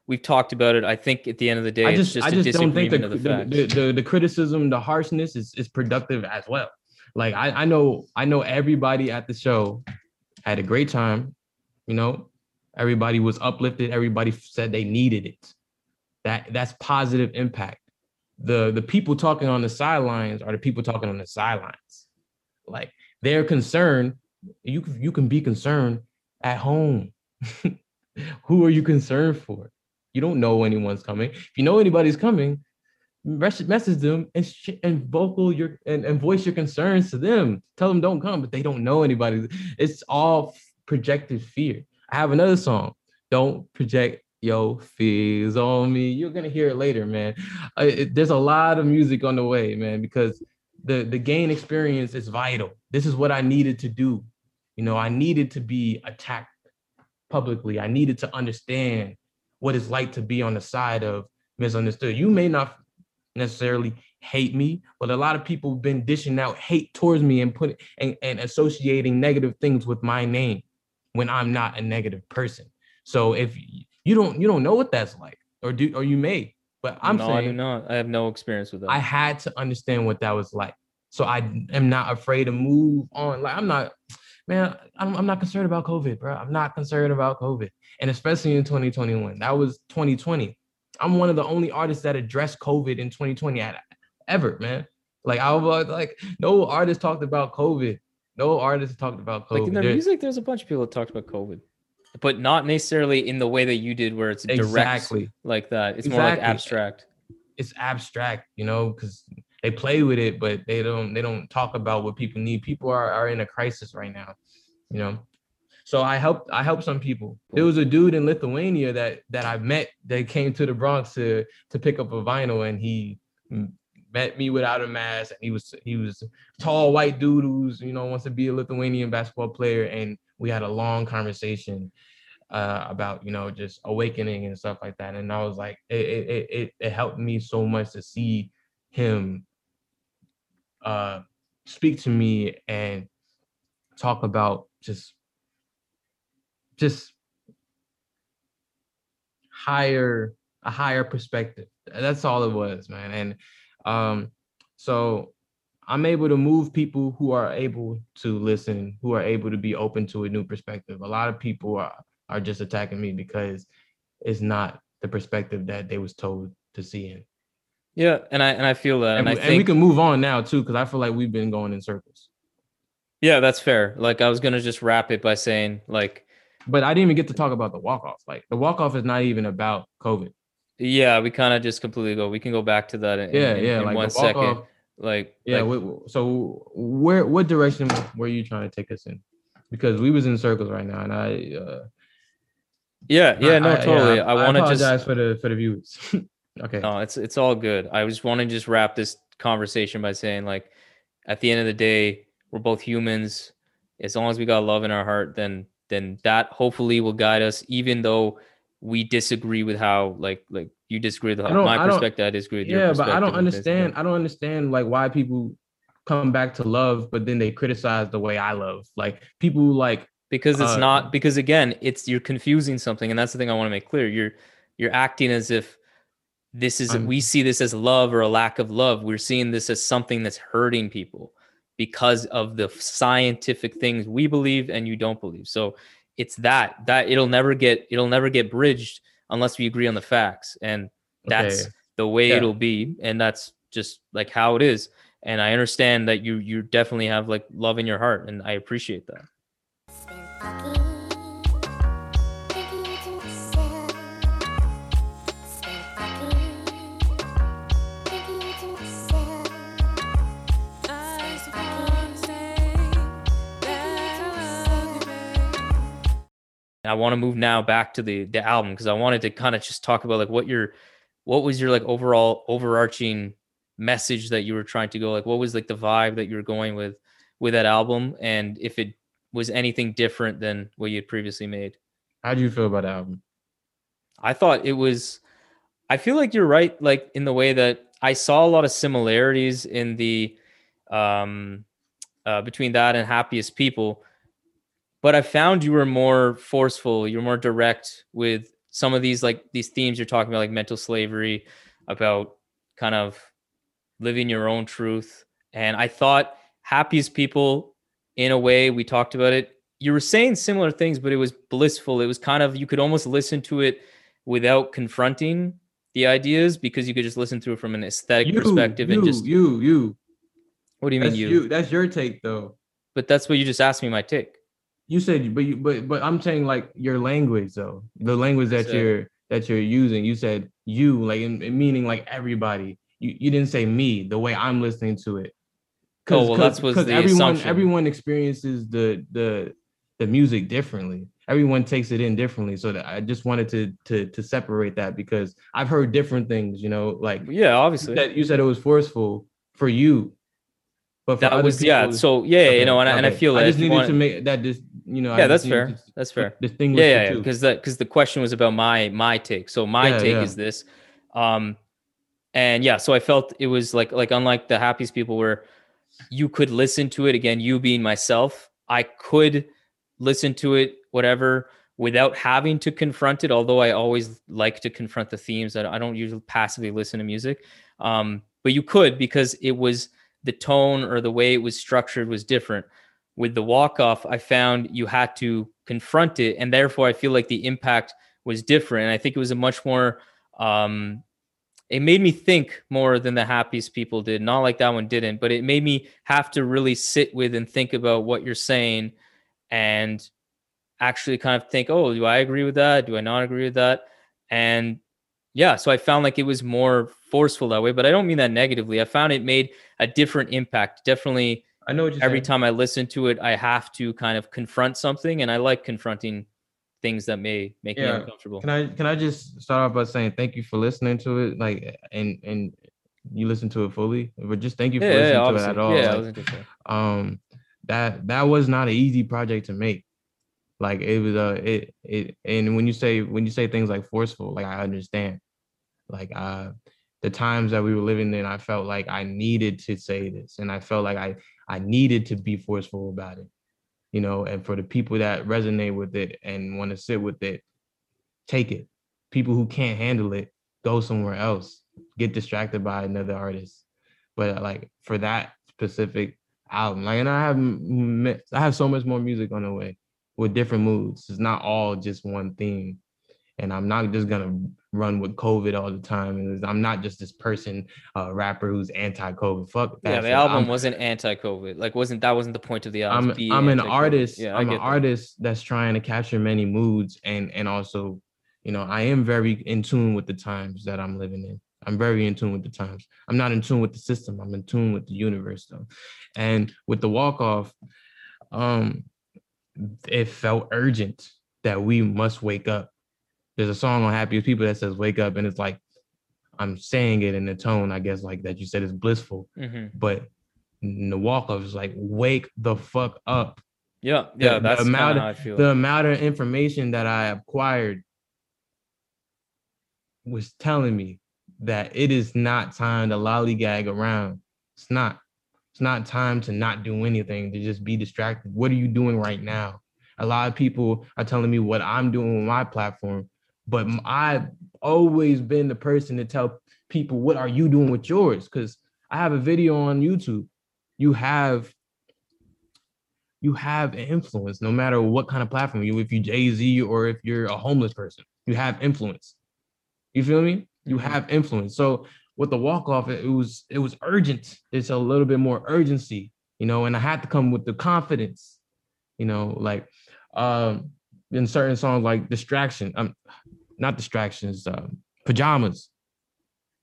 we've talked about it. I think at the end of the day, I it's just, just I a just don't think the, disagreement of the, the, the, the, the criticism, the harshness is, is productive as well. Like I, I know, I know everybody at the show had a great time. You know, everybody was uplifted. Everybody said they needed it. That that's positive impact. The the people talking on the sidelines are the people talking on the sidelines. Like they're concerned. You can- you can be concerned at home. Who are you concerned for? You don't know anyone's coming. If you know anybody's coming, message them and sh- and vocal your and, and voice your concerns to them. Tell them don't come, but they don't know anybody. It's all projected fear. I have another song. Don't project your fears on me. You're gonna hear it later, man. Uh, it- there's a lot of music on the way, man, because the the gain experience is vital. This is what I needed to do. You know, I needed to be attacked publicly. I needed to understand what it's like to be on the side of misunderstood. You may not necessarily hate me, but a lot of people have been dishing out hate towards me and put and, and associating negative things with my name when I'm not a negative person. So if you don't you don't know what that's like, or do or you may, but I'm saying. no, I do not. I have no experience with that. I had to understand what that was like. So I am not afraid to move on. Like I'm not, man, I'm, I'm not concerned about COVID, bro. I'm not concerned about COVID. And especially in 2021, that was 2020. I'm one of the only artists that addressed COVID in 2020 at, ever, man. Like I was like, no artist talked about COVID. No artist talked about COVID. like in their music, there's a bunch of people that talked about COVID, but not necessarily in the way that you did, where it's direct exactly. like that. It's more like abstract. it's abstract, you know, because they play with it, but they don't they don't talk about what people need. People are are in a crisis right now, you know. So I helped I helped some people. There was a dude in Lithuania that that I met that came to the Bronx to to pick up a vinyl, and he met me without a mask. And he was he was a tall white dude who's you know wants to be a Lithuanian basketball player, and we had a long conversation uh, about you know just awakening and stuff like that. And I was like, it it it, it, helped me so much to see him uh, speak to me and talk about just just higher a higher perspective. That's all it was, man. And um, so I'm able to move people who are able to listen, who are able to be open to a new perspective. A lot of people are are just attacking me because it's not the perspective that they was told to see in. Yeah, and I and I feel that, And, and, we, I and we can move on now too, because I feel like we've been going in circles. yeah, that's fair. Like I was gonna just wrap it by saying, like, But I didn't even get to talk about the walk off. Like the walk off is not even about COVID. yeah, we kind of just completely go. We can go back to that in, Yeah, in, yeah. in like one second. Like, Yeah. like, so where what direction were you trying to take us in? Because we was in circles right now, and I uh, yeah, yeah, no, I- totally. I, want to just apologize for the for the viewers. okay. No, it's it's all good. I just want to just wrap this conversation by saying, like, at the end of the day, we're both humans. As long as we got love in our heart, then then that hopefully will guide us, even though we disagree with how, like, like you disagree with I how don't- my I perspective. I disagree with your yeah, but I don't and things like understand. I don't understand like why people come back to love, but then they criticize the way I love. Like people like because it's uh, not because again, it's you're confusing something, and that's the thing I want to make clear. You're you're acting as if this is I'm- we see this as love or a lack of love. We're seeing this as something that's hurting people because of the scientific things we believe and you don't believe. So it's that that it'll never get it'll never get bridged unless we agree on the facts, and that's okay, the way Yeah. it'll be, and that's just like how it is. And I understand that you you definitely have like love in your heart, and I appreciate that. I want to move now back to the the album because I wanted to kind of just talk about like what your what was your like overall overarching message that you were trying to go like what was like the vibe that you were going with with that album and if it was anything different than what you had previously made. how do you feel about the album? I thought it was I feel like you're right like in the way that I saw a lot of similarities in the um uh between that and happiest people but I found you were more forceful, you're more direct with some of these like these themes you're talking about, like mental slavery, about kind of living your own truth. And I thought happiest people, in a way, we talked about it. You were saying similar things, but it was blissful. It was kind of you could almost listen to it without confronting the ideas because you could just listen to it from an aesthetic You, perspective you, and just you, you. what do you mean you? you. That's your take, though. But that's what you just asked me my take. You said, but you, but but I'm saying like your language though, the language that you're that you're using. You said you, like in, in meaning like everybody. You you didn't say me the way I'm listening to it. Oh, well, that's was the everyone assumption. everyone experiences the the the music differently. Everyone takes it in differently. So that I just wanted to to to separate that because I've heard different things. You know, like Yeah, you obviously. said, you said it was forceful for you, but for that was yeah. people- So yeah, Okay, you know, and, I and I feel that I just needed to make that just you know. Yeah, just that's fair. to That's fair. Distinguish Yeah, yeah, because that because the question was about my my take. So my Yeah, take yeah. is this, um, and yeah, so I felt it was like like unlike the happiest people where you could listen to it again. You being myself, I could listen to it whatever without having to confront it. Although I always like to confront the themes. I, I don't usually passively listen to music, um, but you could because it was the tone or the way it was structured was different with the walk off, I found you had to confront it, and therefore I feel like the impact was different. And I think it was a much more, um, it made me think more than the happiest people did. Not like that one didn't, but it made me have to really sit with and think about what you're saying, and actually kind of think, oh, do I agree with that? Do I not agree with that? And yeah, so I found like it was more forceful that way, but I don't mean that negatively. I found it made a different impact. Definitely I know every saying. time I listen to it, I have to kind of confront something, and I like confronting things that may make me uncomfortable. Can I can I just start off by saying thank you for listening to it, like and and you listen to it fully, but just thank you for yeah, yeah, listening to it at all. Yeah, like, say. um that that was not an easy project to make like it was uh it it and when you say when you say things like forceful like i understand like uh the times that we were living in i felt like i needed to say this and i felt like i i needed to be forceful about it you know and for the people that resonate with it and want to sit with it take it people who can't handle it go somewhere else get distracted by another artist but like for that specific album. Like, and I have I have so much more music on the way with different moods. It's not all just one theme, and I'm not just gonna run with COVID all the time. And I'm not just this person, uh, rapper who's anti-COVID. Fuck that. Yeah, the album I'm, wasn't anti-COVID. Like, wasn't that wasn't the point of the album? I'm, I'm an artist. Yeah, I'm an that. artist that's trying to capture many moods and and also, you know, I am very in tune with the times that I'm living in. I'm very in tune with the times. I'm not in tune with the system. I'm in tune with the universe though. And with the walk off, um, it felt urgent that we must wake up. There's a song on Happiest People that says "Wake Up," and it's like I'm saying it in the tone, I guess, like that you said is blissful, Mhm. but in the walk off is like "Wake the fuck up." Yeah, yeah, the that's kind amount of of- how I feel. the amount of information that I acquired was telling me that it is not time to lollygag around. It's not. It's not time to not do anything, to just be distracted. What are you doing right now? A lot of people are telling me what I'm doing with my platform, but I've always been the person to tell people, what are you doing with yours? Because I have a video on YouTube. You have you have an influence no matter what kind of platform you if you Jay-Z or if you're a homeless person you have influence you feel me you Mhm. have influence so with the walk off it was it was urgent it's a little bit more urgency you know and I had to come with the confidence you know like um in certain songs like distraction um not distractions um pajamas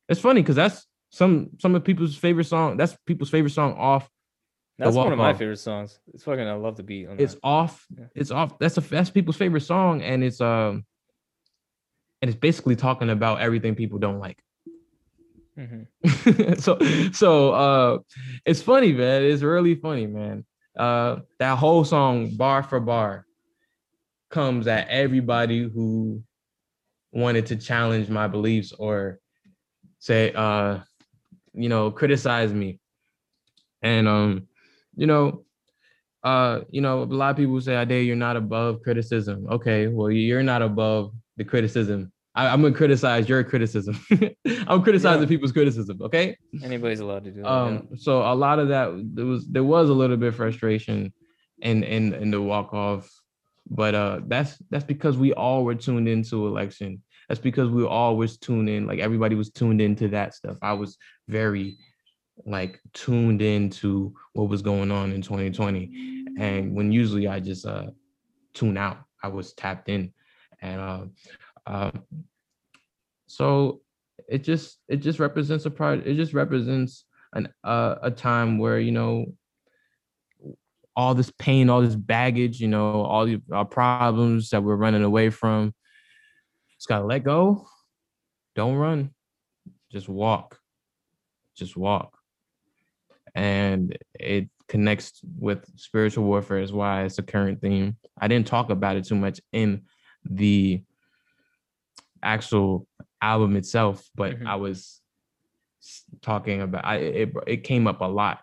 it's funny because that's some some of people's favorite song that's people's favorite song off that's one of my Off. favorite songs. It's fucking. I love the beat. On it's that. off Yeah. it's off that's a that's people's favorite song and it's um and it's basically talking about everything people don't like Mhm. so so uh it's funny man it's really funny man uh that whole song bar for bar comes at everybody who wanted to challenge my beliefs or say uh you know criticize me and um you know uh you know a lot of people say i dare you're not above criticism okay well you're not above the criticism. I, I'm gonna criticize your criticism. I'm criticizing Yeah. people's criticism. Okay. Anybody's allowed to do that. Um, so a lot of that there was there was a little bit of frustration in in in the walk off, but uh that's that's because we all were tuned into election. That's because we all was tuned in, like everybody was tuned into that stuff. I was very like tuned into what was going on in 2020. And when usually I just uh tune out, I was tapped in. And uh, uh so it just it just represents a part it just represents an uh, a time where you know all this pain all this baggage you know all the problems that we're running away from just gotta let go don't run just walk just walk and it connects with spiritual warfare is why it's a current theme i didn't talk about it too much in the actual album itself but Mhm. i was talking about I it, it came up a lot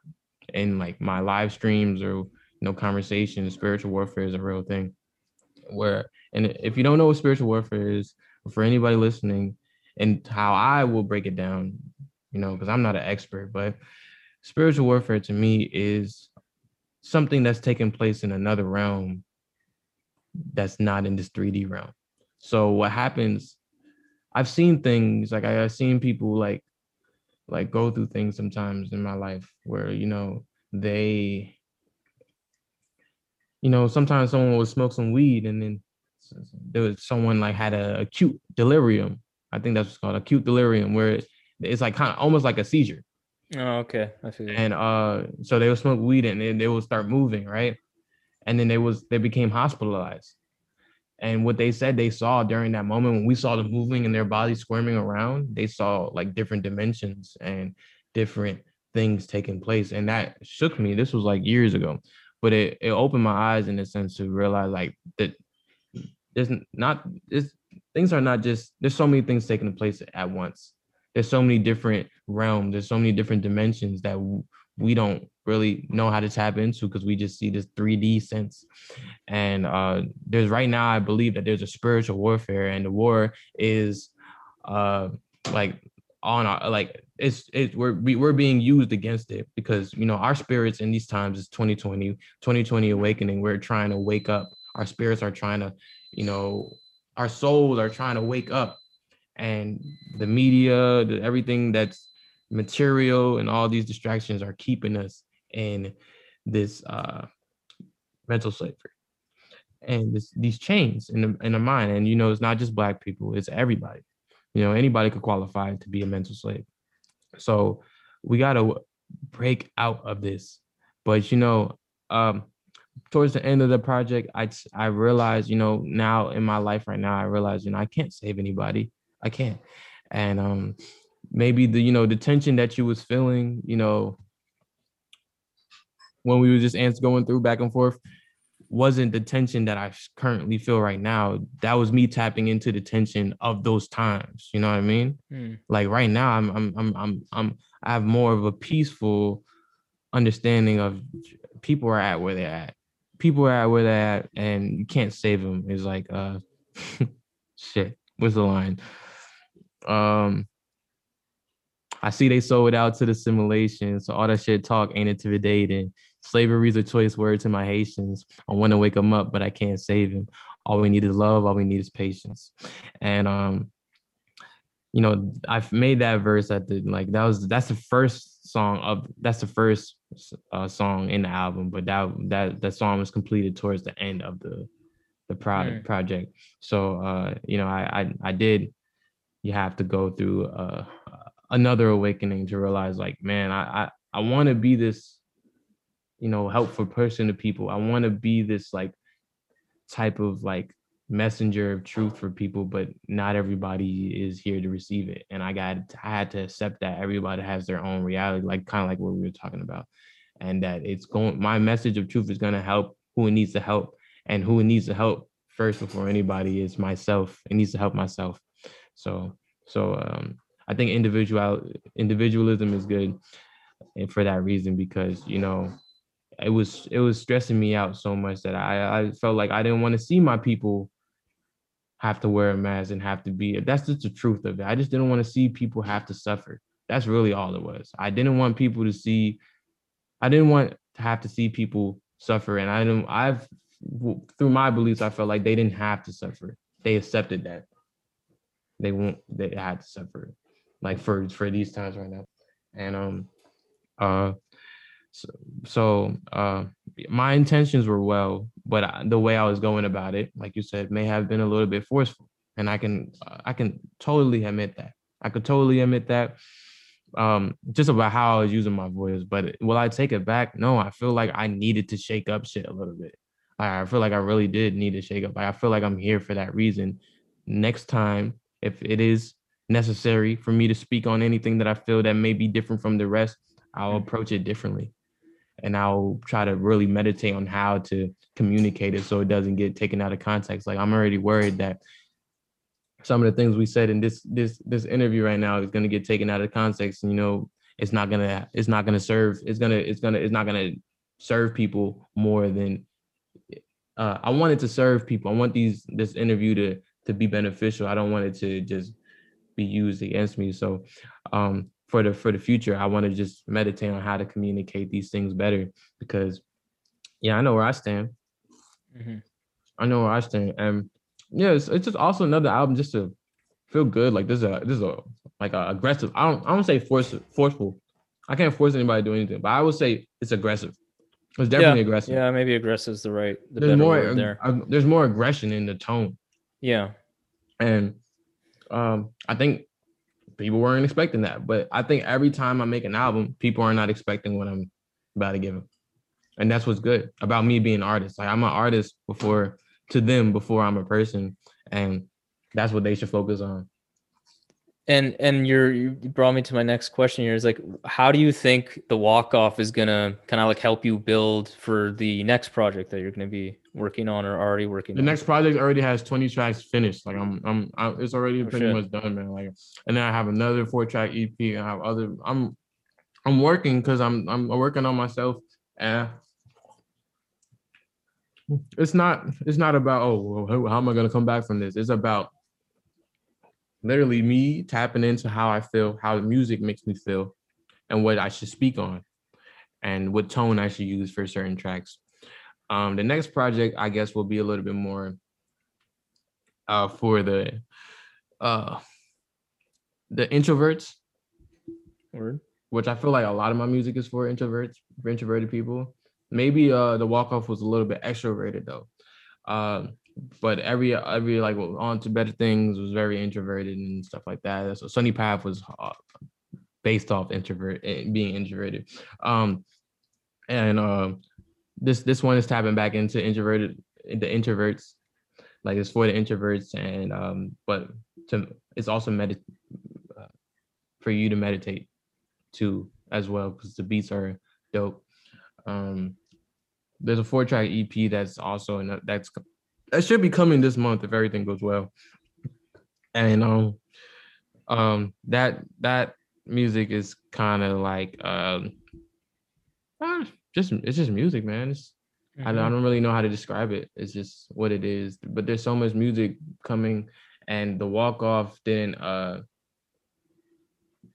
in like my live streams or you know conversations. Spiritual warfare is a real thing. Where and if you don't know what spiritual warfare is, for anybody listening, and how I will break it down, you know, because I'm not an expert, but spiritual warfare to me is something that's taking place in another realm that's not in this 3D realm. So what happens? I've seen things like I, I've seen people like like go through things sometimes in my life where you know they you know sometimes someone would smoke some weed and then there was someone like had a acute delirium. I think that's what's called acute delirium where it, it's like kind of almost like a seizure. Oh, okay. I you. and uh so they would smoke weed and then they would start moving right? And then they was they became hospitalized. And what they said they saw during that moment when we saw them moving and their bodies squirming around they saw like different dimensions and different things taking place. And that shook me. This was like years ago. But it, it opened my eyes in a sense to realize like that there's not this things are not just there's so many things taking place at once. There's so many different realms. There's so many different dimensions that we don't really know how to tap into because we just see this 3d sense. And uh there's right now i believe that there's a spiritual warfare and the war is uh like on our like it's it we're we, we're being used against it because you know our spirits in these times is 2020 2020 awakening. We're trying to wake up. Our spirits are trying to you know our souls are trying to wake up and the media the, everything that's material and all these distractions are keeping us in this uh mental slavery and this, these chains in the in the mind. And you know it's not just black people it's everybody. You know anybody could qualify to be a mental slave. So we got to break out of this. But you know um towards the end of the project I I realized you know now in my life right now i realize you know i can't save anybody i can't and um maybe the you know the tension that you was feeling you know when we were just ants going through back and forth wasn't the tension that I currently feel right now. That was me tapping into the tension of those times. You know what I mean? Hmm. Like right now, I'm I'm I'm I'm I'm I have more of a peaceful understanding of people are at where they're at. People are at where they're at, and you can't save them. It's like uh, shit. What's the line? Um. I see they sold it out to the simulation, so all that shit talk ain't intimidating. Slavery's a choice word to my Haitians. I want to wake them up, but I can't save him. All we need is love. All we need is patience. And um, you know, I've made that verse at the like that was that's the first song of that's the first uh, song in the album, but that that that song was completed towards the end of the the Mm. project. So uh, you know, I I I did. You have to go through uh another awakening to realize like man i i, I want to be this you know helpful person to people i want to be this like type of like messenger of truth for people but not everybody is here to receive it. And i got i had to accept that everybody has their own reality like kind of like what we were talking about. And that it's going my message of truth is going to help who it needs to help. And who it needs to help first before anybody is myself. It needs to help myself. So so um I think individual individualism is good, and for that reason, because you know, it was it was stressing me out so much that I I felt like I didn't want to see my people have to wear a mask and have to be that's just the truth of it. I just didn't want to see people have to suffer. That's really all it was. I didn't want people to see I didn't want to have to see people suffer and I didn't I've through my beliefs I felt like they didn't have to suffer. They accepted that. They won't they had to suffer like for for these times right now. And um uh so, so uh my intentions were well, but I, the way I was going about it, like you said, may have been a little bit forceful, and I can I can totally admit that. I could totally admit that. Um, just about how I was using my voice, but will I take it back? No, I feel like I needed to shake up shit a little bit. I feel like I really did need to shake up. Like, I feel like I'm here for that reason. Next time, if it is necessary for me to speak on anything that I feel that may be different from the rest, I'll approach it differently and I'll try to really meditate on how to communicate it so it doesn't get taken out of context. Like I'm already worried that some of the things we said in this this this interview right now is going to get taken out of context and you know it's not going to it's not going to serve it's going to it's going to it's not going to serve people more than uh, I wanted to serve people. I want these this interview to to be beneficial. I don't want it to just be used against me. So um for the for the future, I want to just meditate on how to communicate these things better because yeah, I know where I stand. Mhm. I know where I stand. And yeah, it's, it's just also another album just to feel good. Like this is a this is a like a aggressive. I don't I don't say force forceful. I can't force anybody to do anything, but I would say it's aggressive. It's definitely aggressive. Yeah, maybe aggressive is the right the There's more word there. there's more aggression in the tone. Yeah. And um, I think people weren't expecting that. But I think every time I make an album, people are not expecting what I'm about to give them. And that's what's good about me being an artist. Like I'm an artist before to them before I'm a person. And that's what they should focus on. And and you're you brought me to my next question here is like how do you think the walk off is gonna kind of like help you build for the next project that you're gonna be working on or already working The on? next project already has 20 tracks finished. Like I'm, I'm, I, it's already Oh, pretty shit. much done, man. Like, and then I have another four track EP. And I have other. I'm, I'm working because I'm, I'm working on myself, and it's not, it's not about oh, how, how am I gonna come back from this? It's about literally me tapping into how I feel, how the music makes me feel, and what I should speak on, and what tone I should use for certain tracks. Um, the next project, I guess, will be a little bit more uh for the uh the introverts, Word. which I feel like a lot of my music is for introverts, for introverted people. Maybe uh the walk off was a little bit extroverted though. Um, but every every like on to better things was very introverted and stuff like that. So Sunny Path was uh, based off introvert eh, being introverted. Um, and um, this this one is tapping back into introverted the introverts, like it's for the introverts and um, but to it's also medit uh, for you to meditate too as well because the beats are dope. Um, there's a four track EP that's also in a- that's that should be coming this month if everything goes well. And um um that that music is kind of like um ah, just it's just music, man. It's I, don't, I Mhm. don't really know how to describe it. It's just what it is. But there's so much music coming, and the walk off didn't. uh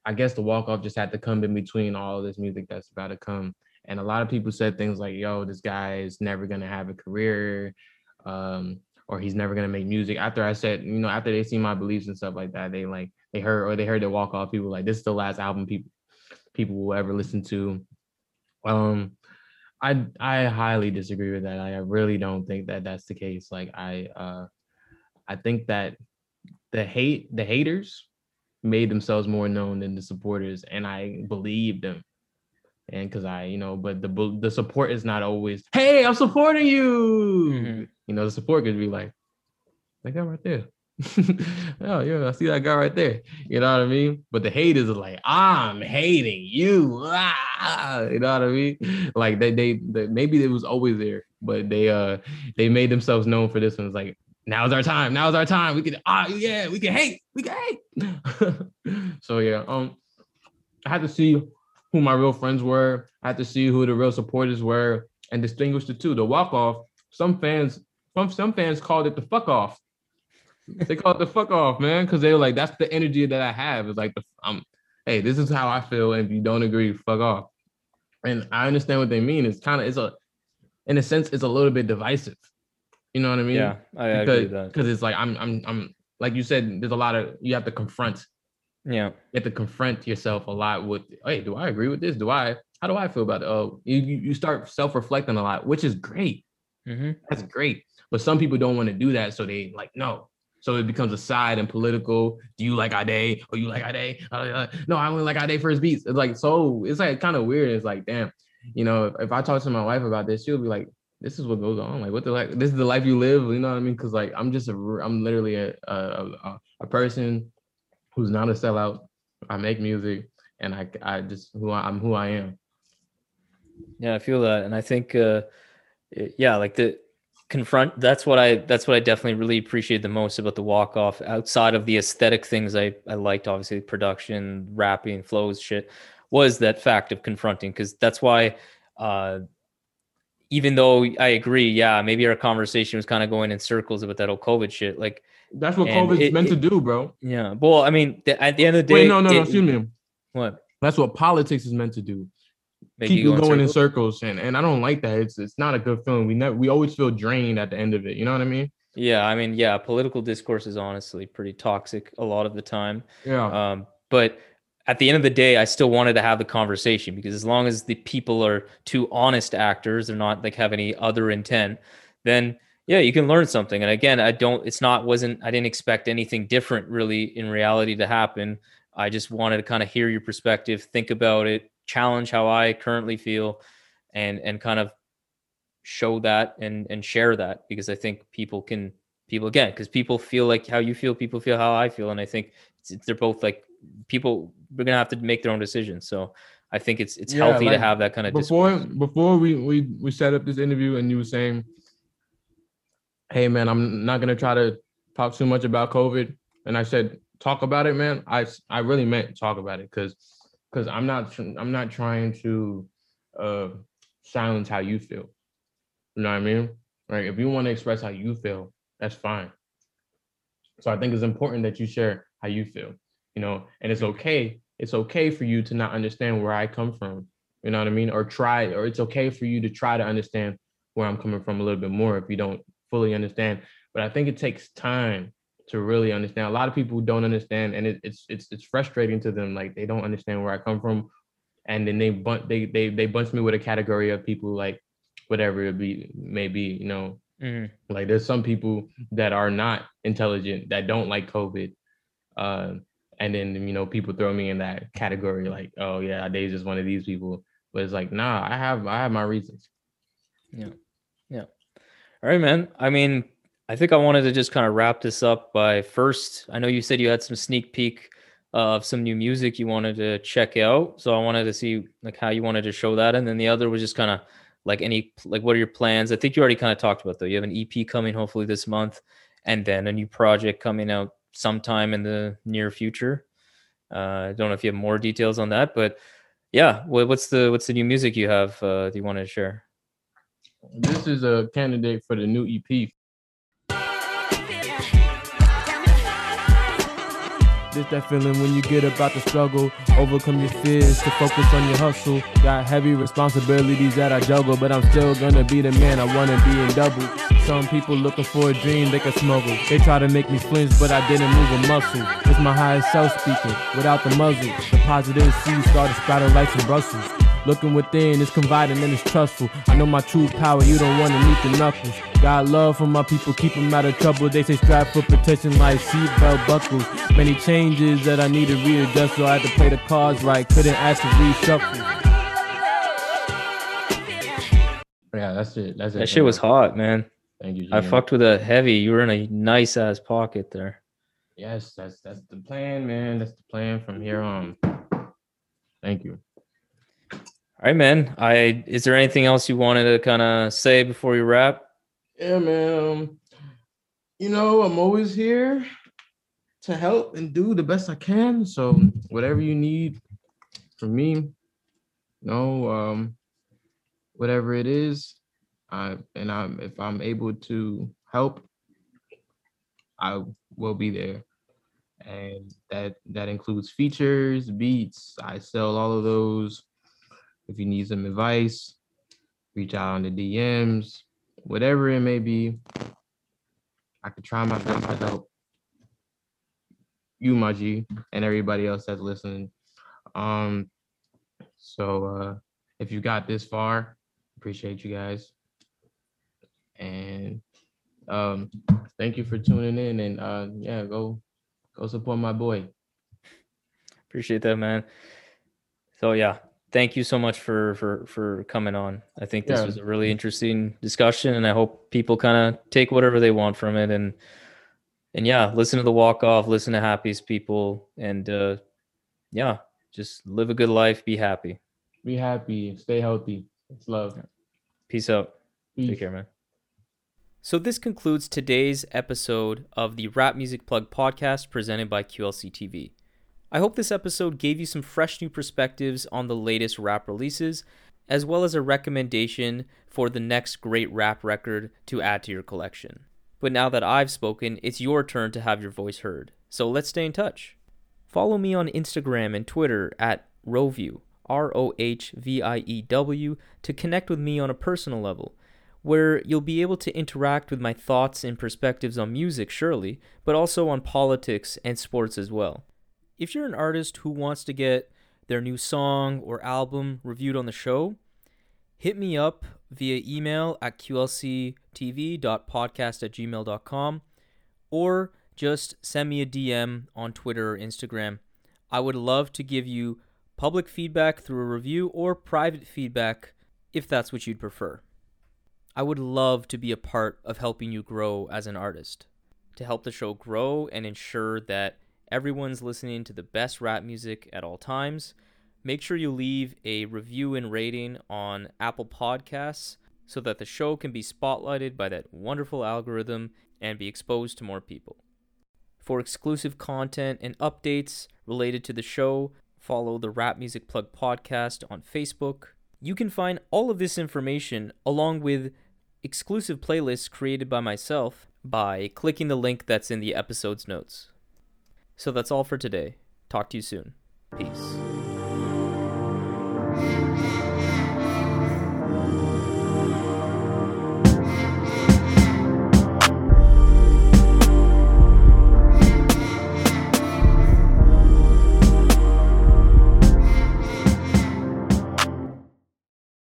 I guess the walk off just had to come in between all this music that's about to come. And a lot of people said things like, "Yo, this guy is never gonna have a career, um, or he's never gonna make music." After I said, you know, after they see my beliefs and stuff like that, they like they heard or they heard the walk off. People like, "This is the last album people people will ever listen to." Um, I I highly disagree with that. I really don't think that that's the case. Like I uh I think that the hate the haters made themselves more known than the supporters and I believe them. And cuz I, you know, but the the support is not always, "Hey, I'm supporting you." Mhm. You know, the support could be like that guy right there. oh yeah, I see that guy right there. You know what I mean? But the haters are like, I'm hating you. Ah, you know what I mean? Like they, they, they maybe it was always there, but they uh they made themselves known for this one. It's like now's our time. Now's our time. We can ah yeah, we can hate. We can hate. so yeah, um, I had to see who my real friends were. I had to see who the real supporters were and distinguish the two. The walk off. Some fans, some some fans called it the fuck off. they call it the fuck off, man, because they were like, that's the energy that I have. It's like the I'm, hey, this is how I feel, and if you don't agree, fuck off. And I understand what they mean. It's kind of it's a, in a sense, it's a little bit divisive. You know what I mean? Yeah, I, agree because with that. because it's like I'm I'm I'm like you said, there's a lot of you have to confront Yeah, you have to confront yourself a lot with hey do i agree with this? Do i how do i feel about it? Oh you, you start self-reflecting a lot which is great. Hmm that's great. But some people don't want to do that so they like no. So it becomes a side and political do you like Adé? or you like Adé? Uh, uh, no i only like Adé for his beats. It's like so it's like kind of weird. It's like damn you know if, if i talk to my wife about this she'll be like this is what goes on. Like what the like this is the life you live you know what i mean? Because like i'm just a, I'm literally a a, a, a person who's not a sellout i make music and i i just who I, i'm who i am yeah, I feel that, and I think, uh, yeah, like the confront. That's what I. That's what I definitely really appreciate the most about the walk off. Outside of the aesthetic things, I I liked obviously production, rapping, flows, shit. Was that fact of confronting? Because that's why. uh even though I agree, yeah, maybe our conversation was kind of going in circles about that whole COVID shit. Like, that's what And covid's it- meant to do bro. Yeah, well, I mean, th- at the end of the day, wait no no no excuse me. What? that's what politics is meant to do. Make keep you you go going in circles? circles and, and i don't like that. It's it's not a good feeling. We never we always feel drained at the end of it. You know what i mean? Yeah, I mean, yeah, political discourse is honestly pretty toxic a lot of the time. yeah. Um, but at the end of the day, I still wanted to have the conversation because as long as the people are two honest actors, they're not like have any other intent, then yeah, you can learn something. And again, I don't, it's not, wasn't, I didn't expect anything different really in reality to happen. I just wanted to kind of hear your perspective, think about it, challenge how I currently feel and, and kind of show that and, and share that because I think people can, people again, because people feel like how you feel, people feel how I feel. And I think they're both like people we're gonna have to make their own decisions so i think it's it's Yeah, healthy to have that kind of before discourse. before we we we set up this interview and you were saying hey man i'm not going to try to talk too much about covid. And i said talk about it man. I I really meant talk about it because because i'm not i'm not trying to uh silence how you feel. You know what i mean? Like if you want to express how you feel that's fine. So i think it's important that you share how you feel you know? And it's okay it's okay for you to not understand where i come from you know what I mean? Or try, or it's okay for you to try to understand where I'm coming from a little bit more if you don't fully understand. But I think it takes time to really understand. A lot of people don't understand, and it, it's it's it's frustrating to them. Like they don't understand where I come from, and then they bunch they they they bunch me with a category of people like whatever it be may be. You know, Mhm. like there's some people that are not intelligent that don't like COVID. Uh, and then you know people throw me in that category like, oh yeah, Dave's just one of these people. But it's like, nah, I have I have my reasons. All right man. I mean i think i wanted to just kind of wrap this up by first i know you said you had some sneak peek of some new music you wanted to check out so i wanted to see like how you wanted to show that and then the other was just kind of like any like what are your plans? I think you already kind of talked about though. You have an ep coming hopefully this month and then a new project coming out sometime in the near future. Uh, i don't know if you have more details on that but yeah what's the what's the new music you have uh, that you want to share This is a candidate for the new EP. This that feeling when you get about the struggle, overcome your fears to focus on your hustle. Got heavy responsibilities that I juggle, but I'm still gonna be the man I wanna be in double. Some people looking for a dream they can smuggle. They try to make me flinch, but I didn't move a muscle. It's my highest self speaking, without the muzzle. The positive seeds started to sprout like some Brussels. Looking within is confiding and it's trustful. I know my true power, you don't wanna meet the knuckles. Got love for my people, keep them out of trouble. They say strap for protection like seatbelt buckles. Many changes that I need to readjust, so I had to play the cards right. Couldn't ask to reshuffle. Yeah, that's it. That's it. that shit was hot man Thank you. I fucked with a heavy. You were in a nice ass pocket there. Yes, that's that's the plan, man. That's the plan from here on. Thank you. All right, man. I is there anything else you wanted to kind of say before we wrap? Yeah, man. You know, I'm always here to help and do the best I can. So whatever you need from me, you know, um, whatever it is, I and I'm if I'm able to help, I will be there. And that that includes features, beats. I sell all of those. If you need some advice, reach out on the DMs, whatever it may be. I could try my best to help you, my G, and everybody else that's listening. Um, so uh if you got this far, appreciate you guys. And um thank you for tuning in and uh yeah, go go support my boy. Appreciate that, man. So yeah, thank you so much for for for coming on. I think this Yeah. was a really interesting discussion, and I hope people kind of take whatever they want from it, and and yeah, listen to the walk off, listen to Happy's people, and uh, yeah, just live a good life, be happy. Be happy, stay healthy. It's love. Peace out. Peace. Take care, man. So this concludes today's episode of the Rap Music Plug podcast presented by QLC TV. I hope this episode gave you some fresh new perspectives on the latest rap releases, as well as a recommendation for the next great rap record to add to your collection. But now that I've spoken, it's your turn to have your voice heard. So let's stay in touch. Follow me on Instagram and Twitter at Rohview, R O H V I E W, to connect with me on a personal level, where you'll be able to interact with my thoughts and perspectives on music, surely, but also on politics and sports as well. If you're an artist who wants to get their new song or album reviewed on the show, hit me up via email at qlctv.podcast at gmail.com or just send me a DM on Twitter or Instagram. I would love to give you public feedback through a review or private feedback if that's what you'd prefer. I would love to be a part of helping you grow as an artist, to help the show grow and ensure that everyone's listening to the best rap music at all times. Make sure you leave a review and rating on Apple Podcasts so that the show can be spotlighted by that wonderful algorithm and be exposed to more people. For exclusive content and updates related to the show, follow the Rap Music Plug podcast on Facebook. You can find all of this information along with exclusive playlists created by myself by clicking the link that's in the episode's notes. So that's all for today. Talk to you soon. Peace.